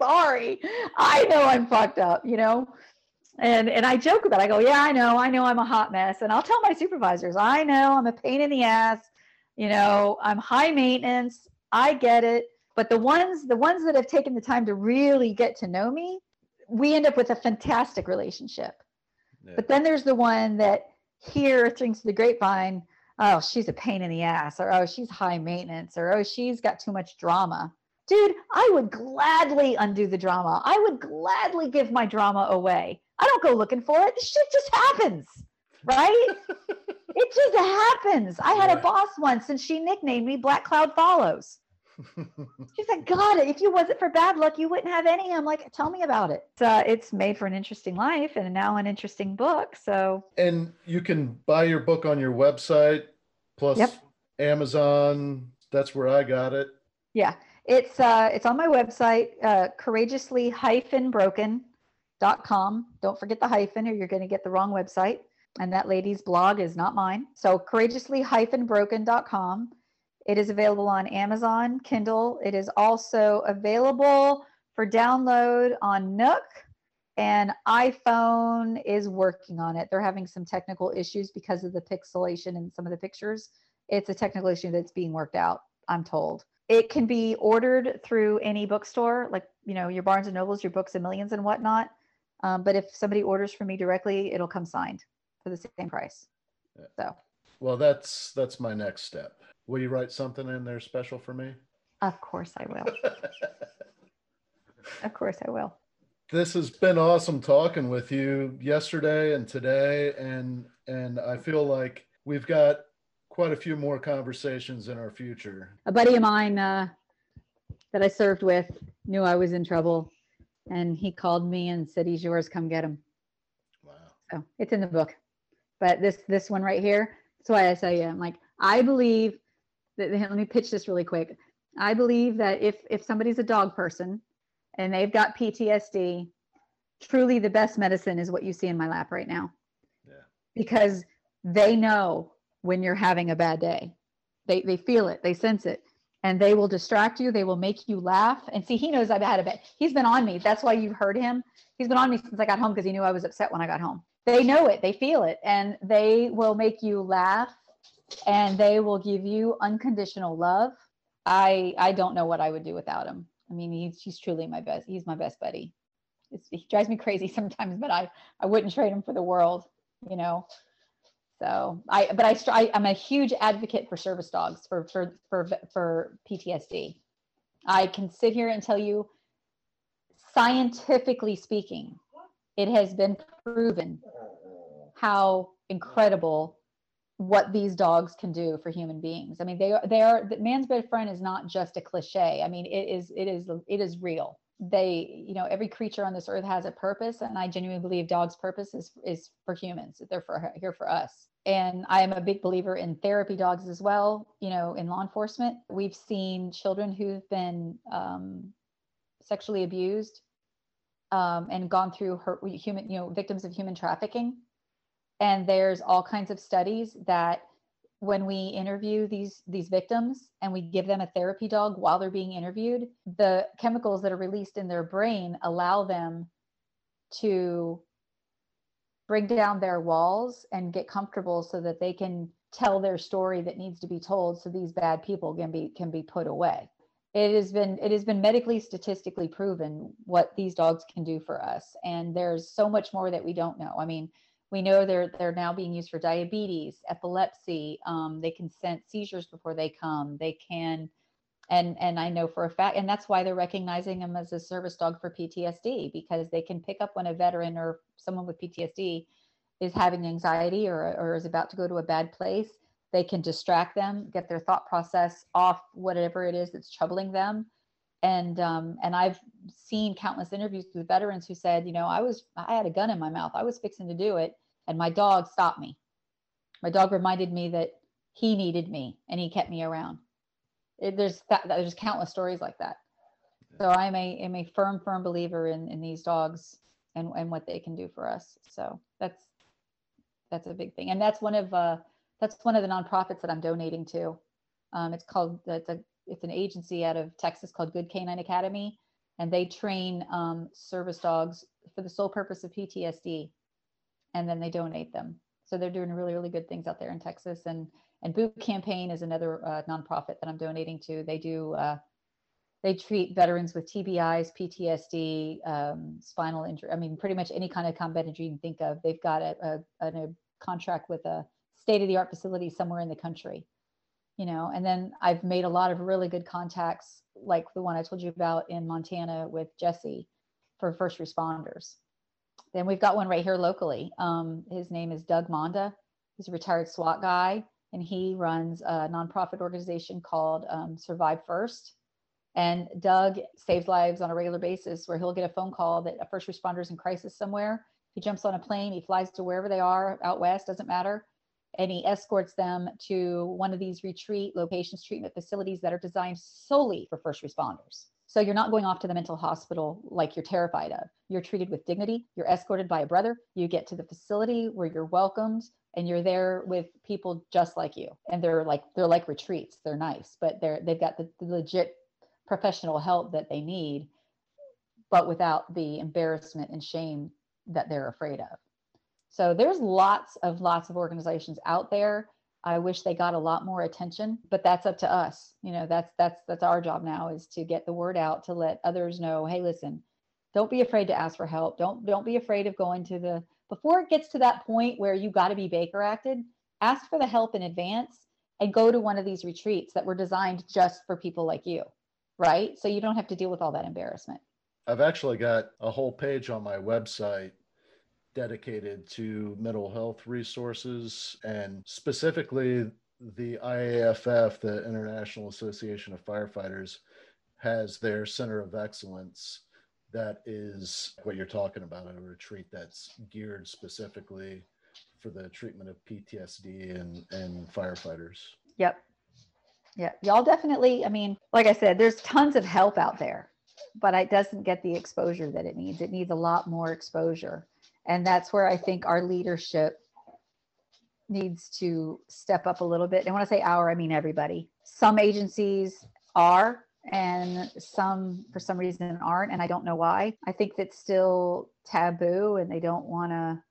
Speaker 3: sorry, I know I'm fucked up. You know, and and I joke about. It. I go, yeah, I know, I know, I'm a hot mess, and I'll tell my supervisors, I know, I'm a pain in the ass. You know, I'm high maintenance. I get it. But the ones the ones that have taken the time to really get to know me, we end up with a fantastic relationship. Yeah. But then there's the one that hear things to the grapevine, oh, she's a pain in the ass, or oh, she's high maintenance, or oh, she's got too much drama. Dude, I would gladly undo the drama. I would gladly give my drama away. I don't go looking for it. This shit just happens, right? it just happens. I had a boss once and she nicknamed me Black Cloud Follows. She's like, God, if you wasn't for bad luck, you wouldn't have any. I'm like, tell me about it. So uh, it's made for an interesting life and now an interesting book. So
Speaker 2: and you can buy your book on your website, plus yep. Amazon. That's where I got it.
Speaker 3: Yeah, it's uh, it's on my website, uh, courageously broken.com. Don't forget the hyphen, or you're going to get the wrong website. And that lady's blog is not mine. So courageously broken.com it is available on Amazon, Kindle. It is also available for download on Nook, and iPhone is working on it. They're having some technical issues because of the pixelation in some of the pictures. It's a technical issue that's being worked out, I'm told. It can be ordered through any bookstore, like you know your Barnes and Nobles, your Books and Millions, and whatnot. Um, but if somebody orders from me directly, it'll come signed for the same price. So.
Speaker 2: Well, that's that's my next step. Will you write something in there special for me?
Speaker 3: Of course I will. of course I will.
Speaker 2: This has been awesome talking with you yesterday and today and and I feel like we've got quite a few more conversations in our future.
Speaker 3: A buddy of mine uh, that I served with knew I was in trouble and he called me and said he's yours come get him. Wow. So it's in the book. But this this one right here, that's why I say yeah, I'm like I believe let me pitch this really quick. I believe that if if somebody's a dog person and they've got PTSD, truly the best medicine is what you see in my lap right now. Yeah. Because they know when you're having a bad day. They they feel it, they sense it. And they will distract you, they will make you laugh. And see, he knows I've had a bad he's been on me. That's why you've heard him. He's been on me since I got home because he knew I was upset when I got home. They know it, they feel it, and they will make you laugh and they will give you unconditional love. I I don't know what I would do without him. I mean, he's he's truly my best. He's my best buddy. It's, he drives me crazy sometimes, but I I wouldn't trade him for the world. You know. So I but I, I I'm a huge advocate for service dogs for for for for PTSD. I can sit here and tell you, scientifically speaking, it has been proven how incredible what these dogs can do for human beings. I mean, they are they are man's best friend is not just a cliche. I mean, it is it is it is real. They, you know, every creature on this earth has a purpose, and I genuinely believe dogs' purpose is is for humans. They're for here for us. And I am a big believer in therapy dogs as well. You know, in law enforcement, we've seen children who've been um, sexually abused um, and gone through her, human, you know, victims of human trafficking and there's all kinds of studies that when we interview these these victims and we give them a therapy dog while they're being interviewed the chemicals that are released in their brain allow them to bring down their walls and get comfortable so that they can tell their story that needs to be told so these bad people can be can be put away. It has been it has been medically statistically proven what these dogs can do for us. And there's so much more that we don't know. I mean we know they're they're now being used for diabetes, epilepsy. Um, they can sense seizures before they come. They can, and and I know for a fact, and that's why they're recognizing them as a service dog for PTSD because they can pick up when a veteran or someone with PTSD is having anxiety or or is about to go to a bad place. They can distract them, get their thought process off whatever it is that's troubling them, and um, and I've seen countless interviews with veterans who said, you know, I was I had a gun in my mouth, I was fixing to do it, and my dog stopped me. My dog reminded me that he needed me and he kept me around. It, there's that, there's countless stories like that. So I'm a am a firm firm believer in in these dogs and and what they can do for us. So that's that's a big thing, and that's one of uh that's one of the nonprofits that I'm donating to. Um, it's called it's a it's an agency out of Texas called Good Canine Academy, and they train um, service dogs for the sole purpose of PTSD and then they donate them. So they're doing really, really good things out there in Texas. And and Boot Campaign is another uh, nonprofit that I'm donating to. They do uh, they treat veterans with TBIs, PTSD, um, spinal injury. I mean, pretty much any kind of combat injury you can think of. They've got a, a, a contract with a state of the art facility somewhere in the country, you know. And then I've made a lot of really good contacts, like the one I told you about in Montana with Jesse for first responders. Then we've got one right here locally. Um, his name is Doug Monda. He's a retired SWAT guy, and he runs a nonprofit organization called um, Survive First and Doug saves lives on a regular basis where he'll get a phone call that a first responder's in crisis somewhere. He jumps on a plane, he flies to wherever they are out west, doesn't matter. And he escorts them to one of these retreat locations, treatment facilities that are designed solely for first responders. So you're not going off to the mental hospital like you're terrified of. You're treated with dignity. You're escorted by a brother. You get to the facility where you're welcomed and you're there with people just like you. And they're like they're like retreats. They're nice, but they're they've got the, the legit professional help that they need, but without the embarrassment and shame that they're afraid of. So there's lots of lots of organizations out there. I wish they got a lot more attention, but that's up to us. You know, that's that's that's our job now is to get the word out to let others know, hey, listen, don't be afraid to ask for help. Don't don't be afraid of going to the before it gets to that point where you got to be Baker acted, ask for the help in advance and go to one of these retreats that were designed just for people like you right? So you don't have to deal with all that embarrassment.
Speaker 2: I've actually got a whole page on my website dedicated to mental health resources and specifically the IAFF, the International Association of Firefighters, has their center of excellence that is what you're talking about a retreat that's geared specifically for the treatment of PTSD and, and firefighters.
Speaker 3: Yep. Yeah, y'all definitely. I mean, like I said, there's tons of help out there, but it doesn't get the exposure that it needs. It needs a lot more exposure. And that's where I think our leadership needs to step up a little bit. And when I say our, I mean everybody. Some agencies are, and some for some reason aren't. And I don't know why. I think that's still taboo and they don't want to.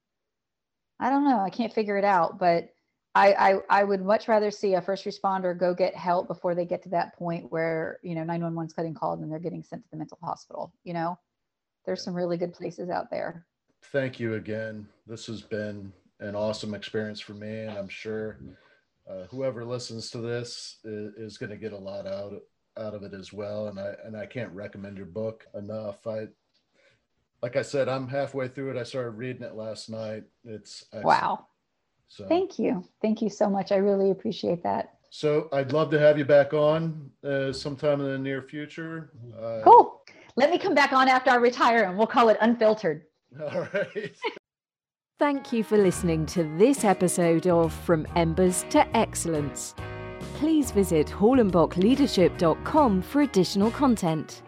Speaker 3: I don't know. I can't figure it out. But I, I, I would much rather see a first responder go get help before they get to that point where you know 911's getting called and they're getting sent to the mental hospital. You know, there's some really good places out there.
Speaker 2: Thank you again. This has been an awesome experience for me, and I'm sure uh, whoever listens to this is, is going to get a lot out out of it as well. And I and I can't recommend your book enough. I like I said, I'm halfway through it. I started reading it last night. It's
Speaker 3: excellent. wow so thank you. Thank you so much. I really appreciate that.
Speaker 2: So I'd love to have you back on uh, sometime in the near future.
Speaker 3: Uh, cool. Let me come back on after I retire and we'll call it unfiltered.
Speaker 1: Thank you for listening to this episode of From Embers to Excellence. Please visit hallenbockleadership.com for additional content.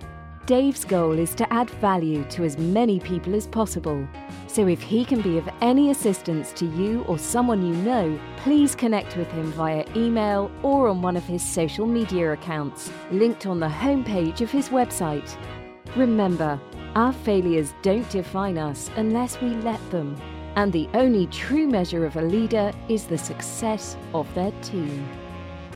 Speaker 1: Dave's goal is to add value to as many people as possible. So if he can be of any assistance to you or someone you know, please connect with him via email or on one of his social media accounts, linked on the homepage of his website. Remember, our failures don't define us unless we let them. And the only true measure of a leader is the success of their team.